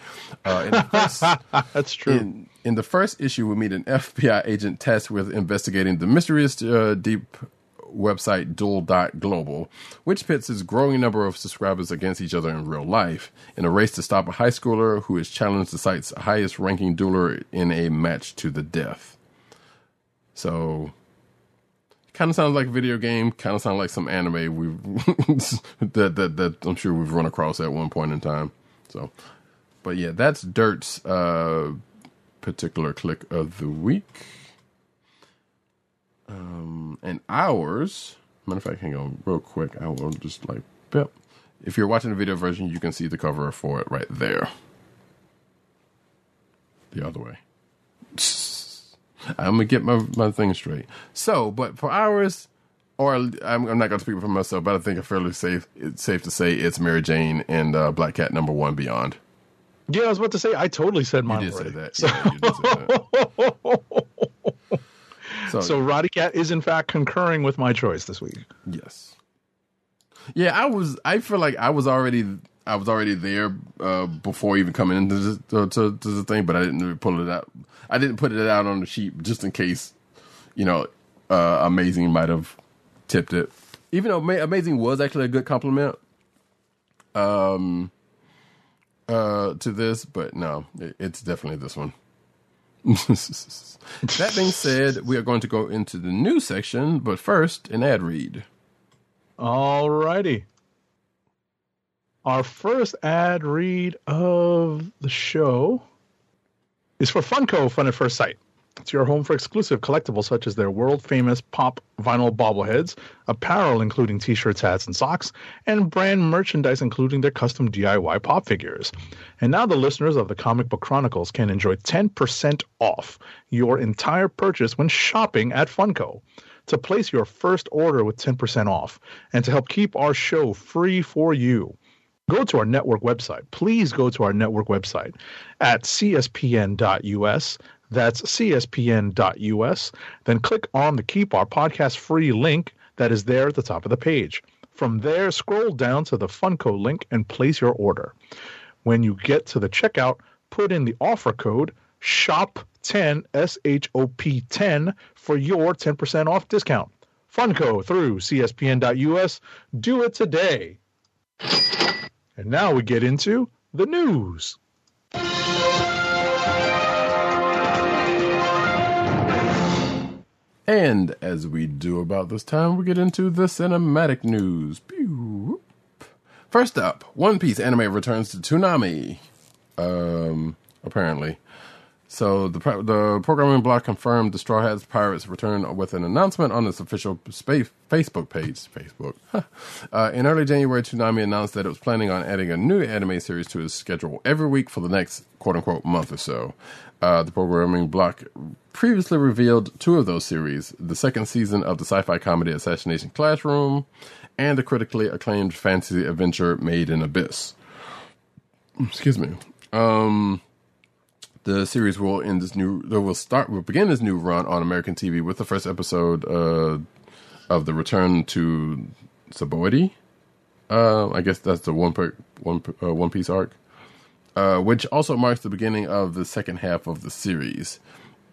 Uh, first, That's true. in, in the first issue, we meet an FBI agent tasked with investigating the mysterious uh, deep website Duel.global, which pits its growing number of subscribers against each other in real life in a race to stop a high schooler who has challenged the site's highest ranking dueler in a match to the death. So, kind of sounds like a video game, kind of sounds like some anime we've that, that that I'm sure we've run across at one point in time. So, but yeah, that's Dirt's uh, particular click of the week. Um, and ours, matter of fact, hang on real quick. I will just like, yep. If you're watching the video version, you can see the cover for it right there. The other way. I'm gonna get my my thing straight. So, but for ours, or I'm, I'm not gonna speak for myself, but I think it's fairly safe. It's safe to say it's Mary Jane and uh, Black Cat number one Beyond. Yeah, I was about to say. I totally said mine. You did say that. So, Yeah, you did say that. So, so Roddy Cat is in fact concurring with my choice this week. Yes. Yeah, I was. I feel like I was already. I was already there uh, before even coming into this, to, to, to the thing, but I didn't really pull it out. I didn't put it out on the sheet just in case, you know, uh, Amazing might have tipped it. Even though Ma- Amazing was actually a good compliment, um, uh, to this, but no, it, it's definitely this one. that being said, we are going to go into the news section, but first, an ad read. All righty. Our first ad read of the show is for Funko Fun at First Sight. It's your home for exclusive collectibles such as their world famous pop vinyl bobbleheads, apparel including t shirts, hats, and socks, and brand merchandise including their custom DIY pop figures. And now the listeners of the Comic Book Chronicles can enjoy 10% off your entire purchase when shopping at Funko. To place your first order with 10% off and to help keep our show free for you, go to our network website. Please go to our network website at cspn.us. That's cspn.us. Then click on the Keep Our Podcast Free link that is there at the top of the page. From there, scroll down to the Funko link and place your order. When you get to the checkout, put in the offer code SHOP10, S H O P 10, for your 10% off discount. Funko through cspn.us. Do it today. And now we get into the news. And as we do about this time, we get into the cinematic news. First up, One Piece anime returns to Toonami. Um, apparently. So the the programming block confirmed the Straw Hats Pirates return with an announcement on its official space Facebook page. Facebook. Uh, in early January, Toonami announced that it was planning on adding a new anime series to its schedule every week for the next quote unquote month or so. Uh, the programming block previously revealed two of those series: the second season of the sci-fi comedy Assassination Classroom, and the critically acclaimed fantasy adventure Made in Abyss. Excuse me. Um, the series will end this new. They will start. Will begin this new run on American TV with the first episode uh, of the return to Sabaody. Uh, I guess that's the one per, one uh, One Piece arc, uh, which also marks the beginning of the second half of the series.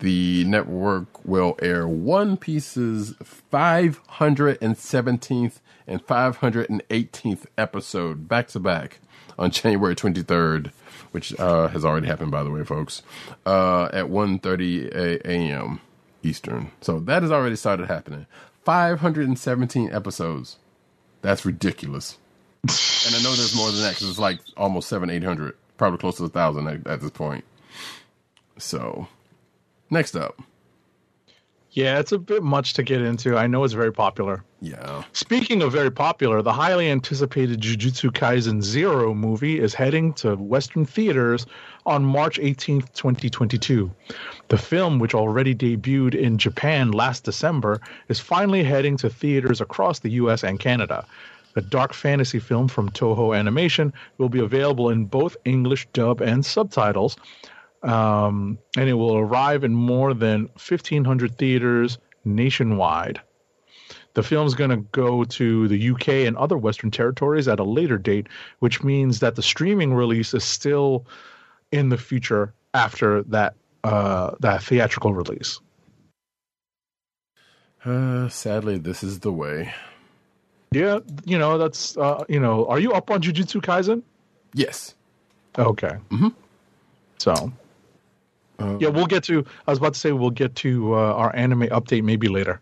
The network will air One Piece's 517th and 518th episode back to back on January 23rd, which uh, has already happened, by the way, folks, uh, at 1.30 a- a.m. Eastern. So that has already started happening. 517 episodes. That's ridiculous. and I know there's more than that because it's like almost seven, eight hundred, probably close to a thousand at, at this point. So, next up, Yeah, it's a bit much to get into. I know it's very popular. yeah, Speaking of very popular, the highly anticipated Jujutsu Kaisen Zero movie is heading to Western theaters on March 18th, 2022. The film, which already debuted in Japan last December, is finally heading to theaters across the US and Canada. The dark fantasy film from Toho Animation will be available in both English dub and subtitles, um, and it will arrive in more than 1,500 theaters nationwide. The film's going to go to the UK and other Western territories at a later date, which means that the streaming release is still in the future after that uh, that theatrical release. uh, sadly, this is the way. Yeah, you know that's uh, you know. Are you up on Jujutsu Kaisen? Yes, Okay. Mm-hmm. So. Yeah, we'll get to. I was about to say we'll get to uh, our anime update maybe later.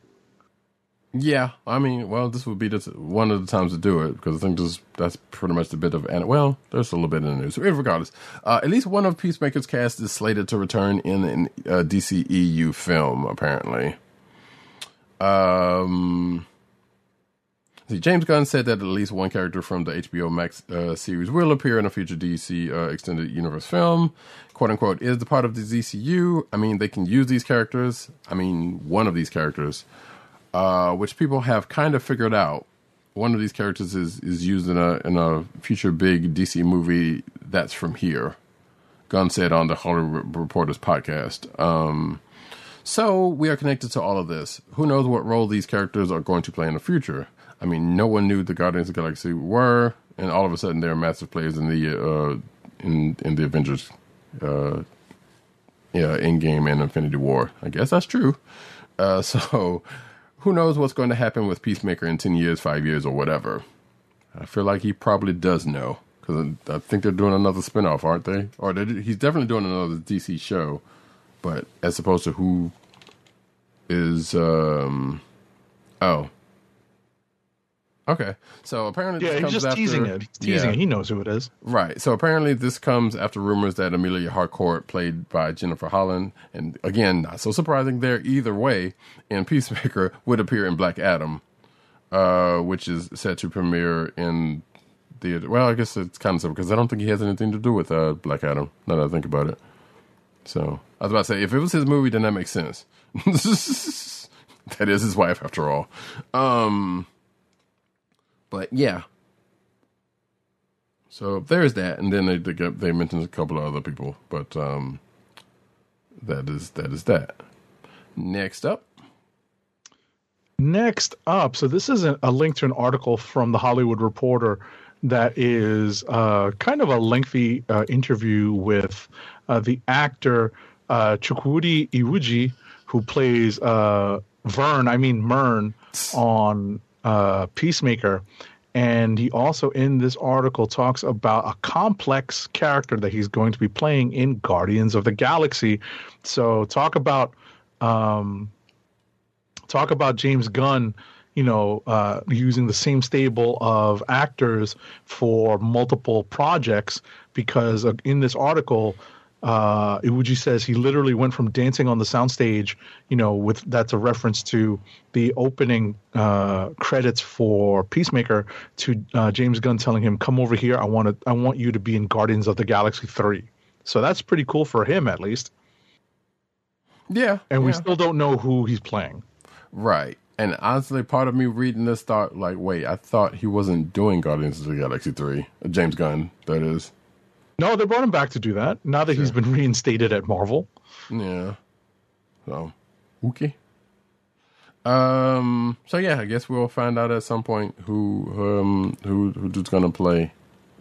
yeah. I mean, well, this would be the, one of the times to do it because I think this, that's pretty much the bit of and well, there's a little bit in the news. Regardless, uh, at least one of Peacemaker's cast is slated to return in an uh, DCEU film. Apparently, um. See, James Gunn said that at least one character from the HBO Max uh, series will appear in a future DC uh, extended universe film. "Quote unquote" is the part of the DCU. I mean, they can use these characters. I mean, one of these characters, uh, which people have kind of figured out. One of these characters is is used in a in a future big DC movie that's from here. Gunn said on the Hollywood Reporters podcast. Um, so we are connected to all of this. Who knows what role these characters are going to play in the future? I mean, no one knew the Guardians of the Galaxy were, and all of a sudden they're massive players in the uh, in in the Avengers, uh, yeah, Endgame and Infinity War. I guess that's true. Uh, so who knows what's going to happen with Peacemaker in ten years, five years, or whatever? I feel like he probably does know because I think they're doing another spinoff, aren't they? Or he's definitely doing another DC show, but as opposed to who is um oh Okay, so apparently, Yeah, this he's comes just after, teasing it. He's teasing Yeah. it. He knows who it is. Right. So apparently, this comes after rumors that Emilia Harcourt, played by Jennifer Holland, and again, not so surprising there either way, in Peacemaker, would appear in Black Adam, uh, which is set to premiere in theater. Well, I guess it's kind of simple because I don't think he has anything to do with uh, Black Adam. Now that I think about it. So I was about to say, if it was his movie, then that makes sense. that is his wife, after all. Um, but yeah, so there's that, and then they they, they mentioned a couple of other people, but um, that is that is that. Next up, Next up, so this is a, a link to an article from the Hollywood Reporter that is uh, kind of a lengthy uh, interview with uh, the actor uh, Chukwudi Iwuji, who plays uh, Vern, I mean Murn, on uh, Peacemaker. And he also, in this article, talks about a complex character that he's going to be playing in Guardians of the Galaxy. So, talk about um, talk about James Gunn, you know, uh, using the same stable of actors for multiple projects. Because uh, in this article, uh, Iwuji says he literally went from dancing on the soundstage, you know, with that's a reference to the opening uh, credits for Peacemaker, to uh, James Gunn telling him, "Come over here. I want to. I want you to be in Guardians of the Galaxy 3. So that's pretty cool for him, at least. yeah, And we yeah. still don't know who he's playing. right. And honestly, part of me reading this thought like, wait, I thought he wasn't doing Guardians of the Galaxy three. Uh, James Gunn, that is. No, they brought him back to do that. Now that he's been reinstated at Marvel. Yeah. So, okay. Um. So yeah, I guess we'll find out at some point who um who who's going to play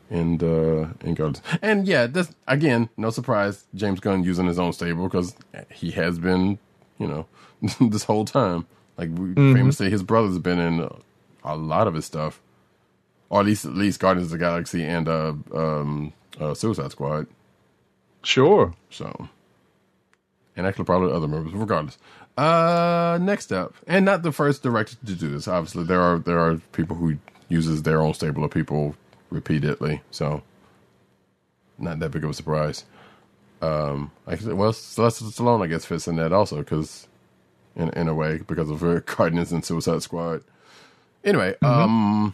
in the in Guardians. And yeah, this again, no surprise. James Gunn using his own stable because he has been, you know, this whole time. Like we famously, his brother's been in a lot of his stuff, or at least at least Guardians of the Galaxy and uh um uh, Suicide Squad. Sure. So, and actually probably other members, regardless. Uh, next up, and not the first director to do this. Obviously, there are there are people who uses their own stable of people repeatedly. So, not that big of a surprise. Um, I guess, well, Sylvester Stallone, I guess, fits in that also because, in in a way, because of her Guardians and Suicide Squad. Anyway, um,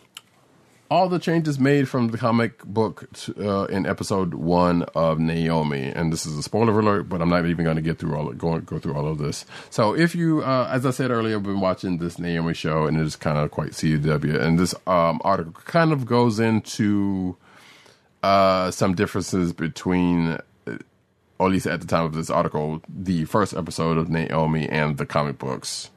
all the changes made from the comic book uh, in episode one of Naomi, and this is a spoiler alert, but I'm not even going to get through all go go through all of this. So if you, uh, as I said earlier, been watching this Naomi show, and it's kind of quite CW, and this um, article kind of goes into uh, some differences between. uh, Or at least at the time of this article, the first episode of Naomi and the comic books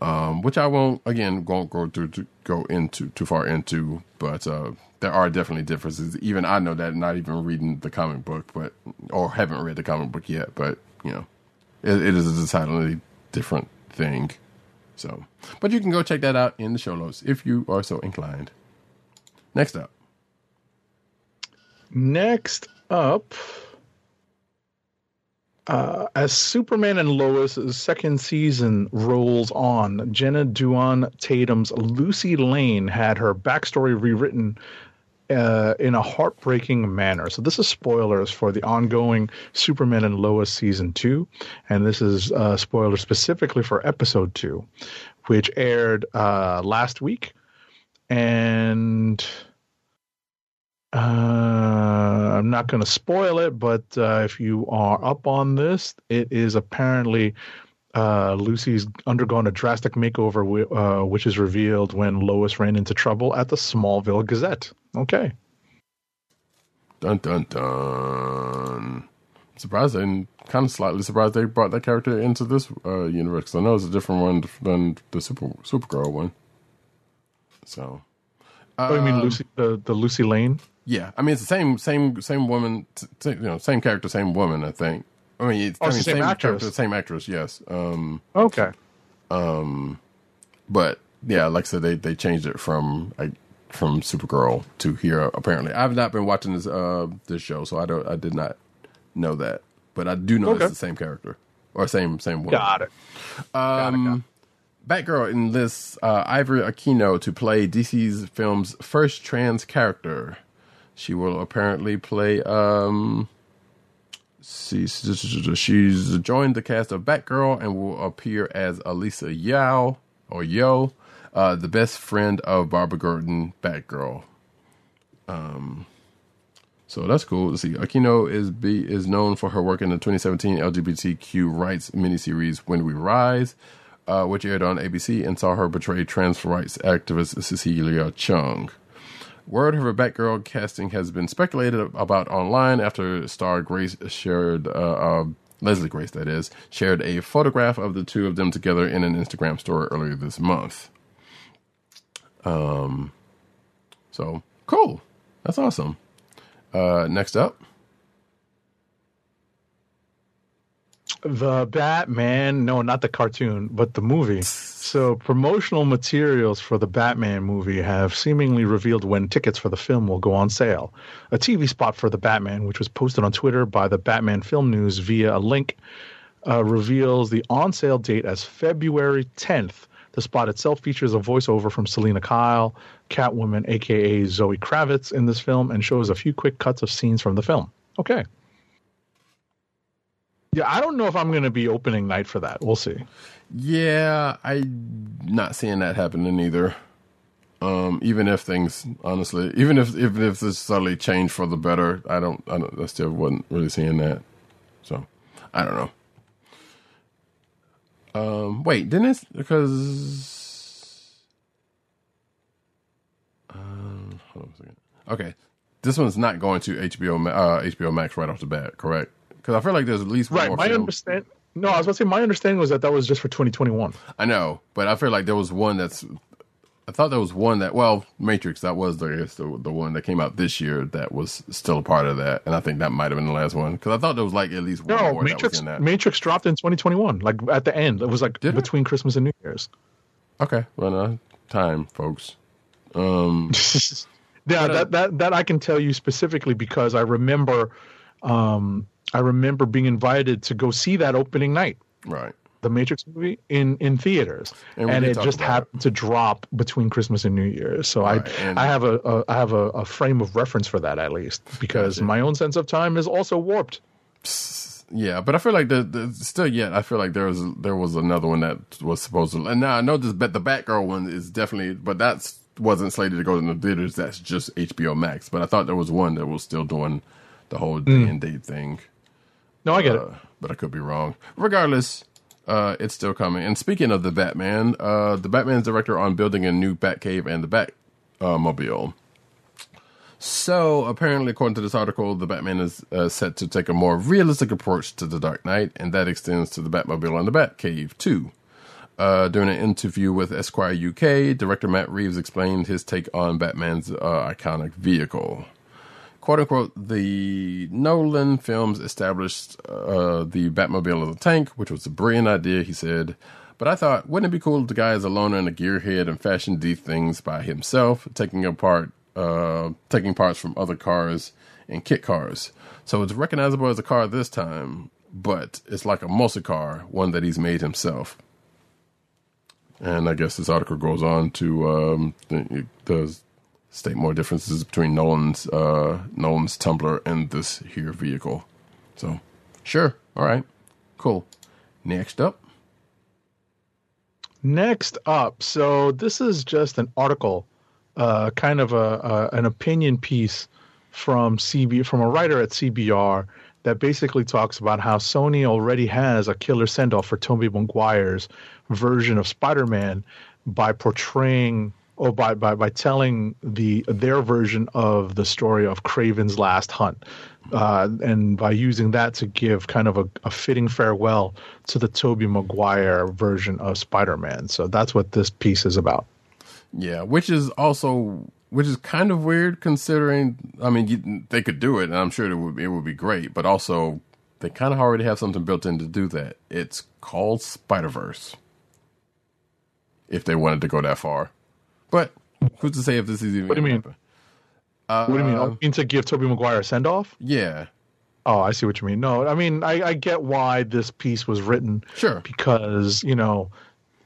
um, which I won't again won't go through to go into too far into, but uh, there are definitely differences. Even I know that not even reading the comic book, but or haven't read the comic book yet, but you know, it, it is a decidedly different thing. So, but you can go check that out in the show notes if you are so inclined. Next up, Next up, uh, as Superman and Lois' second season rolls on, Jenna Dewan Tatum's Lucy Lane had her backstory rewritten uh, in a heartbreaking manner. So this is spoilers for the ongoing Superman and Lois season two, and this is uh, spoilers specifically for episode two, which aired uh, last week, and. Uh, I'm not going to spoil it, but uh, if you are up on this, it is apparently uh, Lucy's undergone a drastic makeover, uh, which is revealed when Lois ran into trouble at the Smallville Gazette. Okay. dun dun dun. Surprised and kind of slightly surprised they brought that character into this uh, universe. 'cause I know it's a different one than the Super Supergirl one. So. oh, you mean Um, Lucy, the, the Lucy Lane? Yeah, I mean it's the same same same woman, t- you know, same character, same woman. I think. I mean, it's, Oh, I mean, the same actress. same actress. Yes. Um, Okay. but yeah, like I said, they they changed it from like from Supergirl to here. Apparently, I've not been watching this uh this show, so I don't I did not know that, but I do know Okay. it's the same character or same same woman. Got it. Got it, got it. Batgirl enlists uh, Ivory Aquino to play DC's film's first trans character. She will apparently play. Um, she's, joined the cast of Batgirl and will appear as Elisa Yao or Yo, uh, the best friend of Barbara Gordon, Batgirl. Um, so that's cool. Let's see. Aquino is be is known for her work in the 2017 LGBTQ rights miniseries When We Rise, uh, which aired on ABC and saw her portray trans rights activist Cecilia Chung. Word of her Batgirl casting has been speculated about online after star Grace shared, uh, uh, Leslie Grace, that is, shared a photograph of the two of them together in an Instagram story earlier this month. Um, so cool. That's awesome. Uh, next up, The Batman, no, not the cartoon, but the movie. So, promotional materials for the Batman movie have seemingly revealed when tickets for the film will go on sale. A TV spot for the Batman, which was posted on Twitter by the Batman Film News via a link, uh, reveals the on sale date as February 10th. The spot itself features a voiceover from Selina Kyle, Catwoman, aka Zoe Kravitz, in this film, and shows a few quick cuts of scenes from the film. Okay. Yeah, I don't know if I'm going to be opening night for that. We'll see. yeah, I'm not seeing that happening either. Um, even if things, honestly, even if even if this suddenly changed for the better, I don't, I don't, I still wasn't really seeing that. So, I don't know. Um, wait, it? Because, um, hold on a second. Okay, this one's not going to HBO uh, HBO Max right off the bat, correct? Because I feel like there's at least one Right. more My film. understand. No, I was about to say my understanding was that that was just for 2021. I know, but I feel like there was one that's. I thought there was one that well, Matrix. That was the the, the one that came out this year that was still a part of that, and I think that might have been the last one because I thought there was like at least one No, more that was Matrix. in that. Matrix dropped in 2021, like at the end. It was like Did it? between Christmas and New Year's. okay, well, uh, time, folks. Um, Yeah, uh, that, that that I can tell you specifically because I remember, um, I remember being invited to go see that opening night, right. the Matrix movie in in theaters, And and, it just happened to drop between Christmas and New Year's. So Right, I and- I have a, a I have a, a frame of reference for that at least because my own sense of time is also warped. Yeah, but I feel like the, the still yet I feel like there was there was another one that was supposed to. And now I know this, but the Batgirl one is definitely, but that's wasn't slated to go in the theaters. That's just HBO Max. But I thought there was one that was still doing the whole mm. day and date thing. No, I get it. Uh, but I could be wrong. Regardless, uh, it's still coming. And speaking of the Batman, uh, the Batman's director on building a new Batcave and the Bat uh. So apparently, according to this article, the Batman is uh, set to take a more realistic approach to the Dark Knight, and that extends to the Batmobile and the Batcave too. Uh, during an interview with Esquire UK, director Matt Reeves explained his take on Batman's uh, iconic vehicle quote unquote, the Nolan films established uh, the Batmobile as a tank, which was a brilliant idea, he said. But I thought, wouldn't it be cool if the guy is a loner and a gearhead and fashioned these things by himself, taking apart, uh, taking parts from other cars and kit cars. So it's recognizable as a car this time, but it's like a muscle car, one that he's made himself. And I guess this article goes on to um, does state more differences between Nolan's uh, Nolan's Tumbler and this here vehicle. So, sure, all right, cool. Next up, Next up, so this is just an article, uh, kind of a, a an opinion piece from CB from a writer at CBR that basically talks about how Sony already has a killer send off for Tobey Maguire's version of Spider-Man by portraying or by, by by telling the their version of the story of Kraven's last hunt, uh, and by using that to give kind of a, a fitting farewell to the Tobey Maguire version of Spider-Man. So that's what this piece is about. yeah, which is also which is kind of weird considering. I mean, you, they could do it, and I'm sure it would it would be great, but also they kind of already have something built in to do that. It's called Spider Verse. If they wanted to go that far, but who's to say if this is even? What do you mean? happen? what do you mean? Oh, you mean to give Tobey Maguire a send off? Yeah, Oh, I see what you mean. No, I mean I, I get why this piece was written. Sure. Because you know,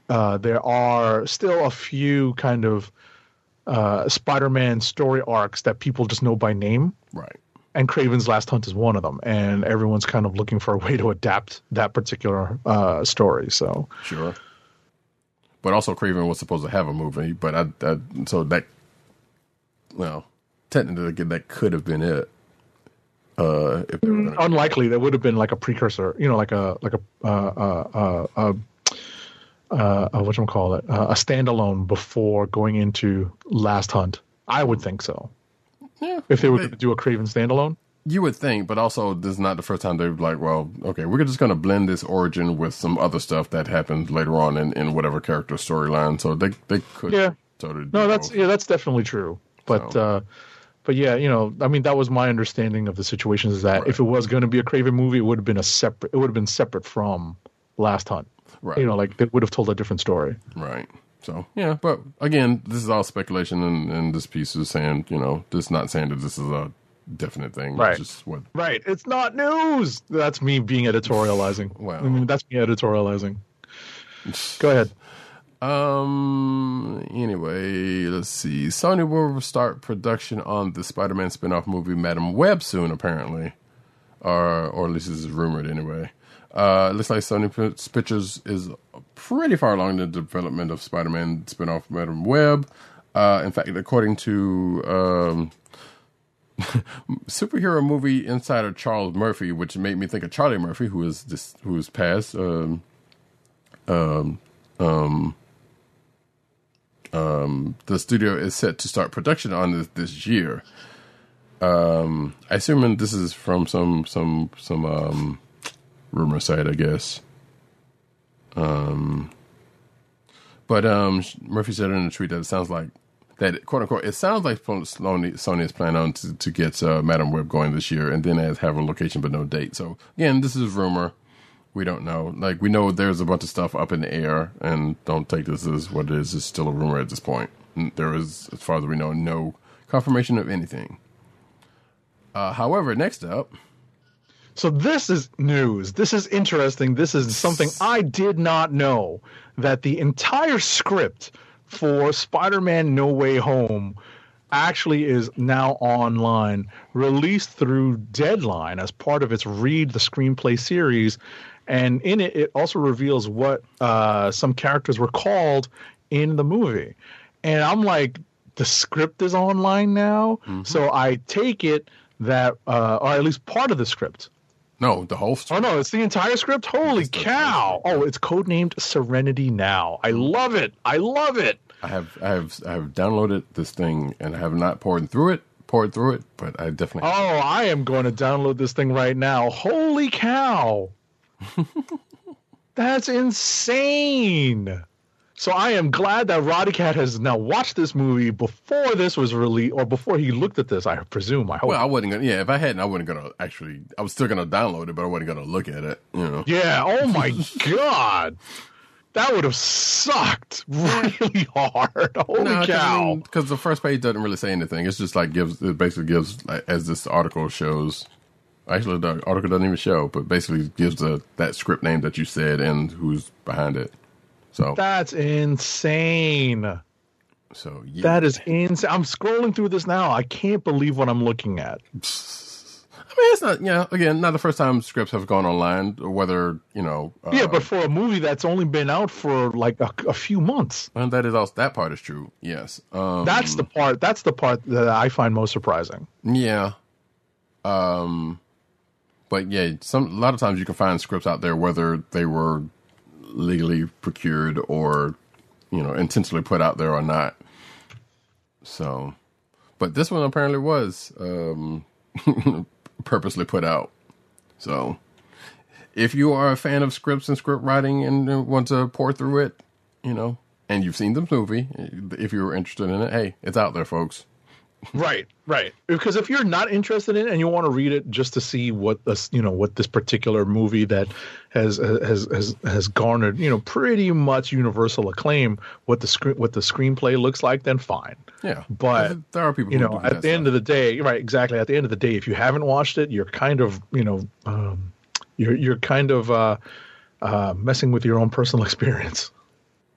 uh, there are still a few kind of uh, Spider-Man story arcs that people just know by name, Right. and Kraven's Last Hunt is one of them. And everyone's kind of looking for a way to adapt that particular uh, story. So Sure. But also, Kraven was supposed to have a movie, but I, I so that, well, technically that could have been it. Uh, if they were gonna, unlikely that would have been like a precursor, you know, like a like a uh, uh, uh, uh, uh, uh, what you call it, uh, a standalone before going into Last Hunt. I would think so. yeah, If they were going to do a Kraven standalone, you would think, but also this is not the first time they've like, well, okay, we're just going to blend this origin with some other stuff that happened later on in, in whatever character storyline. So they they could Yeah. totally no, that's both. yeah, that's definitely true. But So- uh, but yeah, you know, I mean, that was my understanding of the situation is that Right. if it was going to be a Kraven movie, it would have been a separate. It would have been separate from Last Hunt. Right. You know, like they would have told a different story. Right. So yeah, but again, this is all speculation, and, and this piece is saying, you know, this is not saying that this is a definite thing. Right. It's just what. Right. It's not news. That's me being editorializing. Well. I mean, that's me editorializing. Go ahead. Um. Anyway, let's see. Sony will start production on the Spider-Man spin-off movie Madame Web soon, apparently, or or at least this is rumored anyway. Uh, it looks like Sony Pictures is pretty far along in the development of Spider-Man spin-off Madame Web. Uh, in fact, according to um, superhero movie insider Charles Murphy, which made me think of Charlie Murphy, who is this who is passed. Um, the studio is set to start production on this this year. Um, I assume this is from some some some um, rumor site, I guess. Um, but um, Murphy said in a tweet that it sounds like that quote unquote it sounds like Sony, Sony is planning on to, to get uh, Madame Web going this year, and then have a location but no date. So again, this is rumor. We don't know. Like we know there's a bunch of stuff up in the air, and don't take this as what it is. It's still a rumor at this point. There is, as far as we know, no confirmation of anything. Uh, however, next up, So this is news. This is interesting. This is something I did not know that the entire script for Spider-Man No Way Home actually is now online, released through Deadline as part of its Read the Screenplay series. And in it, it also reveals what uh, some characters were called in the movie. And I'm like, the script is online now. So I take it that, uh, or at least part of the script. No, the whole Oh no, it's the entire script. Holy cow! Oh, it's codenamed Serenity Now. I mm-hmm. love it. I love it. I have, I have, I have downloaded this thing, and I have not poured through it, poured through it, but I definitely. Oh, I am going to download this thing right now. Holy cow! That's insane. So I am glad that Roddy Cat has now watched this movie before this was released, or before he looked at this. I presume. I hope. Well, I wasn't gonna. Yeah, if I hadn't, I wasn't gonna actually. I was still gonna download it, but I wasn't gonna look at it. You know. Yeah. Oh my god. That would have sucked really hard. Holy cow. Because the first page doesn't really say anything. It's just like gives. It basically gives, like, as this article shows. Actually, the article doesn't even show, but basically gives the that script name that you said and who's behind it. So, That's insane. so yeah. That is insane. I'm scrolling through this now. I can't believe what I'm looking at. I mean, it's not. Yeah, again, not the first time scripts have gone online. Whether you know. Uh, yeah, but for a movie that's only been out for like a, a few months, and that is also that part is true. Yes. Um, that's the part. That's the part that I find most surprising. Yeah. Um but yeah, some a lot of times you can find scripts out there whether they were legally procured or you know intentionally put out there or not. So, but this one apparently was um purposely put out. So, if you are a fan of scripts and script writing and want to pour through it, you know, and you've seen the movie, if you were interested in it, hey, it's out there, folks. Right, right. Because if you're not interested in it and you want to read it just to see what this, you know, what this particular movie that has has has has garnered, you know, pretty much universal acclaim, what the screen what the screenplay looks like, then fine. Yeah, But there are people you know, at the end stuff. of the day, right? Exactly. At the end of the day, if you haven't watched it, you're kind of, you know, um, you're you're kind of uh, uh, messing with your own personal experience.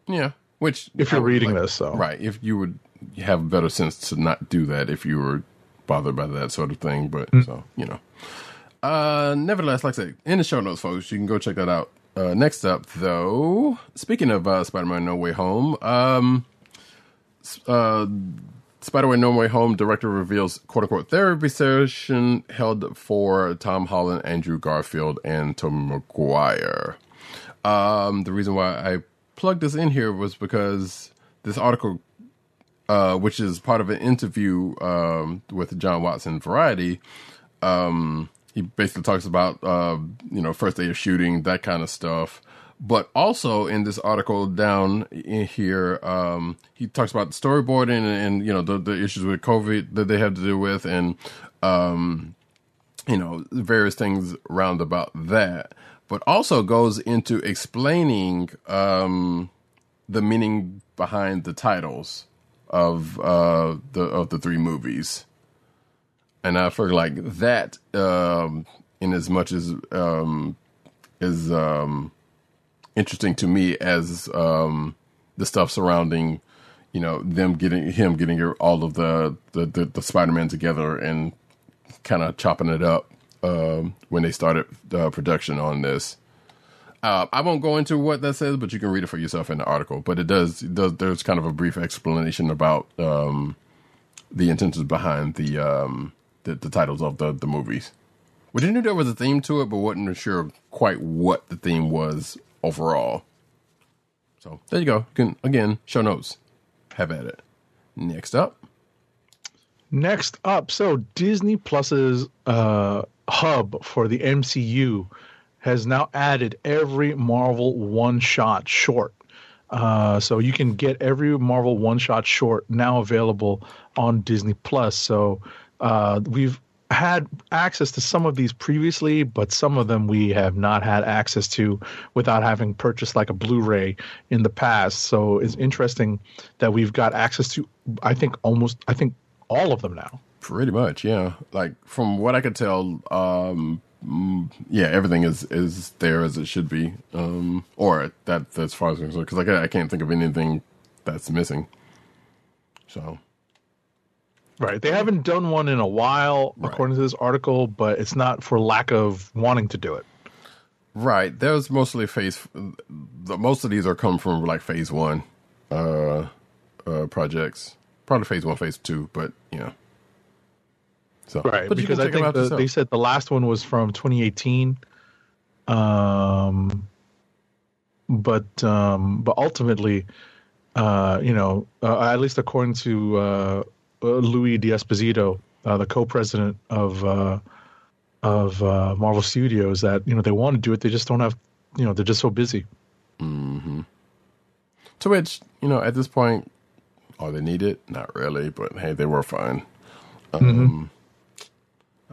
Yeah, which If you're I reading this, so. right, if you would have better sense to not do that if you were bothered by that sort of thing. But Hmm. so you know, uh, nevertheless, like I say, in the show notes, folks, you can go check that out. Uh, next up, though, speaking of uh, Spider-Man: No Way Home, um, uh, Spider-Man: No Way Home director reveals "quote-unquote" therapy session held for Tom Holland, Andrew Garfield, and Tom Maguire. Um, the reason why I plugged this in here was because this article, uh, which is part of an interview um, with Jon Watts on Variety, um, he basically talks about uh, you know first day of shooting that kind of stuff. But also in this article down in here, um, he talks about storyboarding and, and you know the, the issues with COVID that they have to deal with, and um, you know various things round about that. But also goes into explaining um, the meaning behind the titles of uh, the of the three movies and I feel like that, um, in as much as um, is um, interesting to me as um, the stuff surrounding, you know, them getting him getting all of the the, the, the Spider Man together and kind of chopping it up um, when they started uh, production on this. Uh, I won't go into what that says, but you can read it for yourself in the article. But it does, it does. There's kind of a brief explanation about um, the intentions behind the um the, the titles of the the movies. We knew there was a theme to it, but wasn't sure quite what the theme was overall. So there you go. You can again show notes. Have at it. Next up, Next up, so Disney Plus's uh, hub for the MCU has now added every Marvel one shot short. Uh, so you can get every Marvel one shot short now available on Disney Plus. So uh, we've had access to some of these previously, but some of them we have not had access to without having purchased like a Blu-ray in the past. So it's interesting that we've got access to. I think almost. I think all of them now. pretty much, yeah. Like from what I could tell, um, yeah, everything is is there as it should be. Um, or that as far as i because like I, I can't think of anything that's missing. So Right. They haven't done one in a while, Right. according to this article, but it's not for lack of wanting to do it. Right. There's mostly phase. The, most of these are come from like phase one uh, uh, projects. Probably phase one, phase two, but yeah. So Right. but because I think the, they said the last one was from 2018. Um, but um, but ultimately, uh, you know, uh, at least according to uh, uh, Louis D'Esposito, uh, the co-president of uh, of uh, Marvel Studios, that you know they want to do it, they just don't have, you know, they're just so busy. To which you know, at this point, are they needed? Not really, but hey, they were fine. Um,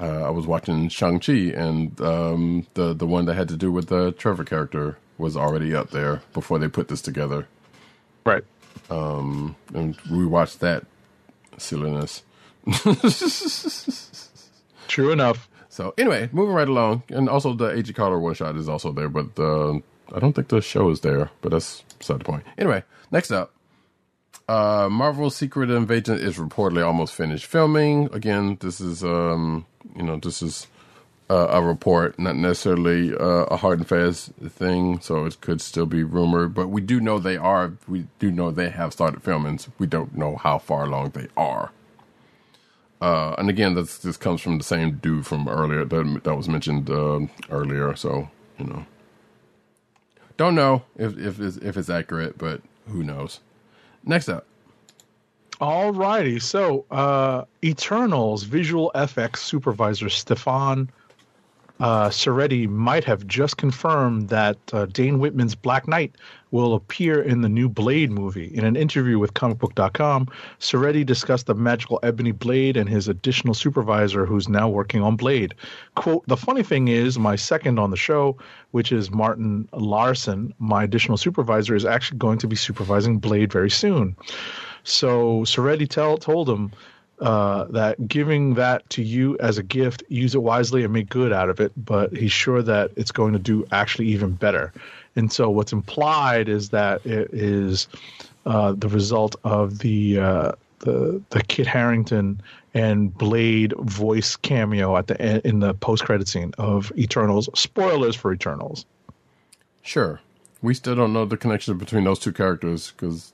uh, I was watching Shang Chi, and um, the the one that had to do with the Trevor character was already up there before they put this together. Right. and we watched that silliness. True enough. So anyway, moving right along, and also the Agent Carter one shot is also there, but uh, I don't think the show is there. But that's beside the point. Anyway, next up, uh, Marvel's Secret Invasion is reportedly almost finished filming. Again, this is um, you know this is a report, not necessarily uh, a hard and fast thing, so it could still be rumored. But we do know they are. We do know they have started filming. So we don't know how far along they are. Uh, and again, this this comes from the same dude from earlier that that was mentioned uh, earlier. So you know, don't know if if if it's accurate, but who knows? Next up, All righty. So, uh, Eternals visual FX supervisor Stefan uh, Ceretti might have just confirmed that uh, Dane Whitman's Black Knight will appear in the new Blade movie. In an interview with comicbook.com, Ceretti discussed the magical ebony blade and his additional supervisor who's now working on Blade. Quote, the funny thing is, my second on the show, which is Martin Larson, my additional supervisor, is actually going to be supervising Blade very soon. So Ceretti tell, told him uh, that giving that to you as a gift, use it wisely and make good out of it. But he's sure that it's going to do actually even better. and so what's implied is that it is uh, the result of the uh, the the Kit Harington and Blade voice cameo at the in the post credit scene of Eternals. Spoilers for Eternals. Sure. We still don't know the connection between those two characters because,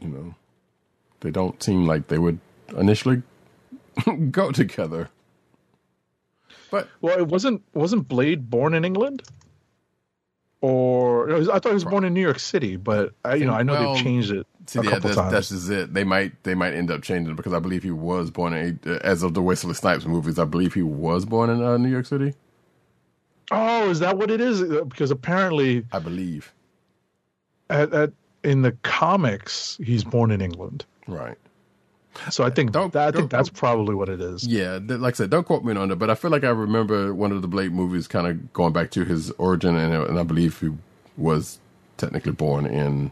you know, they don't seem like they would initially go together. But Well, it wasn't wasn't Blade born in England, or was- I thought he was born in New York City, but I, you know I know Well, they've changed it see, a yeah, couple that's, times. that's just it. They might they might end up changing it because I believe he was born in as of the Wesley Snipes movies. I believe he was born in uh, New York City. oh, is that what it is? Uh, Because apparently, I believe. at, at, in the comics, he's born in England. Right. So I think Don't- that, I think that's probably what it is. Yeah, th- like I said, don't quote me on it, but I feel like I remember one of the Blade movies kind of going back to his origin, and, and I believe he was technically born in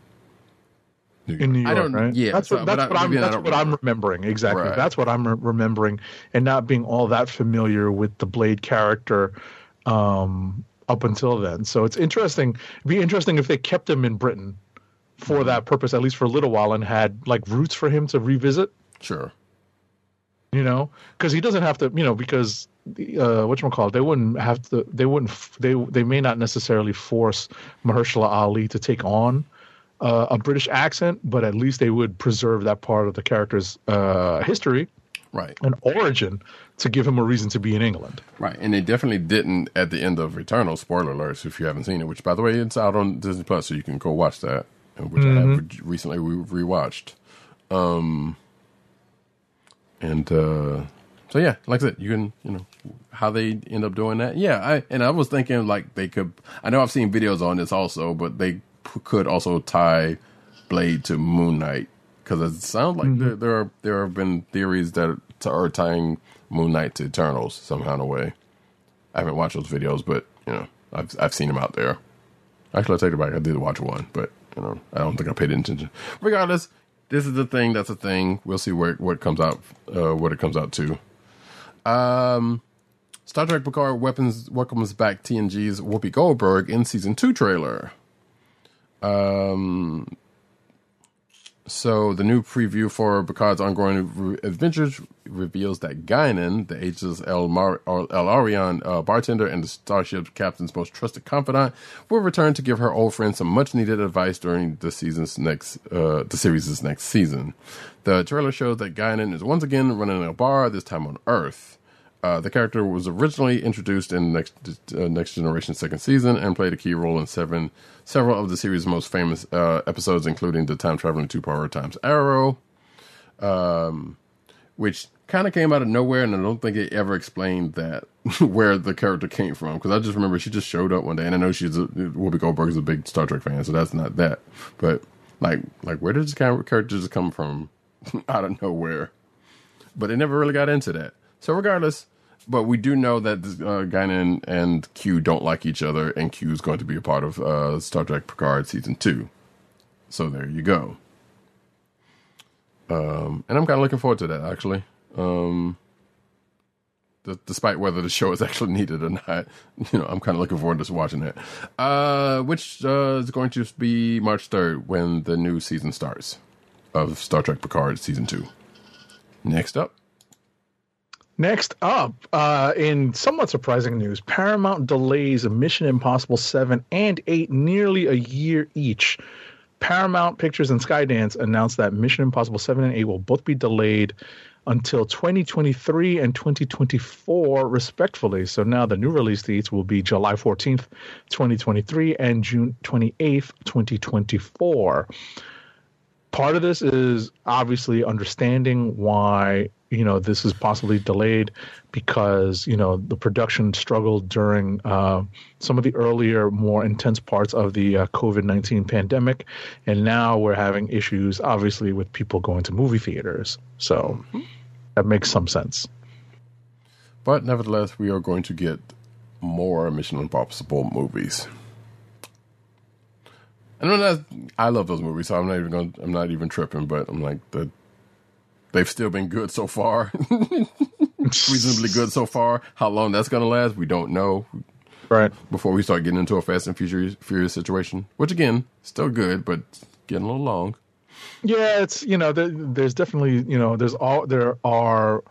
New in New York, I don't, right? Yeah, that's what, that's I- what I'm. That's what I'm remembering exactly. Right. That's what I'm re- remembering, and not being all that familiar with the Blade character um, up until then. So it's interesting. It'd be interesting if they kept him in Britain for Mm-hmm. that purpose, at least for a little while, and had like roots for him to revisit. Sure. You know, because he doesn't have to. You know, because uh, what you call it? They wouldn't have to. They wouldn't. They they may not necessarily force Mahershala Ali to take on uh, a British accent, but at least they would preserve that part of the character's uh, history Right. and origin to give him a reason to be in England. Right. And they definitely didn't at the end of Eternal. Spoiler alerts if you haven't seen it, which, by the way, it's out on Disney Plus, so you can go watch that, uh, which I Mm-hmm. have recently re- rewatched. Um, and uh, so, yeah, like I said, you can, you know, how they end up doing that. Yeah. I And I was thinking, like, they could, I know I've seen videos on this also, but they p- could also tie Blade to Moon Knight. Because it sounds like there, there are there have been theories that are tying Moon Knight to Eternals somehow in a way. I haven't watched those videos, but you know, I've I've seen them out there. Actually, I take it back. I did watch one, but you know, I don't think I paid attention. Regardless, this is the thing. That's a thing. We'll see where what comes out, uh, what it comes out to. Um, Star Trek Picard weapons welcomes back TNG's Whoopi Goldberg in season two trailer. Um, so the new preview for Picard's ongoing re- adventures reveals that Guinan, the ageless El, Mar- El Aurian uh, bartender and the starship captain's most trusted confidant, will return to give her old friend some much-needed advice during the season's next, uh, the series' next season. The trailer shows that Guinan is once again running a bar, this time on Earth. Uh, the character was originally introduced in Next uh, Next Generation second season and played a key role in seven several of the series' most famous uh, episodes, including the time traveling two power Time's Arrow, um, which kind of came out of nowhere, and I don't think it ever explained that where the character came from. Because I just remember she just showed up one day, and I know she's a, Whoopi Goldberg is a big Star Trek fan, so that's not that. But like, like where did this character just come from out of nowhere? But it never really got into that. So regardless, but we do know that uh, Guinan and Q don't like each other, and Q is going to be a part of uh, Star Trek Picard season two. So there you go. Um, and I'm kind of looking forward to that actually. Um, d- despite whether the show is actually needed or not, you know, I'm kind of looking forward to just watching it. Uh, which uh, is going to be March 3rd when the new season starts of Star Trek Picard season two. Next up. Next up, uh, in somewhat surprising news, Paramount delays Mission Impossible 7 and 8 nearly a year each. Paramount Pictures and Skydance announced that Mission Impossible 7 and 8 will both be delayed until 2023 and 2024, respectively. So now the new release dates will be July 14th, 2023, and June 28th, 2024 part of this is obviously understanding why you know this is possibly delayed because you know the production struggled during uh, some of the earlier more intense parts of the uh, covid-19 pandemic and now we're having issues obviously with people going to movie theaters so that makes some sense But nevertheless, we are going to get more Mission Impossible movies. And not, I love those movies, so I'm not even going. I'm not even tripping. But I'm like the, they've still been good so far, reasonably good so far. How long that's going to last, we don't know. Right. before we start getting into a Fast and Furious, Furious situation, which again, still good, but getting a little long. Yeah, it's you know there, there's definitely you know there's all there are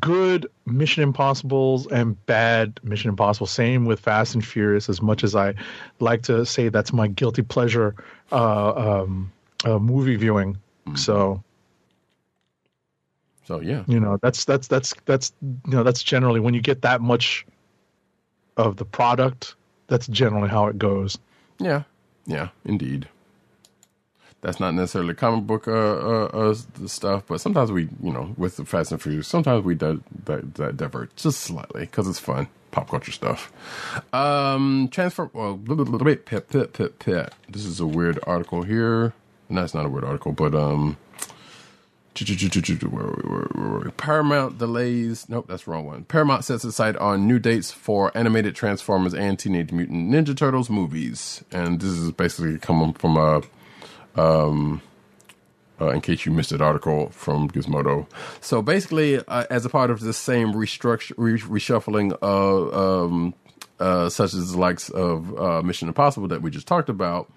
good Mission Impossibles and bad Mission Impossible. Same with Fast and Furious. As much as I like to say that's my guilty pleasure uh, um, uh, movie viewing, so So yeah, you know that's that's that's that's you know that's generally when you get that much of the product. That's generally how it goes. yeah, yeah, indeed. That's not necessarily comic book uh, uh, uh, stuff, but sometimes we, you know, with the Fast and Furious, sometimes we di- di- di- divert just slightly because it's fun, pop culture stuff. Um, transfer. Well, blah, blah, blah, pit, pit, pit, pit. This is a weird article here. No, it's not a weird article, but um, Paramount delays. Nope, that's wrong one. Paramount sets sight on new dates for animated Transformers and Teenage Mutant Ninja Turtles movies, and this is basically coming from a um, uh, in case you missed that article from Gizmodo. So basically, uh, as a part of the same restructure, re- reshuffling of um, uh, such as the likes of uh, Mission Impossible that we just talked about,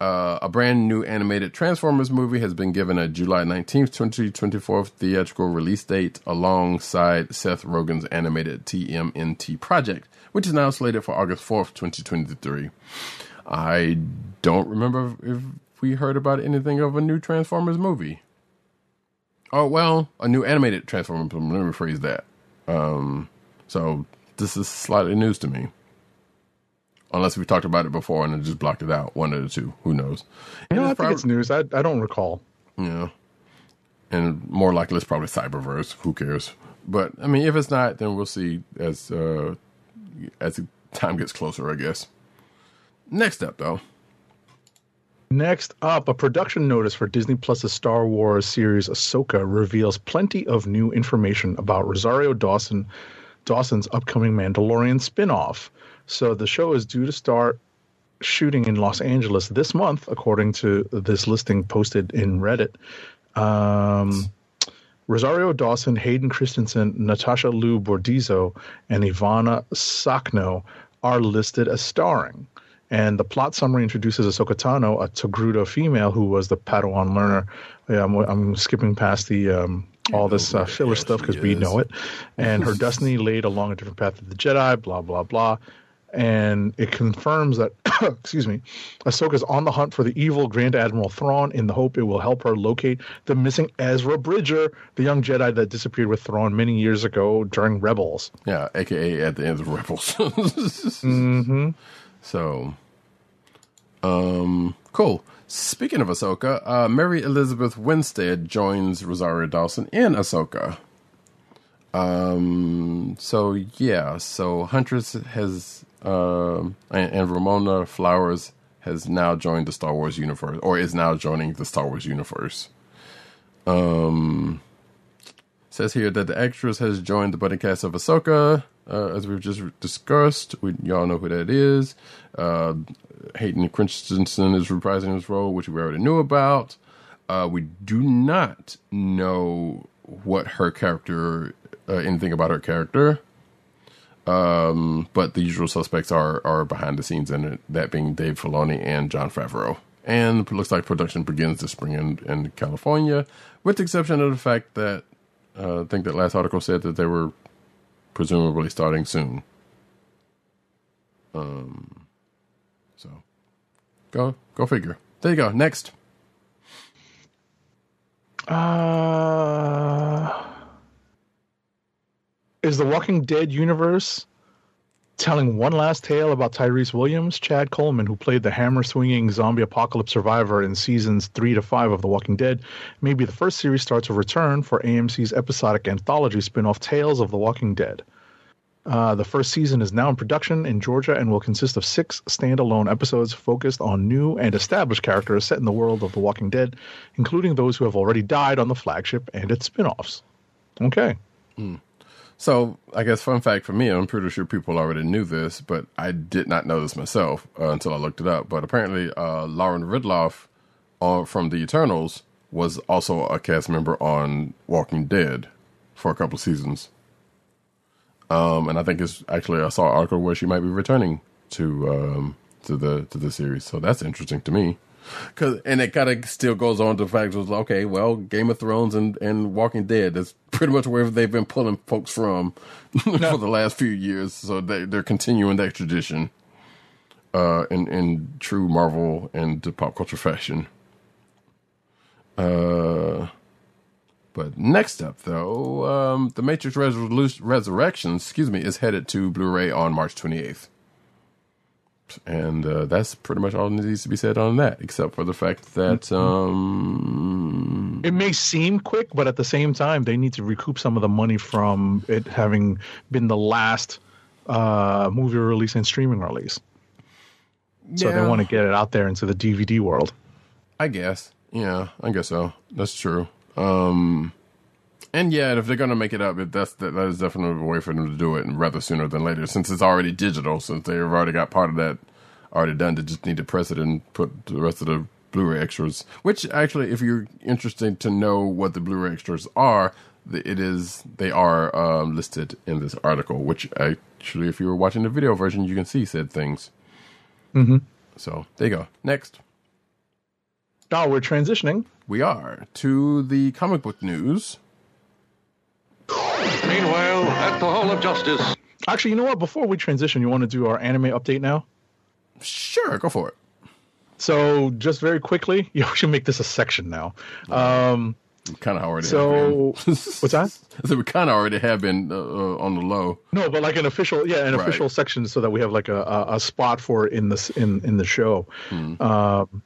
uh, a brand new animated Transformers movie has been given a July 19th, 2024 theatrical release date alongside Seth Rogen's animated TMNT project, which is now slated for August 4th, 2023. I don't remember if we heard about anything of a new Transformers movie. Oh well, a new animated Transformers. Let me rephrase that. Um, so this is slightly news to me, unless we talked about it before and I just blocked it out. One of the two. Who knows? You know, And I it's think it's news. I I don't recall. yeah. And more likely, it's probably Cyberverse. Who cares? But I mean, if it's not, then we'll see as uh, as the time gets closer. I guess. Next up, though. Next up, a production notice for Disney Plus's Star Wars series Ahsoka reveals plenty of new information about Rosario Dawson Dawson's upcoming Mandalorian spin-off. So the show is due to start shooting in Los Angeles this month, according to this listing posted in Reddit. Um, Rosario Dawson, Hayden Christensen, Natasha Liu Bordizzo, and Ivana Sakno are listed as starring. And the plot summary introduces Ahsoka Tano, a Togruta female who was the Padawan learner. Yeah, I'm, I'm skipping past the um, all this uh, filler stuff because we know it. And her destiny laid along a different path of the Jedi. Blah blah blah. And it confirms that, excuse me, Ahsoka's on the hunt for the evil Grand Admiral Thrawn in the hope it will help her locate the missing Ezra Bridger, the young Jedi that disappeared with Thrawn many years ago during Rebels. Yeah, aka at the end of Rebels. mm-hmm. So, um, cool. Speaking of Ahsoka, uh, Mary Elizabeth Winstead joins Rosario Dawson in Ahsoka. Um, so yeah, so Huntress has, um, and, and Ramona Flowers has now joined the Star Wars universe, or is now joining the Star Wars universe. Um, says here that the actress has joined the budding cast of Ahsoka, uh, as we've just discussed. We y'all know who that is. Uh, Hayden Christensen is reprising his role, which we already knew about. Uh, we do not know what her character, uh, anything about her character. Um, but the usual suspects are are behind the scenes in it, that being Dave Filoni and Jon Favreau. And looks like production begins this spring in, in California, with the exception of the fact that uh, I think that last article said that they were presumably starting soon. Um, so go go figure. There you go. Next. Uh, is the Walking Dead universe telling one last tale about Tyreese Williams, Chad Coleman, who played the hammer swinging zombie apocalypse survivor in seasons three to five of The Walking Dead? Maybe the first series starts a return for AMC's episodic anthology spin off Tales of the Walking Dead. Uh, the first season is now in production in Georgia and will consist of six standalone episodes focused on new and established characters set in the world of The Walking Dead, including those who have already died on the flagship and its spin offs. Okay. So I guess fun fact for me, I'm pretty sure people already knew this, but I did not know this myself uh, until I looked it up. But apparently, uh, Lauren Ridloff uh, from The Eternals was also a cast member on Walking Dead for a couple seasons. Um, and I think it's actually I saw an article where she might be returning to um, to the to the series, so that's interesting to me. Cause and it kind of still goes on to the fact was okay, well, Game of Thrones and, and Walking Dead is pretty much where they've been pulling folks from for the last few years. So they they're continuing that tradition, uh, in in true Marvel and pop culture fashion. Uh, but next up though, um, the Matrix Resolu- Resurrection, excuse me, is headed to Blu-ray on March twenty eighth. And uh, that's pretty much all that needs to be said on that, except for the fact that um, It may seem quick, but at the same time, they need to recoup some of the money from it having been the last uh, movie release and streaming release. So they want to get it out there into the DVD world. I guess. Yeah, I guess so. That's true. Um, and yeah, if they're gonna make it up, that's that, that is definitely a way for them to do it, and rather sooner than later, since it's already digital. Since they've already got part of that already done, they just need to press it and put the rest of the Blu-ray extras. Which actually, if you're interested to know what the Blu-ray extras are, it is they are um, listed in this article. Which actually, if you were watching the video version, you can see said things. Mm-hmm. So there you go. Next. Now we're transitioning. we are to the comic book news. Meanwhile, at the Hall of Justice. Actually, you know what? Before we transition, you want to do our anime update now? Sure, go for it. So, just very quickly, you should make this a section now. Um, Kind of already. So- have been. what's that? so we kind of already have been uh, uh, on the low. no, but like an official, yeah, an Right. official section, so that we have like a, a, a spot for it in this in in the show. Um,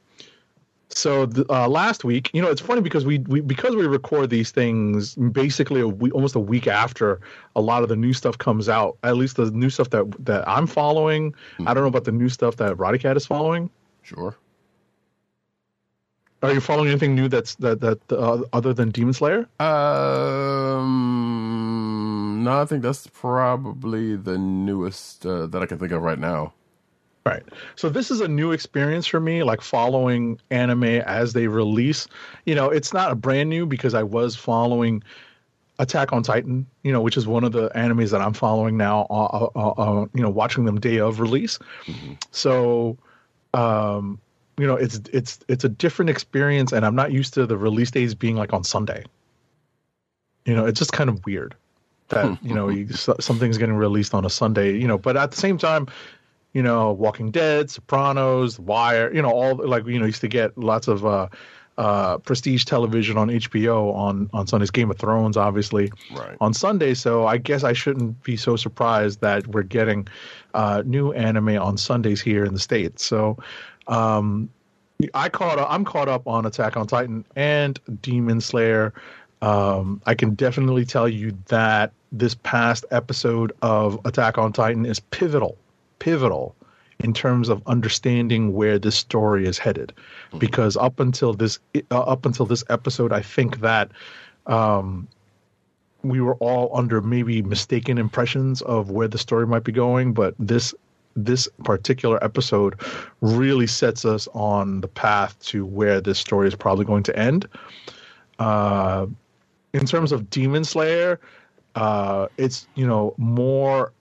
so the, uh, last week, you know, it's funny because we, we because we record these things basically a week, almost a week after a lot of the new stuff comes out. At least the new stuff that that I'm following. I don't know about the new stuff that Roddy Cat is following. Sure. Are you following anything new that's that that uh, other than Demon Slayer? Um, no, I think that's probably the newest uh, that I can think of right now. Right. So this is a new experience for me, like following anime as they release. You know, it's not a brand new because I was following Attack on Titan, you know, which is one of the animes that I'm following now. Uh, uh, uh, you know, watching them day of release. So, um, you know, it's it's it's a different experience, and I'm not used to the release days being like on Sunday. You know, it's just kind of weird that you know you, something's getting released on a Sunday. You know, but at the same time, you know, Walking Dead, Sopranos, Wire, you know, all like you know, used to get lots of uh, uh, prestige television on HBO on on Sundays. Game of Thrones, obviously, Right. on Sunday. So I guess I shouldn't be so surprised that we're getting uh, new anime on Sundays here in the states. So. Um, I caught up, I'm caught up on Attack on Titan and Demon Slayer. Um, I can definitely tell you that this past episode of Attack on Titan is pivotal, pivotal in terms of understanding where this story is headed. Because up until this, uh, up until this episode, I think that um, we were all under maybe mistaken impressions of where the story might be going. But this this particular episode really sets us on the path to where this story is probably going to end. Uh, in terms of Demon Slayer, uh, it's you know more.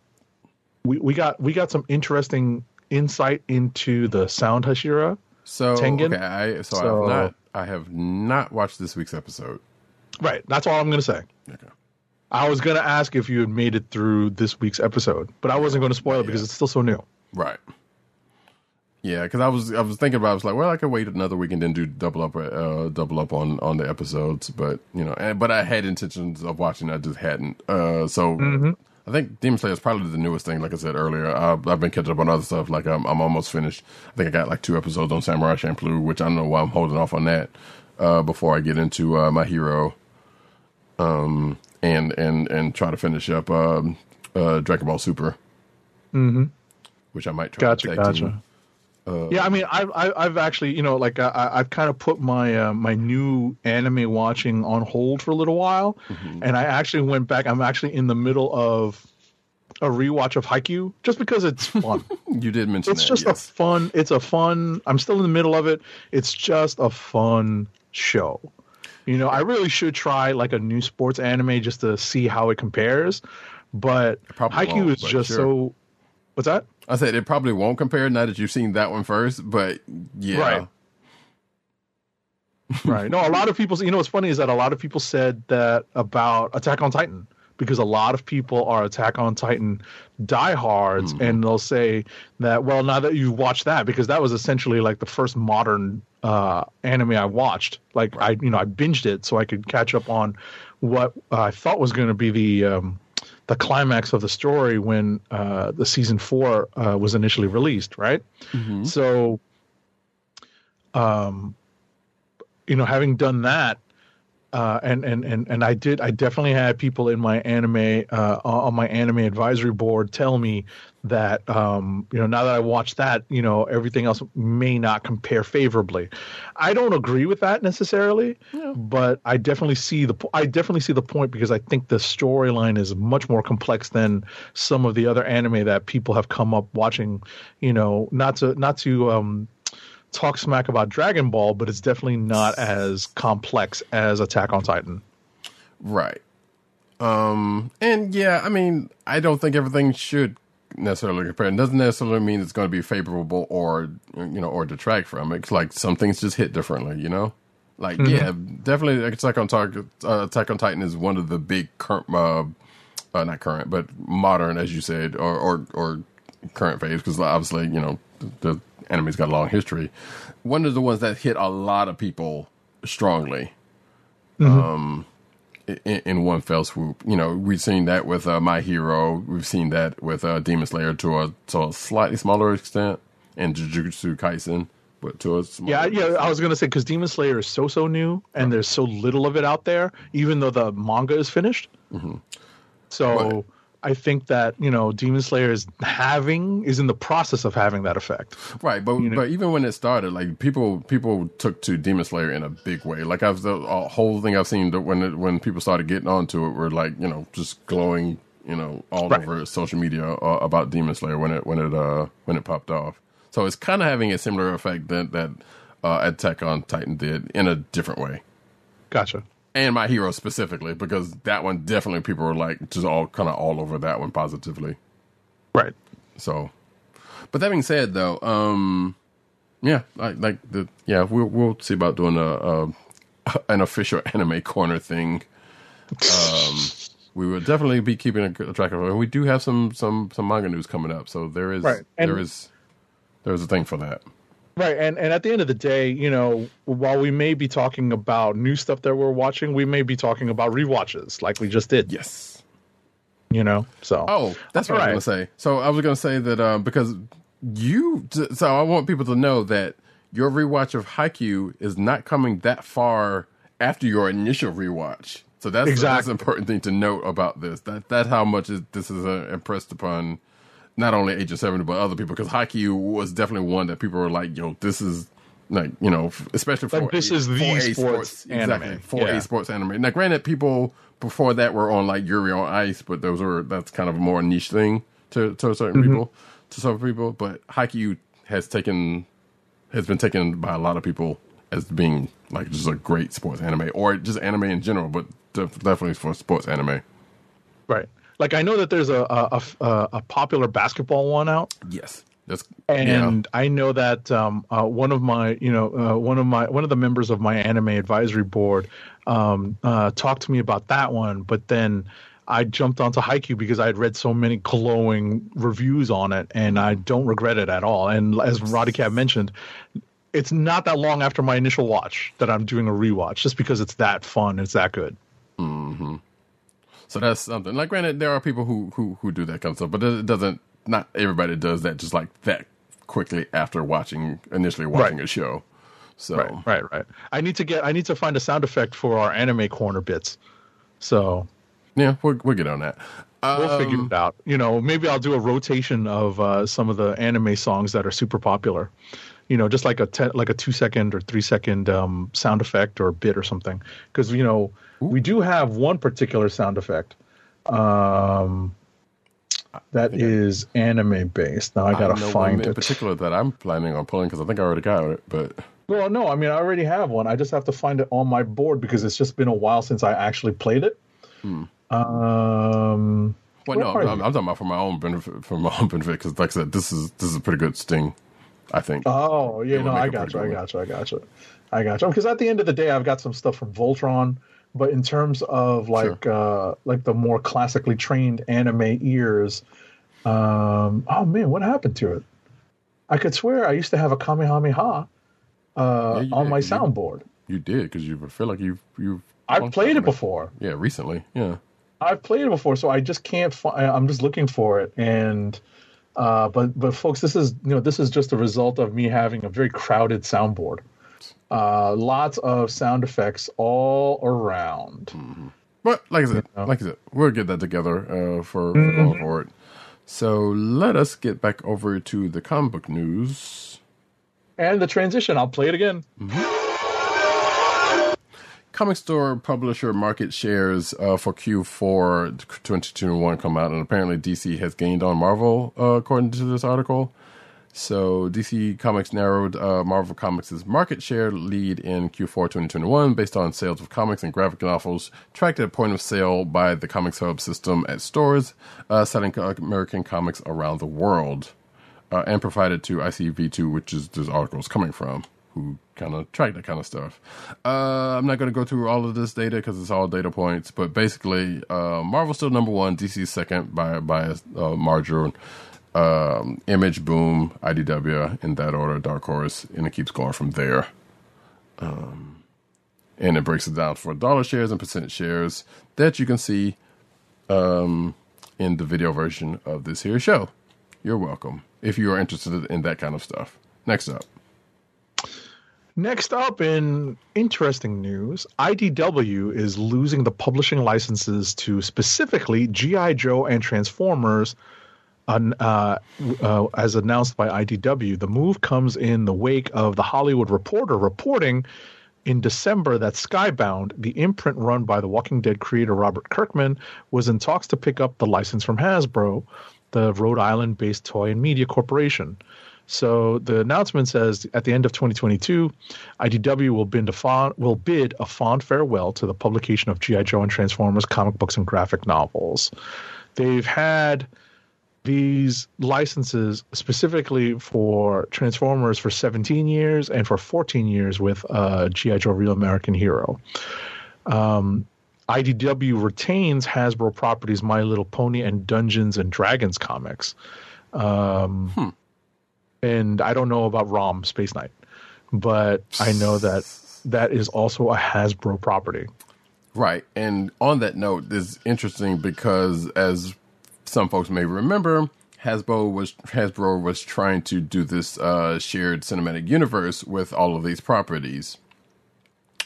We, we got we got some interesting insight into the sound Hashira. So Tengen? okay, I, so, So- I've not I have not watched this week's episode. Right. That's all I'm going to say. Okay. I was going to ask if you had made it through this week's episode, but I wasn't going to spoil it because it's still so new. Right. Yeah, because I was I was thinking about I was like, well, I could wait another week and then do double up uh double up on on the episodes, but you know, and, but I had intentions of watching, I just hadn't. Uh, so I think Demon Slayer is probably the newest thing. Like I said earlier, I've, I've been catching up on other stuff. Like I'm I'm almost finished. I think I got like two episodes on Samurai Champloo, which I don't know why I'm holding off on that uh, before I get into uh, my hero. Um, and and and try to finish up um, uh, Dragon Ball Super. Mm-hmm. Which I might try. Gotcha, to tag gotcha. team. Yeah, I mean, I've I- I've actually, you know, like I- I, I've kind of put my uh, my new anime watching on hold for a little while, and I actually went back. I'm actually in the middle of a rewatch of Haikyuu just because it's fun. You did mention it's that. just yes. a fun. It's a fun. I'm still in the middle of it. It's just a fun show. You know, I really should try like a new sports anime just to see how it compares. but Haikyuu is just sure. so. What's that? I said it probably won't compare now that you've seen that one first, but yeah. Right. right. No, a lot of people. You know, what's funny is that a lot of people said that about Attack on Titan because a lot of people are Attack on Titan diehards, and they'll say that. Well, now that you've watched that, because that was essentially like the first modern uh, anime I watched. Like I, you know, I binged it so I could catch up on what I thought was going to be the. Um, the climax of the story when uh, the season four uh, was initially released, right? So, um, you know, having done that, uh, and and and and I did, I definitely had people in my anime uh, on my anime advisory board tell me that um, you know now that I watched that, you know, everything else may not compare favorably. I don't agree with that necessarily, but I definitely see the I definitely see the point because I think the storyline is much more complex than some of the other anime that people have come up watching. You know, not to not to um, talk smack about Dragon Ball, but it's definitely not as complex as Attack on Titan. Right. Um, and yeah, I mean, I don't think everything should necessarily compare. It doesn't necessarily mean it's going to be favorable or you know or detract from it. It's like some things just hit differently, you know. Like yeah, definitely Attack on Titan. Uh, Attack on Titan is one of the big current, uh, uh, not current, but modern, as you said, or or, or current phase because obviously you know the, the anime's got a long history. One of the ones that hit a lot of people strongly in, in one fell swoop. You know, we've seen that with uh, My Hero. We've seen that with uh, Demon Slayer to a to a slightly smaller extent, and Jujutsu Kaisen, but to a smaller Yeah, yeah. I was gonna say because Demon Slayer is so so new, and there's so little of it out there, even though the manga is finished. So Right. I think that you know Demon Slayer is having is in the process of having that effect. Right, but but even when it started, like people people took to Demon Slayer in a big way. Like I've the a whole thing I've seen when it, when people started getting onto it were like you know just glowing you know all Right. over social media uh, about Demon Slayer when it when it uh when it popped off. So it's kind of having a similar effect that that uh, Attack on Titan did in a different way. Gotcha. And my hero specifically because that one definitely people were like just all kind of all over that one positively. Right. So, but that being said, though, um, yeah, like, like the yeah, we'll we'll see about doing a, a an official anime corner thing. Um, we will definitely be keeping a track of it. And we do have some some some manga news coming up, so there is right. there is there's a thing for that. Right, and and at the end of the day, you know, while we may be talking about new stuff that we're watching, we may be talking about rewatches, like we just did. Yes. You know, so Oh, that's what I was going to say. So I was going to say that um, because you, so I want people to know that your rewatch of Haikyuu is not coming that far after your initial rewatch. So that's that's Exactly. an important thing to note about this. That that's how much is, this is uh, impressed upon not only Agent Seventy but other people because Haikyuu was definitely one that people were like, "Yo, this is." Like you know, f- especially for Like, this a- is the a sports anime. exactly for Yeah. a sports anime. Now, granted, people before that were on like Yuri on Ice, but those were that's kind of a more niche thing to to certain Mm-hmm. people, to some people. But Haikyuu has taken has been taken by a lot of people as being like just a great sports anime or just anime in general, but def- definitely for sports anime. right. Like I know that there's a a, a, a popular basketball one out, Yes, that's and I know that um, uh, one of my you know uh, one of my one of the members of my anime advisory board um, uh, talked to me about that one, but then I jumped onto Haikyuu because I had read so many glowing reviews on it, and I don't regret it at all. And as Roddy Cat mentioned, it's not that long after my initial watch that I'm doing a rewatch, just because it's that fun, it's that good. So that's something. Like, granted, there are people who who who do that kind of stuff, but it doesn't. Not everybody does that just like that quickly after watching initially watching Right. a show. So Right, right, right. I need to get I need to find a sound effect for our anime corner bits. So yeah, we'll we'll get on that. we'll Um, figure it out. You know, maybe I'll do a rotation of uh, some of the anime songs that are super popular. You know, just like a te- like a two second or three second um, sound effect or bit or something. Because you know we do have one particular sound effect um, that is anime based. Now I I gotta know find one in it. particular that I'm planning on pulling because I think I already got it. But Well, no, I mean I already have one. I just have to find it on my board because it's just been a while since I actually played it. Hmm. Um, Well, no, I'm. I'm talking about for my own benefit. For my own benefit, because like I said, this is this is a pretty good sting. I think. Oh yeah, no, I got you, I got you, I got you, I got you. Because at the end of the day, I've got some stuff from Voltron, but in terms of like uh like the more classically trained anime ears, um, oh man, what happened to it? I could swear I used to have a Kamehameha uh, Yeah, on did, my soundboard. You did because you feel like you've you've. I've played it before. Yeah, recently. Yeah. I've played it before, so I just can't. Fi- I'm just looking for it, and uh, but but folks, this is you know this is just a result of me having a very crowded soundboard. Uh, lots of sound effects all around. But like I said, like I said, we'll get that together uh, for, for Mm-hmm. going forward. So let us get back over to the comic book news. And the transition, I'll play it again. Comic store publisher market shares uh, for Q4 2021 come out, and apparently DC has gained on Marvel, uh, according to this article. So DC Comics narrowed uh, Marvel Comics' market share lead in Q4 2021 based on sales of comics and graphic novels tracked at point of sale by the ComicHub system at stores uh, selling American comics around the world, uh, and provided to ICV2, which is this article is coming from, who kind of track that kind of stuff. Uh, I'm not going to go through all of this data because it's all data points, but basically, uh, Marvel's still number one, DC second by by a uh, margin um, Image, Boom, IDW in that order, Dark Horse, and it keeps going from there. Um, and it breaks it down for dollar shares and percent shares that you can see um, in the video version of this here show. You're welcome if you are interested in that kind of stuff. Next up. Next up, in interesting news, IDW is losing the publishing licenses to specifically G.I. Joe and Transformers. Uh, uh, as announced by IDW, the move comes in the wake of the Hollywood Reporter reporting in December that Skybound, the imprint run by the Walking Dead creator Robert Kirkman, was in talks to pick up the license from Hasbro, the Rhode Island based toy and media corporation. So the announcement says at the end of 2022, IDW will bid a fond, will bid a fond farewell to the publication of GI Joe and Transformers comic books and graphic novels. They've had these licenses specifically for Transformers for 17 years and for 14 years with uh, GI Joe: Real American Hero. Um, IDW retains Hasbro properties My Little Pony and Dungeons and Dragons comics. Um, And I don't know about ROM Space Knight, but I know that that is also a Hasbro property. Right. And on that note, it's interesting because as some folks may remember, Hasbro was Hasbro was trying to do this uh, shared cinematic universe with all of these properties,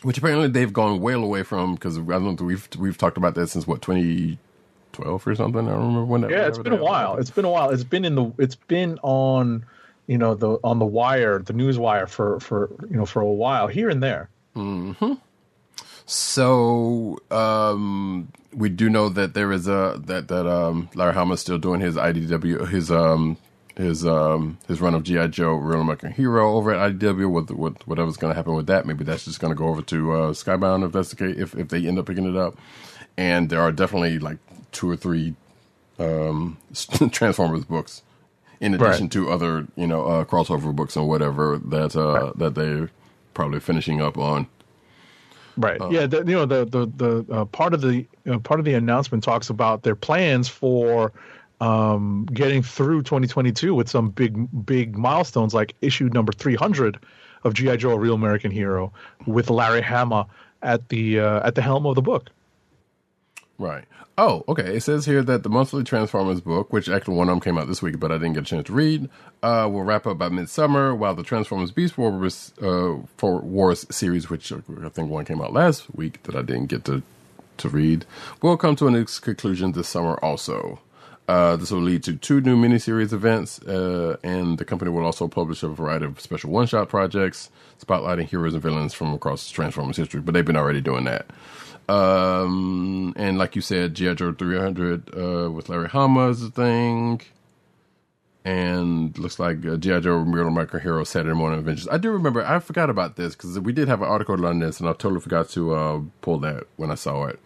which apparently they've gone well away from because I don't think we've we've talked about that since what 2012 or something. I don't remember when that. Yeah, it's been a while. It's been a while. It's been in the. It's been on, you know, the on the wire, the news wire for for you know for a while here and there. So um, we do know that there is a that that um, Larry Hama is still doing his IDW his um his um his run of GI Joe Real American Hero over at IDW. With, with whatever's going to happen with that, maybe that's just going to go over to uh, Skybound if that's. If if they end up picking it up, and there are definitely like two or three um, Transformers books in addition Right. to other you know uh, crossover books and whatever that uh, that they're probably finishing up on. Right. yeah. The, you know, the the the uh, part of the uh, part of the announcement talks about their plans for um, getting through 2022 with some big big milestones, like issue number 300 of GI Joe: A Real American Hero, with Larry Hama at the uh, at the helm of the book. Right. Oh, okay. It says here that the monthly Transformers book, which actually one of them came out this week, but I didn't get a chance to read, uh, will wrap up by midsummer, while the Transformers Beast Wars, uh, for Wars series, which I think one came out last week that I didn't get to to read, will come to its conclusion this summer also. Uh, this will lead to two new miniseries events, uh, and the company will also publish a variety of special one-shot projects spotlighting heroes and villains from across Transformers history. But they've been already doing that. Um, and like you said, G.I. Joe 300 uh, with Larry Hama is a thing. And looks like uh, G.I. Joe Real American Hero Saturday Morning Adventures. I do remember, I forgot about this because we did have an article on this, and I totally forgot to uh, pull that when I saw it.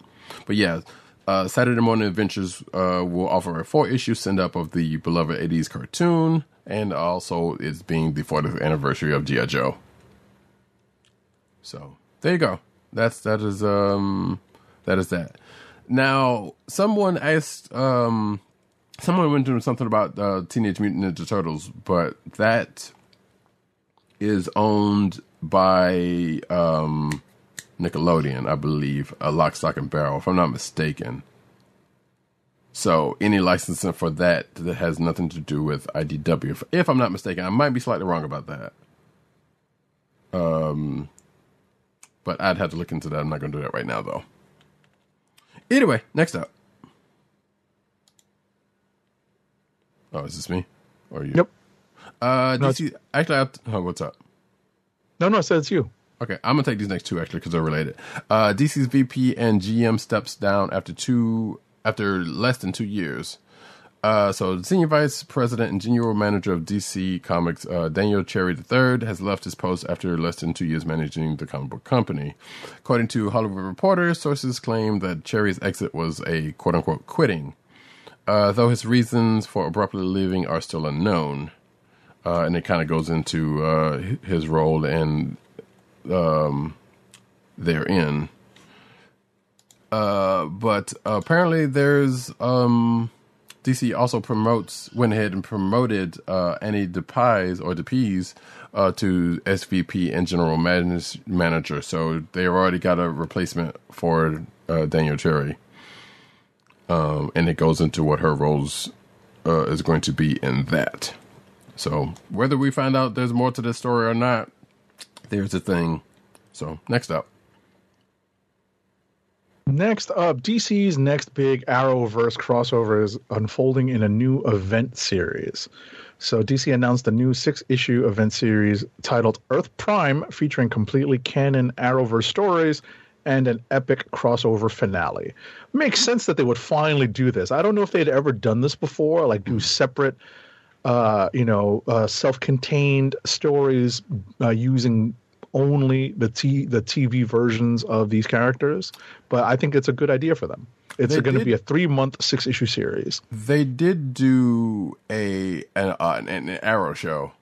But yeah, Uh, Saturday Morning Adventures uh, will offer a four issue send up of the beloved 80s cartoon, and also it's being the 40th anniversary of G.I. Joe. So there you go. That's that is um that is that. Now someone asked um someone went into something about uh, Teenage Mutant Ninja Turtles, but that is owned by um Nickelodeon, I believe, a lock, stock, and barrel, if I'm not mistaken. So any licensing for that that has nothing to do with IDW, if, if I'm not mistaken, I might be slightly wrong about that. Um, but I'd have to look into that. I'm not going to do that right now, though. Anyway, next up. Oh, is this me or you? Yep. Uh, No, DC. Actually, I, oh, what's up? No, no, I said it's you. Okay, I'm gonna take these next two actually because they're related. Uh, DC's VP and GM steps down after two after less than two years. Uh, so, senior vice president and general manager of DC Comics, uh, Daniel Cherry III, has left his post after less than two years managing the comic book company. According to Hollywood Reporter, sources claim that Cherry's exit was a quote unquote quitting, uh, though his reasons for abruptly leaving are still unknown. Uh, and it kind of goes into uh, his role and um, therein. Uh, but apparently, there's um, DC also promotes went ahead and promoted uh, Annie DePies or DePies uh, to SVP and general manage, manager. So they already got a replacement for uh, Daniel Cherry, um, and it goes into what her roles uh, is going to be in that. So whether we find out there's more to this story or not, there's a thing. So next up. Next up, DC's next big Arrowverse crossover is unfolding in a new event series. So, DC announced a new six issue event series titled Earth Prime, featuring completely canon Arrowverse stories and an epic crossover finale. Makes sense that they would finally do this. I don't know if they'd ever done this before, like do separate, uh, you know, uh, self contained stories uh, using only the t the TV versions of these characters, but I think it's a good idea for them. It's going to be a three month, six issue series. They did do a an, uh, an, an Arrow show.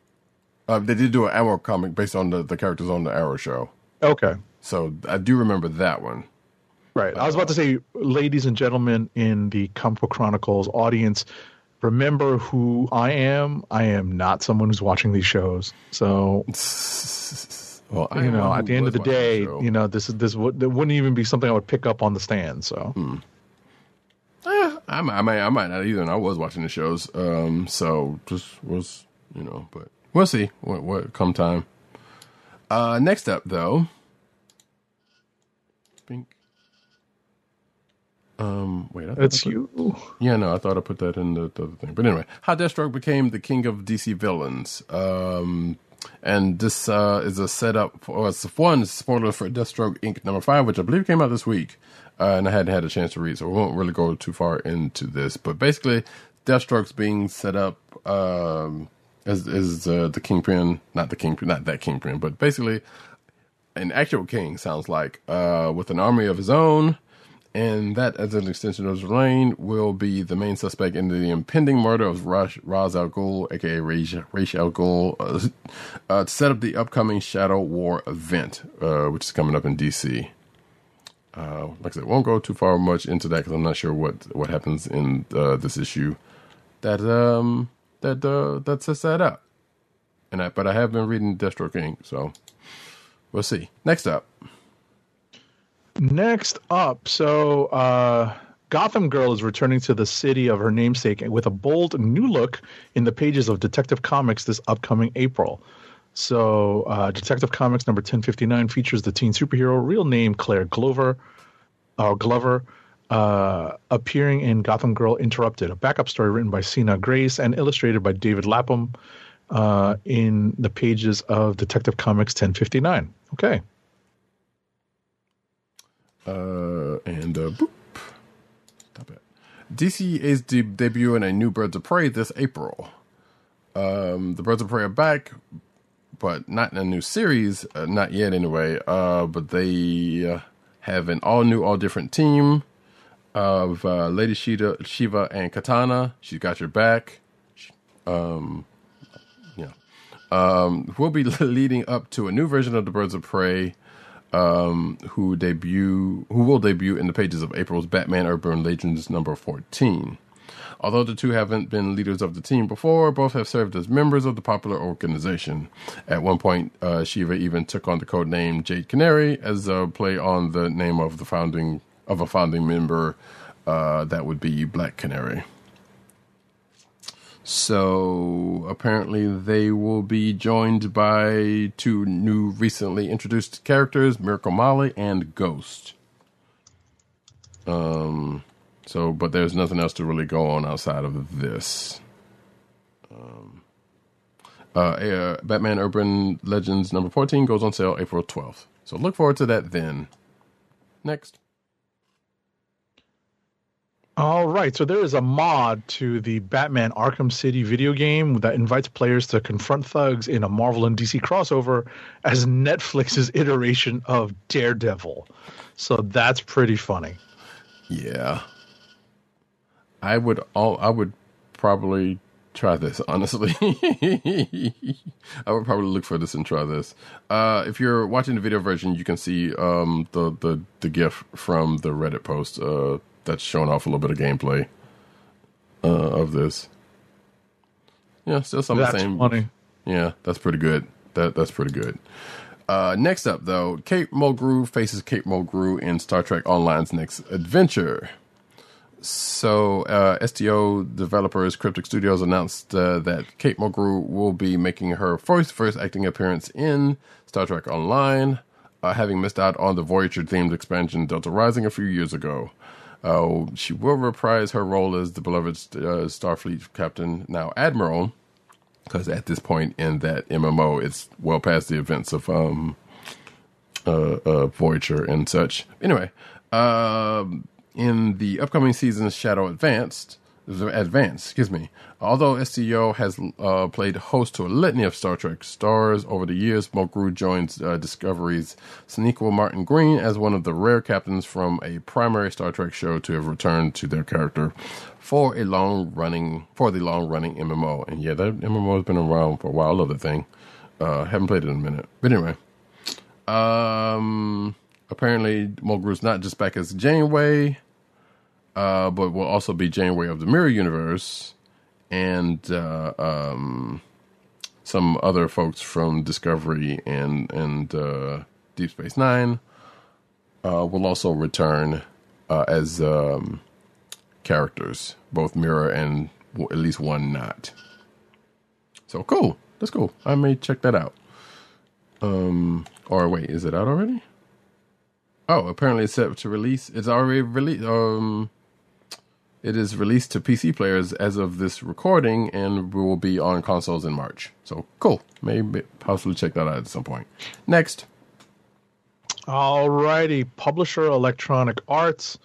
Uh, they did do an Arrow comic based on the, the characters on the Arrow show. Okay, So I do remember that one. right. I was about to say, ladies and gentlemen, in the Book Chronicles audience, remember who I am. I am not someone who's watching these shows. So Well, I you know, at the end of the day, show. you know, this is this would wouldn't even be something I would pick up on the stand. So I might, I might, I might not either. And I was watching the shows, um, so just was, you know, but we'll see what what come time. Uh, next up, though, Bink. Um, wait, I thought it's I put- you. Yeah, no, I thought I put that in the, the other thing. But anyway, how Deathstroke became the king of DC villains. Um, and this uh, is a setup for well, it's one spoiler for Deathstroke Inc. number five, which I believe came out this week. Uh, and I hadn't had a chance to read, so we won't really go too far into this. But basically, Deathstroke's being set up um, as, as uh, the kingpin, not the kingpin, not that kingpin, but basically an actual king sounds like uh, with an army of his own and that as an extension of his will be the main suspect in the impending murder of Ra's, Ra's al Ghul, aka Ra's, Ra's al Ghul, uh, uh, to set up the upcoming Shadow War event, uh, which is coming up in DC. Uh, like I said, won't go too far much into that because I'm not sure what what happens in uh, this issue that um that uh, that sets that up. And I, but I have been reading Deathstroke Inc., so we'll see. Next up. Next up, so uh, Gotham Girl is returning to the city of her namesake with a bold new look in the pages of Detective Comics this upcoming April. So, uh, Detective Comics number 1059 features the teen superhero, real name Claire Glover, or Glover, uh, appearing in Gotham Girl Interrupted, a backup story written by Sina Grace and illustrated by David Lapham uh, in the pages of Detective Comics 1059. Okay. Uh, and uh, boop. Stop it. DC is de- debuting a new Birds of Prey this April. Um, the Birds of Prey are back, but not in a new series, uh, not yet anyway. Uh, but they uh, have an all new, all different team. of uh, Lady Shiva, Shiva and Katana. She's got your back. Um, yeah. Um, we'll be leading up to a new version of the Birds of Prey, um, who debut, who will debut in the pages of April's Batman Urban Legends number fourteen. Although the two haven't been leaders of the team before, both have served as members of the popular organization. At one point, uh, Shiva even took on the code name Jade Canary as a play on the name of the founding of a founding member. Uh, that would be Black Canary. So apparently, they will be joined by two new, recently introduced characters: Miracle Molly and Ghost. Um. So, but there's nothing else to really go on outside of this. Um, uh, uh, Batman Urban Legends number 14 goes on sale April 12th. So look forward to that then. Next. All right, so there is a mod to the Batman Arkham City video game that invites players to confront thugs in a Marvel and DC crossover as Netflix's iteration of Daredevil. So that's pretty funny. Yeah. I would all I would probably try this honestly. I would probably look for this and try this. Uh, if you're watching the video version, you can see um, the the the GIF from the Reddit post uh, that's showing off a little bit of gameplay uh, of this. Yeah, still some of the same. funny. Yeah, that's pretty good. That that's pretty good. Uh, next up, though, Kate Mulgrew faces Kate Mulgrew in Star Trek Online's next adventure. So, uh, STO developers Cryptic Studios announced uh, that Kate Mulgrew will be making her first first acting appearance in Star Trek Online, uh, having missed out on the Voyager themed expansion Delta Rising a few years ago. Uh, she will reprise her role as the beloved uh, Starfleet captain, now Admiral, because at this point in that MMO, it's well past the events of um, uh, uh, Voyager and such. Anyway, um, in the upcoming season's Shadow Advanced, Advance, excuse me. Although STO has uh, played host to a litany of Star Trek stars over the years, Mulgrew joins uh, Discovery's Sonequa Martin Green as one of the rare captains from a primary Star Trek show to have returned to their character for a long running for the long running MMO. And yeah, that MMO has been around for a while. I love the thing. Uh, haven't played it in a minute, but anyway. Um, apparently Mulgrew's not just back as Janeway, uh, but will also be Janeway of the Mirror Universe, and uh, um, some other folks from Discovery and and uh, Deep Space Nine uh, will also return uh, as um, characters, both Mirror and at least one not. So cool. That's cool. I may check that out. Um, or wait, is it out already? Oh, apparently it's set to release. It's already released. Um, it is released to PC players as of this recording, and will be on consoles in March. So cool. Maybe possibly check that out at some point. Next. Alrighty, publisher Electronic Arts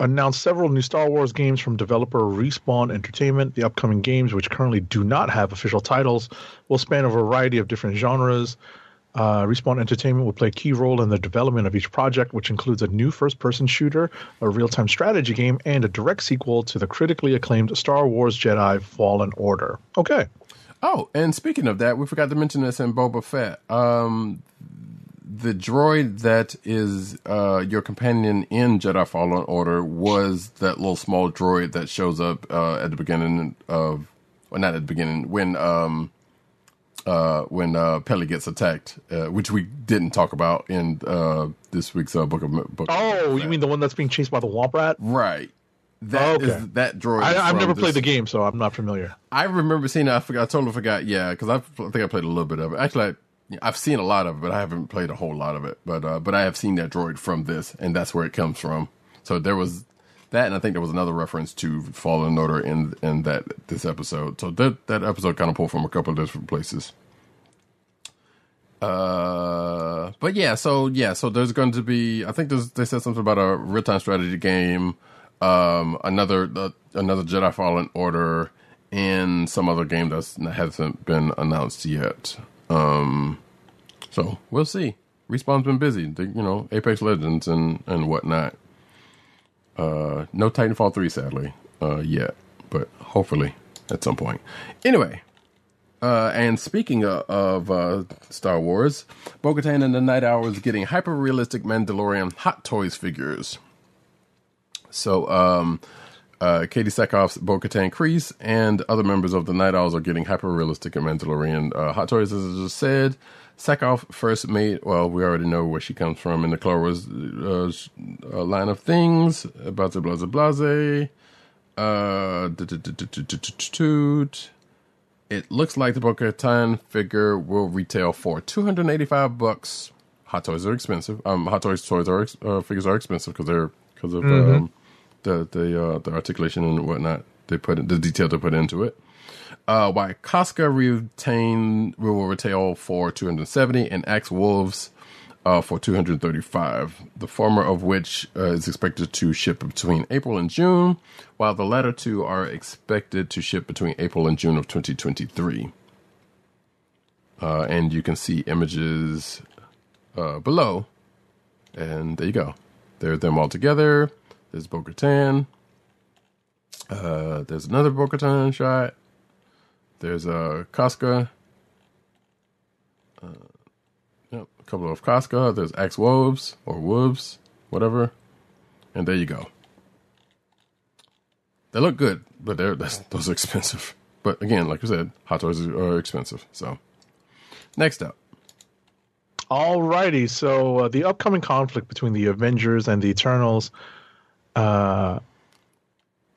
announced several new Star Wars games from developer Respawn Entertainment. The upcoming games, which currently do not have official titles, will span a variety of different genres. Uh, Respawn Entertainment will play a key role in the development of each project, which includes a new first person shooter, a real time strategy game, and a direct sequel to the critically acclaimed Star Wars Jedi Fallen Order. Okay. Oh, and speaking of that, we forgot to mention this in Boba Fett. Um, the droid that is uh, your companion in Jedi Fallen Order was that little small droid that shows up uh, at the beginning of, well, not at the beginning, when um, uh, when uh, Peli gets attacked, uh, which we didn't talk about in uh, this week's uh, book of book. Oh, you mean the one that's being chased by the Womp Rat? right? That is Okay. that droid. I, I've never this- played the game, so I'm not familiar. I remember seeing it. I forgot. I totally forgot. Yeah, because I think I played a little bit of it. Actually, I, I've seen a lot of it, but I haven't played a whole lot of it. But uh, but I have seen that droid from this, and that's where it comes from. So there was that, and I think there was another reference to Fallen Order in in that this episode. So that that episode kind of pulled from a couple of different places. Uh, but yeah, so yeah, so there's going to be. I think there's they said something about a real time strategy game, um, another uh, another Jedi Fallen Order, and some other game that's hasn't been announced yet. Um, so we'll see. Respawn's been busy, you know, Apex Legends and and whatnot. Uh, no Titanfall three, sadly, uh, yet, but hopefully at some point. Anyway, uh, and speaking of, of uh, Star Wars, Bo Katan and the Nite Owl is getting hyper realistic Mandalorian Hot Toys figures. So, um, uh, Katee Sackhoff's Bo Katan Kryze and other members of the Nite Owls are getting hyper realistic Mandalorian uh, Hot Toys, as I just said. Sackhoff first made, well, we already know where she comes from in the Clone Wars uh, line of things, blase, blase, uh, blase. It looks like the Boca figure will retail for 285 bucks. Hot toys are expensive. Um, hot toys toys are uh, figures are expensive because they're because of mm-hmm. um, the the uh, the articulation and whatnot they put in, the detail they put into it. Uh, why Koska Reeves will retail for two hundred seventy and Axe Woves uh, for 235, the former of which uh, is expected to ship between April and June, while the latter two are expected to ship between April and June of 2023. Uh, and you can see images uh, below. And there you go. There's them all together. There's Bo Katan. Uh, there's another Bo Katan shot. There's a uh, Yep, a couple of Koska. There's Axe Woves or Wolves, whatever. And there you go. They look good, but they're those are expensive. But again, like I said, hot toys are expensive. So next up, Alrighty, so uh, the upcoming conflict between the Avengers and the Eternals uh,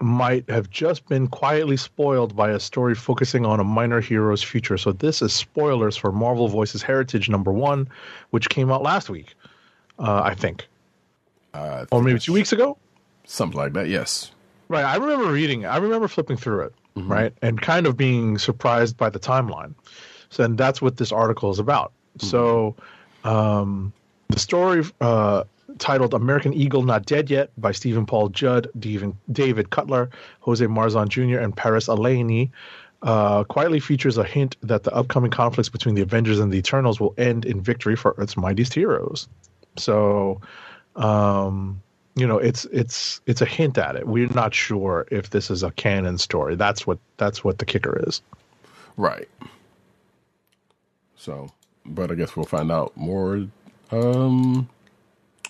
might have just been quietly spoiled by a story focusing on a minor hero's future. So this is spoilers for Marvel Voices Heritage number one, which came out last week, uh, I think, uh, or maybe two weeks ago. something like that. Yes. Right. I remember reading it. I remember flipping through it, right? And kind of being surprised by the timeline. So, and that's what this article is about. So, um, the story uh, titled American Eagle Not Dead Yet by Stephen Paul Judd, David, Cutler, Jose Marzan Jr., and Paris Alleyne uh, quietly features a hint that the upcoming conflicts between the Avengers and the Eternals will end in victory for Earth's mightiest heroes. So, um, you know, it's it's it's a hint at it. We're not sure if this is a canon story. That's what that's what the kicker is. Right. So, but I guess we'll find out more, um,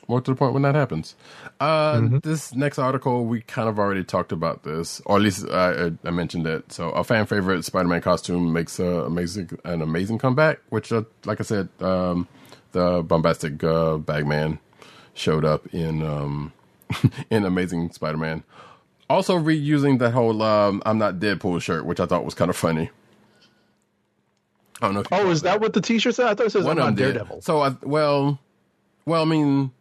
more to the point when that happens. Uh, this next article, we kind of already talked about this, or at least I, I, I mentioned it. So, a fan favorite Spider-Man costume makes a amazing, an amazing comeback. Which, uh, like I said, um, the bombastic uh, Bagman showed up in um, in Amazing Spider-Man. Also, reusing that whole um, "I'm not Deadpool" shirt, which I thought was kind of funny. I don't know. Oh, is that what the T-shirt said? I thought it says one I'm not. Daredevil. So, I, well, well, I mean,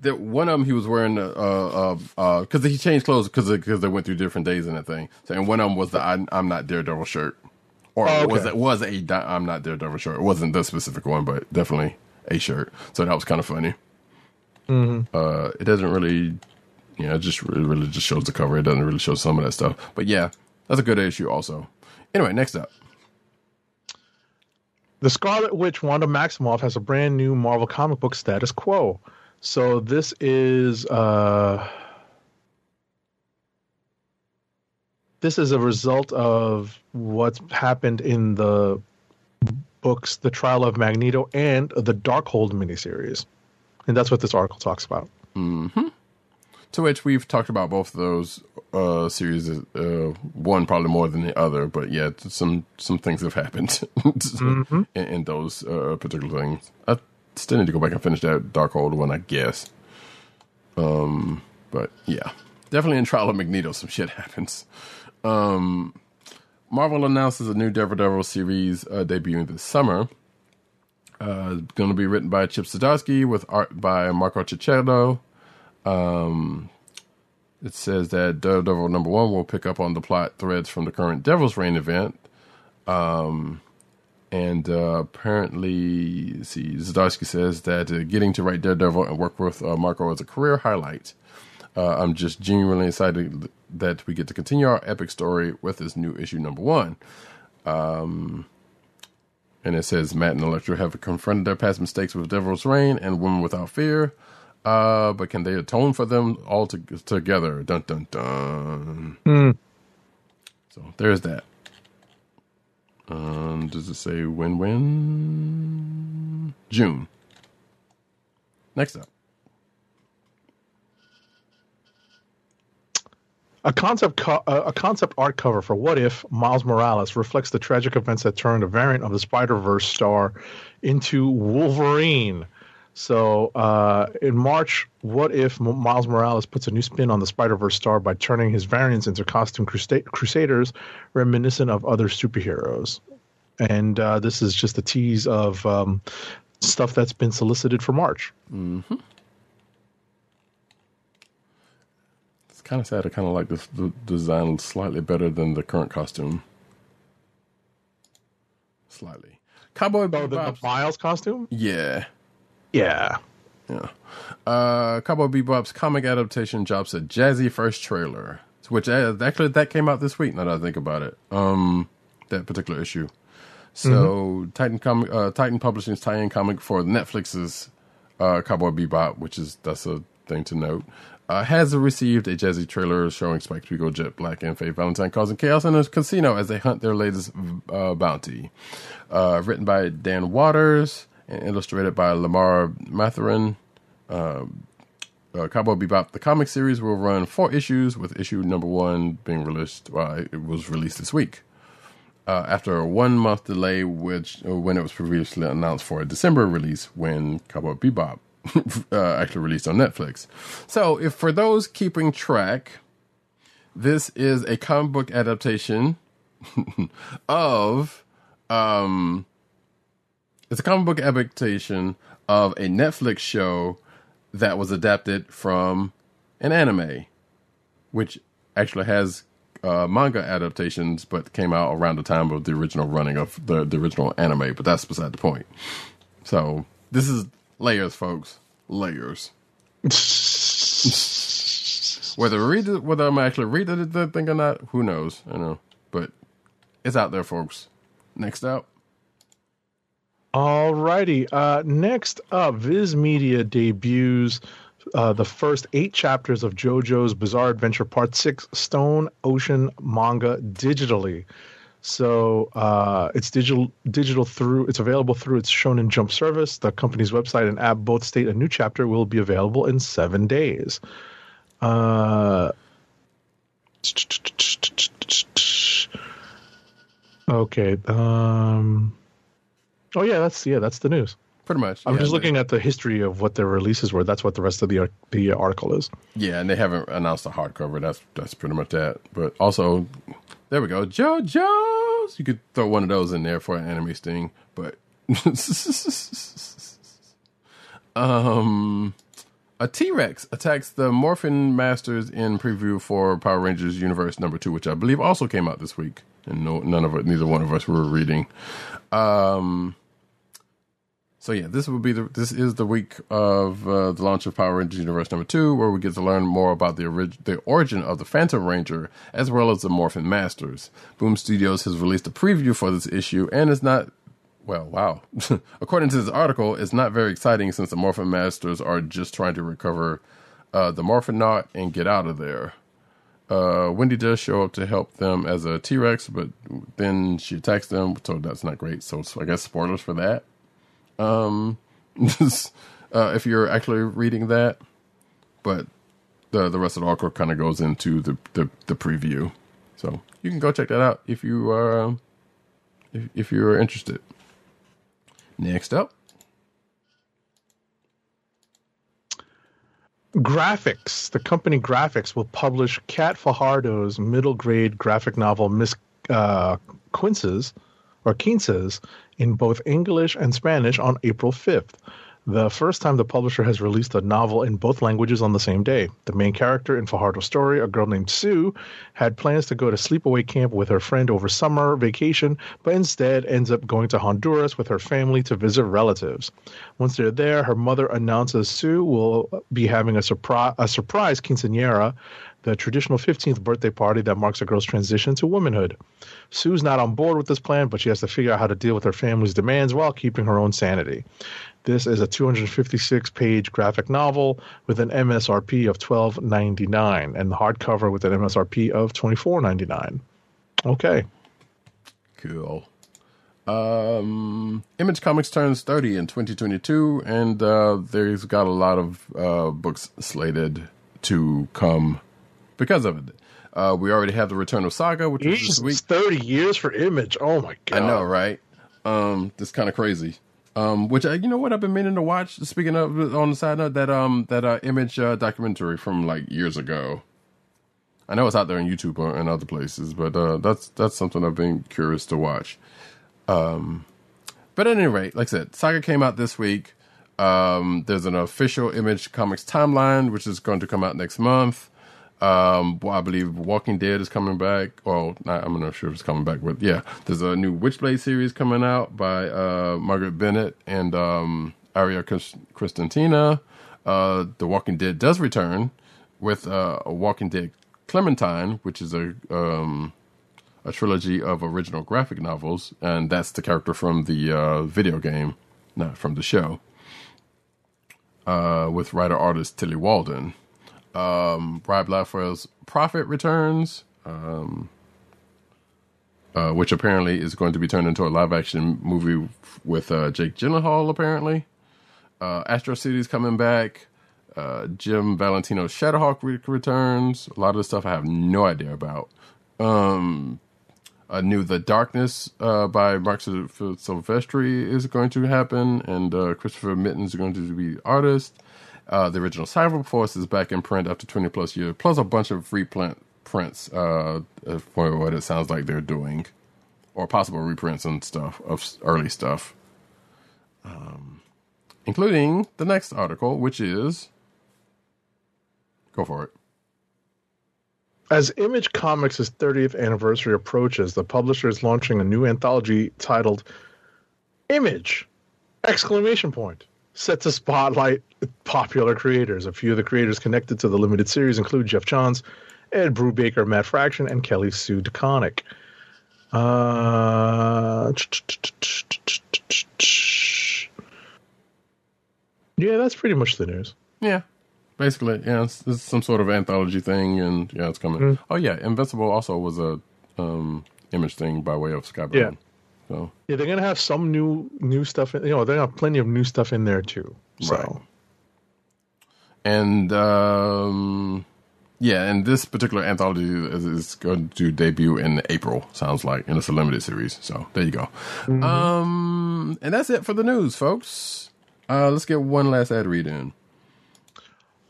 the one of them he was wearing uh uh uh because he changed clothes because because they went through different days and that thing. So, and one of them was the I, I'm not Daredevil shirt, or Oh, okay. was it was a I'm not Daredevil shirt. It wasn't the specific one, but definitely a shirt. So that was kind of funny. Mm-hmm. Uh, it doesn't really, you know, it just really, really just shows the cover. It doesn't really show some of that stuff. But yeah, that's a good issue also. Anyway, next up. The Scarlet Witch Wanda Maximoff has a brand new Marvel comic book status quo. So this is uh this is a result of what's happened in the books The Trial of Magneto and the Darkhold miniseries. And that's what this article talks about. To which we've talked about both of those uh, series. Uh, one probably more than the other, but yeah, some some things have happened in, in those uh, particular things. I still need to go back and finish that Darkhold one, I guess. Um, but yeah, definitely in Trial of Magneto, some shit happens. Um, Marvel announces a new Daredevil series uh, debuting this summer. Uh, going to be written by Chip Zdarsky with art by Marco Checchetto. Um, it says that Daredevil number one will pick up on the plot threads from the current Devil's Reign event. Um, and uh, apparently, see, Zdarsky says that uh, getting to write Daredevil and work with uh, Marco is a career highlight. Uh, I'm just genuinely excited that we get to continue our epic story with this new issue number one. Um, and it says Matt and Elektra have confronted their past mistakes with Devil's Reign and Woman Without Fear. Uh, but can they atone for them all to- together? Dun dun dun. Hmm. So there's that. Um, does it say win win? June. Next up. A concept co- a concept art cover for What If Miles Morales reflects the tragic events that turned a variant of the Spider Verse star into Wolverine. So uh, in March, What If Miles Morales puts a new spin on the Spider Verse star by turning his variants into costume crusaders, reminiscent of other superheroes. And uh, this is just a tease of um, stuff that's been solicited for March. It's kind of sad. I kind of like this the design slightly better than the current costume. Slightly. Cowboy Oh, the, the Miles costume? Yeah. Yeah. Yeah. Uh, Cowboy Bebop's comic adaptation drops a jazzy first trailer, which uh, actually that came out this week. Now that I think about it, um, that particular issue. So Titan comic, uh, Titan Publishing's tie-in comic for Netflix's uh, Cowboy Bebop, which is that's a thing to note, uh, has received a jazzy trailer showing Spike Spiegel, Jet Black, and Faye Valentine causing chaos in a casino as they hunt their latest uh, bounty. Uh, written by Dan Watters illustrated by Lamar Mathurin. Uh, Cowboy Bebop, the comic series, will run four issues, with issue number one being released. Well, it was released this week. Uh, after a one month delay, which uh, when it was previously announced for a December release, when Cowboy Bebop uh, actually released on Netflix. So, if for those keeping track, this is a comic book adaptation of um, it's a comic book adaptation of a Netflix show that was adapted from an anime, which actually has uh, manga adaptations, but came out around the time of the original running of the, the original anime. But that's beside the point. So this is layers, folks, layers. whether read it, whether I'm actually reading the thing or not, who knows? I know, but it's out there, folks. Next up. Alrighty. Uh, next up, Viz Media debuts uh, the first eight chapters of JoJo's Bizarre Adventure Part Six: Stone Ocean manga digitally. So uh, it's digital digital through it's available through its Shonen Jump service. The company's website and app both state a new chapter will be available in seven days. Uh, okay. Um, oh yeah, that's yeah, that's the news. Pretty much. I'm yeah, just looking at the history of what their releases were. That's what the rest of the the article is. Yeah, and they haven't announced a hardcover. That's that's pretty much that. But also, there we go, JoJo's. You could throw one of those in there for an anime sting, but um, a T Rex attacks the Morphin Masters in preview for Power Rangers Universe number two, which I believe also came out this week, and no, none of it, neither one of us were reading. Um. So yeah, this will be the this is the week of uh, the launch of Power Rangers Universe number two, where we get to learn more about the orig- the origin of the Phantom Ranger as well as the Morphin Masters. Boom Studios has released a preview for this issue, and it's not well, wow. According to this article, it's not very exciting since the Morphin Masters are just trying to recover uh, the Morphin Knot and get out of there. Uh, Wendy does show up to help them as a T Rex, but then she attacks them, so that's not great. So, so I guess spoilers for that. Um, uh, if you're actually reading that, but the the rest of the article kind of goes into the, the the preview, so you can go check that out if you are um, if, if you're interested. Next up, Graphix. The company Graphix will publish Kat Fajardo's middle grade graphic novel Miss uh, Quinces or Quinces in both English and Spanish on April 5th. The first time the publisher has released a novel in both languages on the same day. The main character in Fajardo's story, a girl named Sue, had plans to go to sleepaway camp with her friend over summer vacation, but instead ends up going to Honduras with her family to visit relatives. Once they're there, her mother announces Sue will be having a, surpri- a surprise quinceanera the traditional 15th birthday party that marks a girl's transition to womanhood. Sue's not on board with this plan, but she has to figure out how to deal with her family's demands while keeping her own sanity. This is a 256 page graphic novel with an MSRP of $12.99 and the hardcover with an MSRP of $24.99. Okay. Cool. Um, Image Comics turns 30 in 2022, and uh, there's got a lot of uh, books slated to come because of it. Uh, we already have the Return of Saga, which is this week. 30 years for Image. Oh my God. I know, right? Um, that's kind of crazy. Um, which I, you know what I've been meaning to watch. Speaking of on the side note, that um that uh, image uh, documentary from like years ago. I know it's out there on YouTube and other places, but uh, that's that's something I've been curious to watch. Um, but at any rate, like I said, Saga came out this week. Um, there's an official Image Comics timeline, which is going to come out next month. Um, well, I believe Walking Dead is coming back. Well, not, I'm not sure if it's coming back, but yeah, there's a new Witchblade series coming out by uh, Marguerite Bennett and um, Aria Christantina. Uh, the Walking Dead does return with uh, a Walking Dead Clementine, which is a um, a trilogy of original graphic novels, and that's the character from the uh, video game, not from the show. Uh, with writer artist Tilly Walden um, Rob Liefeld Prophet returns, um, uh, which apparently is going to be turned into a live action movie with uh, Jake Gyllenhaal. Apparently, uh, Astro City's coming back. Uh, Jim Valentino's Shadowhawk re- returns. A lot of the stuff I have no idea about. Um, I knew The Darkness uh, by Marc Sil- Silvestri is going to happen, and uh, Christopher Mitten is going to be the artist. Uh, the original Cyber Force is back in print after 20 plus years, plus a bunch of reprint prints uh, uh, for what it sounds like they're doing, or possible reprints and stuff of early stuff, um, including the next article, which is go for it. As Image Comics' 30th anniversary approaches, the publisher is launching a new anthology titled Image! Exclamation point. Set to spotlight popular creators. A few of the creators connected to the limited series include Geoff Johns, Ed Brubaker, Matt Fraction, and Kelly Sue DeConnick. Uh, yeah, that's pretty much the news. Yeah, basically, yeah, it's, it's some sort of anthology thing, and yeah, it's coming. Oh yeah, Invincible also was a um, image thing by way of Skybound. Yeah. So Yeah, they're gonna have some new new stuff. In, you know, they're gonna have plenty of new stuff in there too. So Right. and um, yeah, and this particular anthology is, is going to debut in April. Sounds like, and it's a limited series. So there you go. Um, and that's it for the news, folks. Uh, let's get one last ad read in.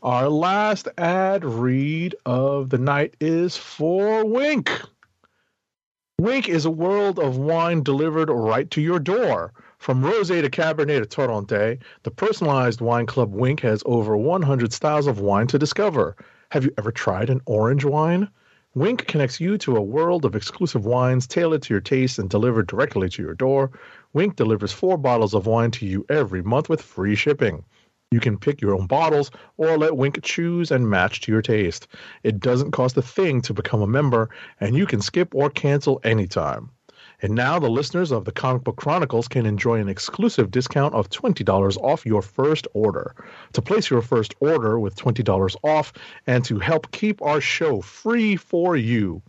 our last ad read of the night is for Winc. Winc is a world of wine delivered right to your door. From rosé to cabernet to torronté, the personalized wine club Winc has over 100 styles of wine to discover. Have you ever tried an orange wine? Winc connects you to a world of exclusive wines tailored to your taste and delivered directly to your door. Winc delivers four bottles of wine to you every month with free shipping. You can pick your own bottles or let Winc choose and match to your taste. It doesn't cost a thing to become a member, and you can skip or cancel anytime. And now the listeners of the Comic Book Chronicles can enjoy an exclusive discount of $20 off your first order. To place your first order with $20 off and to help keep our show free for you,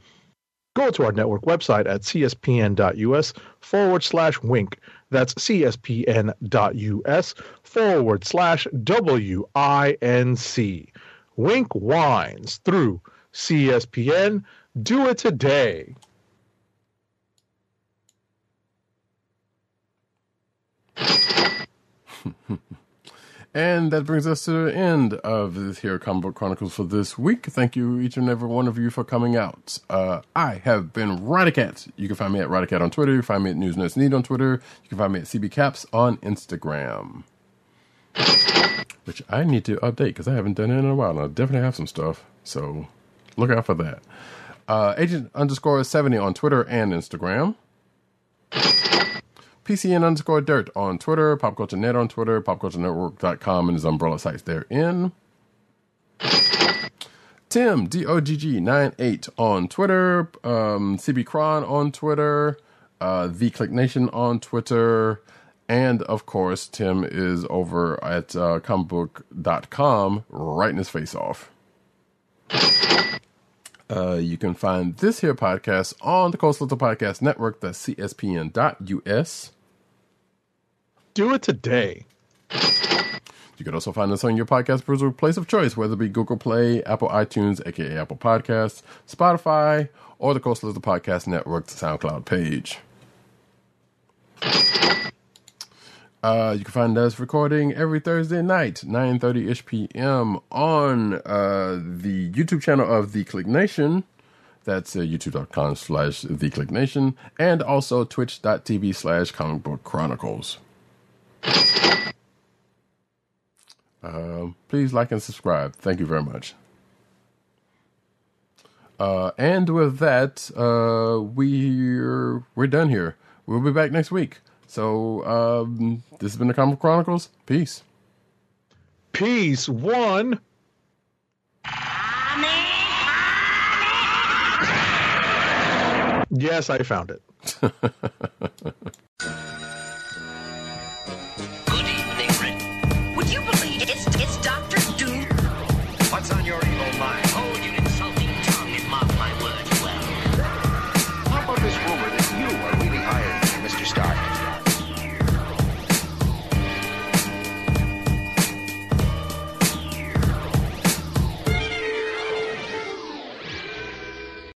go to our network website at cspn.us forward slash winc. That's cspn.us forward slash W-I-N-C. Winc Wines through CSPN. Do it today. And that brings us to the end of this here Comic Book Chronicles for this week. Thank you, each and every one of you, for coming out. Uh, I have been Roddy Cat. You can find me at Radicat on Twitter. You can find me at News Nuts Need on Twitter. You can find me at CB Caps on Instagram. Which I need to update because I haven't done it in a while. And I definitely have some stuff. So look out for that. Uh, Agent underscore 70 on Twitter and Instagram. PCN underscore dirt on Twitter, Pop Culture Net on Twitter, popculturenetwork.com and his umbrella sites therein. Tim D O G G 98 on Twitter, um, CB Cron on Twitter, uh, The Click Nation on Twitter, and of course, Tim is over at uh, comicbook.com writing his face off. Uh, you can find this here podcast on the Coastal Podcast Network, that's cspn.us. Do it today. You can also find us on your podcast browser place of choice, whether it be Google Play, Apple iTunes, aka Apple Podcasts, Spotify, or the Coastal Little Podcast Network's SoundCloud page. Uh, you can find us recording every Thursday night, 9.30ish p.m. on uh, the YouTube channel of The Click Nation. That's uh, youtube.com slash The Click Nation. And also twitch.tv slash comic book chronicles. Um, please like and subscribe. Thank you very much. Uh, and with that, uh, we're we're done here. We'll be back next week. So um, this has been the Comic Chronicles. Peace. Peace. One. Yes, I found it.